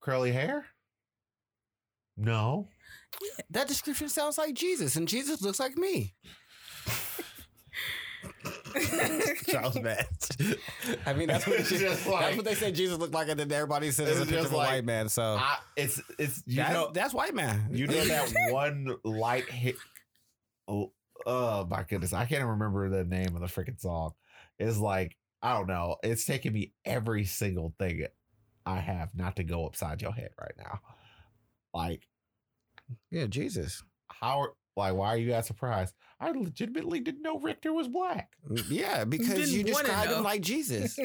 Curly hair? No. That description sounds like Jesus, and Jesus looks like me. Charles Mann. I mean, that's what, It's just like- that's what they said Jesus looked like, and then everybody said it's a picture just of a like- white man. So I, it's it's you that- know that's white man. you know that one light hit. Oh, oh my goodness, I can't remember the name of the freaking song. It's like I don't know. It's taking me every single thing I have not to go upside your head right now. Like yeah, Jesus. how? Like why are you that surprised? I legitimately didn't know Richter was black. Mm, yeah, because you described him like Jesus,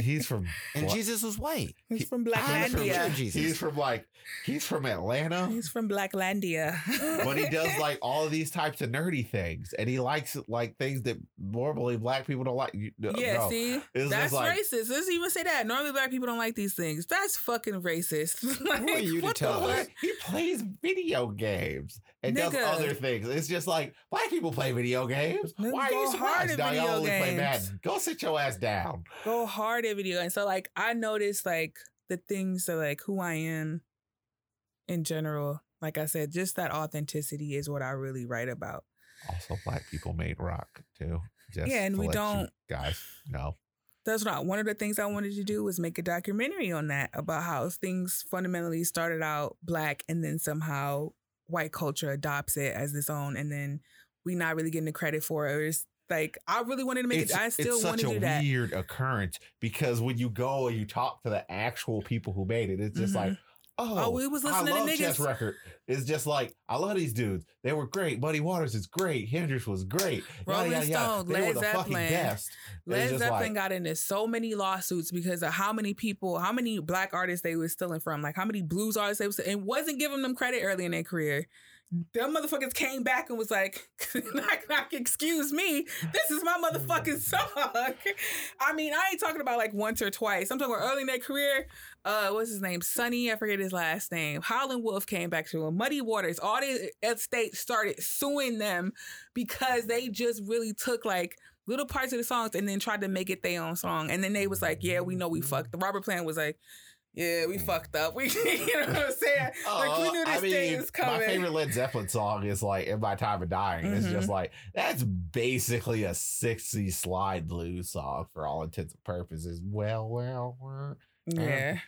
He's from and Bla- Jesus was white. He's from I'm He's from- Blacklandia. He's from like he's from Atlanta. He's from Blacklandia. but he does like all of these types of nerdy things, and he likes like things that normally black people don't like. You, no, Yeah, no. see, It's that's just like- racist. Let's even say that. Normally, black people don't like these things. That's fucking racist. like, are you to tell the us? He plays video games and does other things. It's just like black people play video games. Nigga, Why are you hard surprised? at Now y'all video only play games. Madden. Go sit your ass down. Go hard at video. And so, like, I noticed like the things that like who I am in general. Like I said, just that authenticity is what I really write about. Also, black people made rock too. Just Yeah, and we don't- guys know. That's not one of the things I wanted to do was make a documentary on that about how things fundamentally started out black and then somehow white culture adopts it as its own and then we not really getting the credit for it. It's like I really wanted to make it's, it. I still want to a do that. weird occurrence because when you go and you talk to the actual people who made it, it's just Mhm. like, oh, Oh, we was listening I to love niggas. Chess Record. It's just like I love these dudes. They were great. Muddy Waters is great. Hendrix was great. Rolling Stones, They Led were the fucking Zeppelin. Led Zeppelin like- got into so many lawsuits because of how many people, how many black artists they were stealing from, like how many blues artists they was, and wasn't giving them credit early in their career. Them motherfuckers came back and was like, like, like, excuse me, this is my motherfucking song. I mean, I ain't talking about like once or twice. I'm talking about early in their career. Uh, what's his name? Sonny, I forget his last name. Howlin' Wolf came back to him. Muddy Waters, all the states started suing them because they just really took like little parts of the songs and then tried to make it their own song. And then they was like, yeah, we know we fucked. The Robert Plant was like, yeah, we fucked up. We, you know what I'm saying? like we Oh, knew this I day mean, was coming. my favorite Led Zeppelin song is like "In My Time of Dying." It's Mhm. just like that's basically a sixty slide blues song for all intents and purposes. Well, well, well. yeah.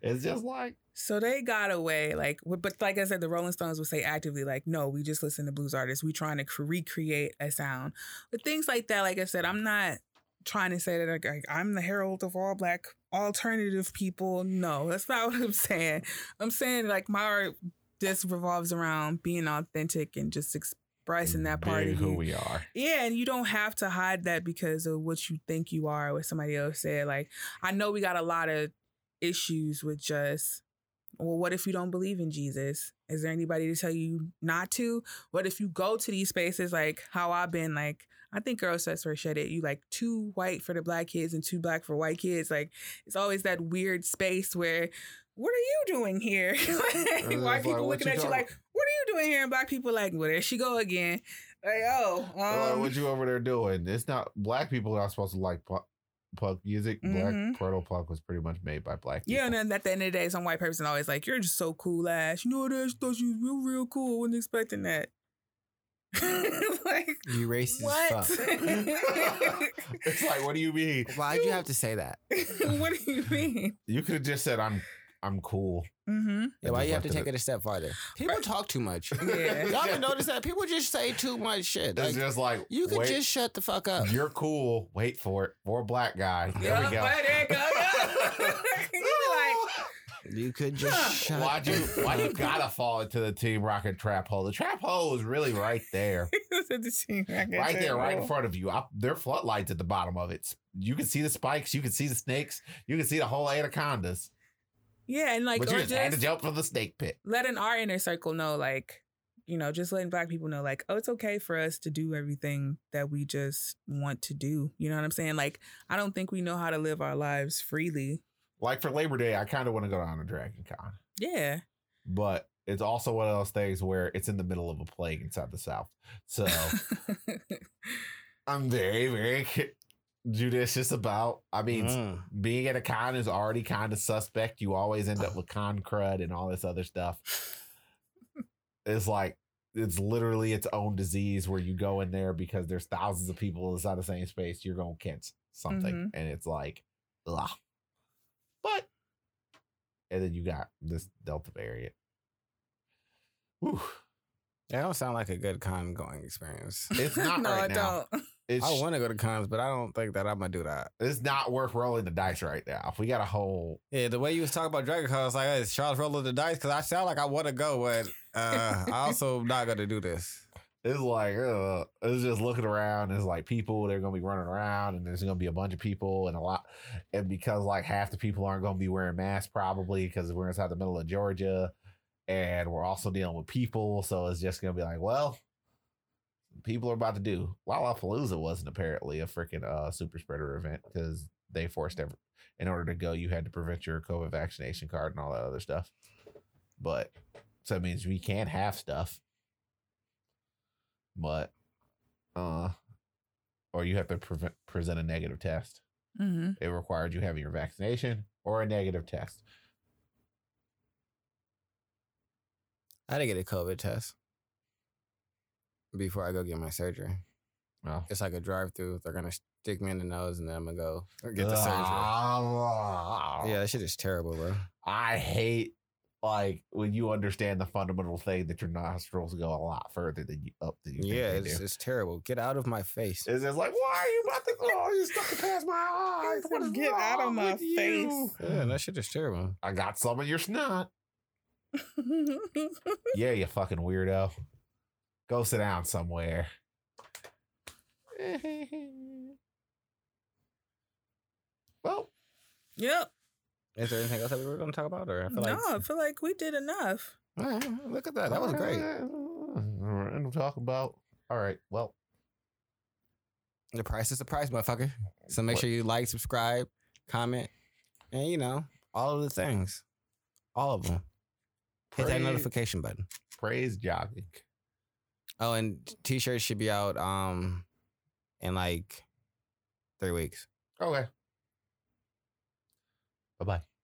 it's just like So they got away, like, but like I said, the Rolling Stones would say actively, like, no, we just listen to blues artists. We trying to cre- recreate a sound, but things like that. Like I said, I'm not trying to say that like, I'm the herald of all black alternative people. No, that's not what I'm saying. I'm saying like my art just revolves around being authentic and just expressing that part being of who you. we are. Yeah, and you don't have to hide that because of what you think you are, what somebody else said. Like, I know we got a lot of issues with just, well, what if you don't believe in Jesus? Is there anybody to tell you not to? What if you go to these spaces like how I've been? Like, I think Girl Sets for Shed It. You like too white for the black kids and too black for white kids. Like, it's always that weird space where, what are you doing here? like, white people what looking at you talking- like, what are you doing here? And black people like, well, there she go again. Like, oh, Uh, um, what you over there doing? It's not black people are not supposed to like pu- punk music. Mhm. Black proto punk was pretty much made by black people. Yeah, and then at the end of the day, some white person always like, "You're just so cool ass." You know what? I thought you were real cool. Wasn't expecting that. like You racist what? fuck. it's like, what do you mean? Why'd you have to say that? what do you mean? You could have just said, "I'm, I'm cool." Mm-hmm. Yeah, why just you have to take it a step farther? People talk too much. Yeah. Y'all ever notice that? People just say too much shit. It's Like, just like you could wait, just shut the fuck up. You're cool. Wait for it. For a black guy. There we go. There you go. You be like, You could just shut Why'd you why do you gotta fall into the Team Rocket trap hole? The trap hole is really right there. right there, right in front of you. I, there are floodlights at the bottom of it. You can see the spikes. You can see the snakes. You can see the whole anacondas. Yeah, and like but you or just, had to jump from the snake pit. letting our inner circle know, like, you know, just letting black people know, like, oh, it's okay for us to do everything that we just want to do. You know what I'm saying? Like, I don't think we know how to live our lives freely. Like for Labor Day, I kind of want to go down to Dragon Con, Yeah. but it's also one of those things where it's in the middle of a plague inside the South. So I'm very, very judicious about. I mean, Mm. being at a con is already kind of suspect. You always end up with con crud and all this other stuff. It's like it's literally its own disease where you go in there because there's thousands of people inside the same space. You're gonna catch something, Mhm. and it's like, ugh. But and then you got this Delta variant. Whew. That don't sound like a good con going experience. It's not no, right I now. don't. It's I want to go to cons, but I don't think that I'm gonna do that. it's not worth rolling the dice right now. If We got a whole Yeah, the way you was talking about Dragon Con, I was like, hey, is Charles rolling the dice because I sound like I want to go, but uh, I also not gonna do this. It's like uh, it's just looking around. It's like people they're gonna be running around, and there's gonna be a bunch of people and a lot, and because like half the people aren't gonna be wearing masks probably because we're inside the middle of Georgia, and we're also dealing with people, so it's just gonna be like, well, people are about to do. Lollapalooza wasn't apparently a freaking uh super spreader event because they forced every in order to go, you had to prevent your COVID vaccination card and all that other stuff. But so it means we can't have stuff but uh or you have to prevent, present a negative test hmm it required you having your vaccination or a negative test I had to get a COVID test before I go get my surgery. well It's like a drive-through. They're gonna stick me in the nose, and then I'm gonna go get the surgery. Ah, Yeah, that shit is terrible, bro. i hate like when you understand the fundamental thing that your nostrils go a lot further than you up than you think Yeah, they it's, do. it's terrible. Get out of my face. It's just like, why are you about to? Oh, you stuck it past my eyes. What is Get out of my with you? face. Yeah, that shit is terrible. I got some of your snot. Yeah, you fucking weirdo. Go sit down somewhere. well, yep. Is there anything else that we were going to talk about, or I feel no, like I feel like we did enough. All right, look at that. That was great. All right, and we'll talk about. All right, well, The price is the price, motherfucker. So make What- sure you like, subscribe, comment, and you know all of the things, all of them. Hit that notification button. praise jogging. Oh, and t-shirts should be out um in like three weeks. Okay. Bye bye.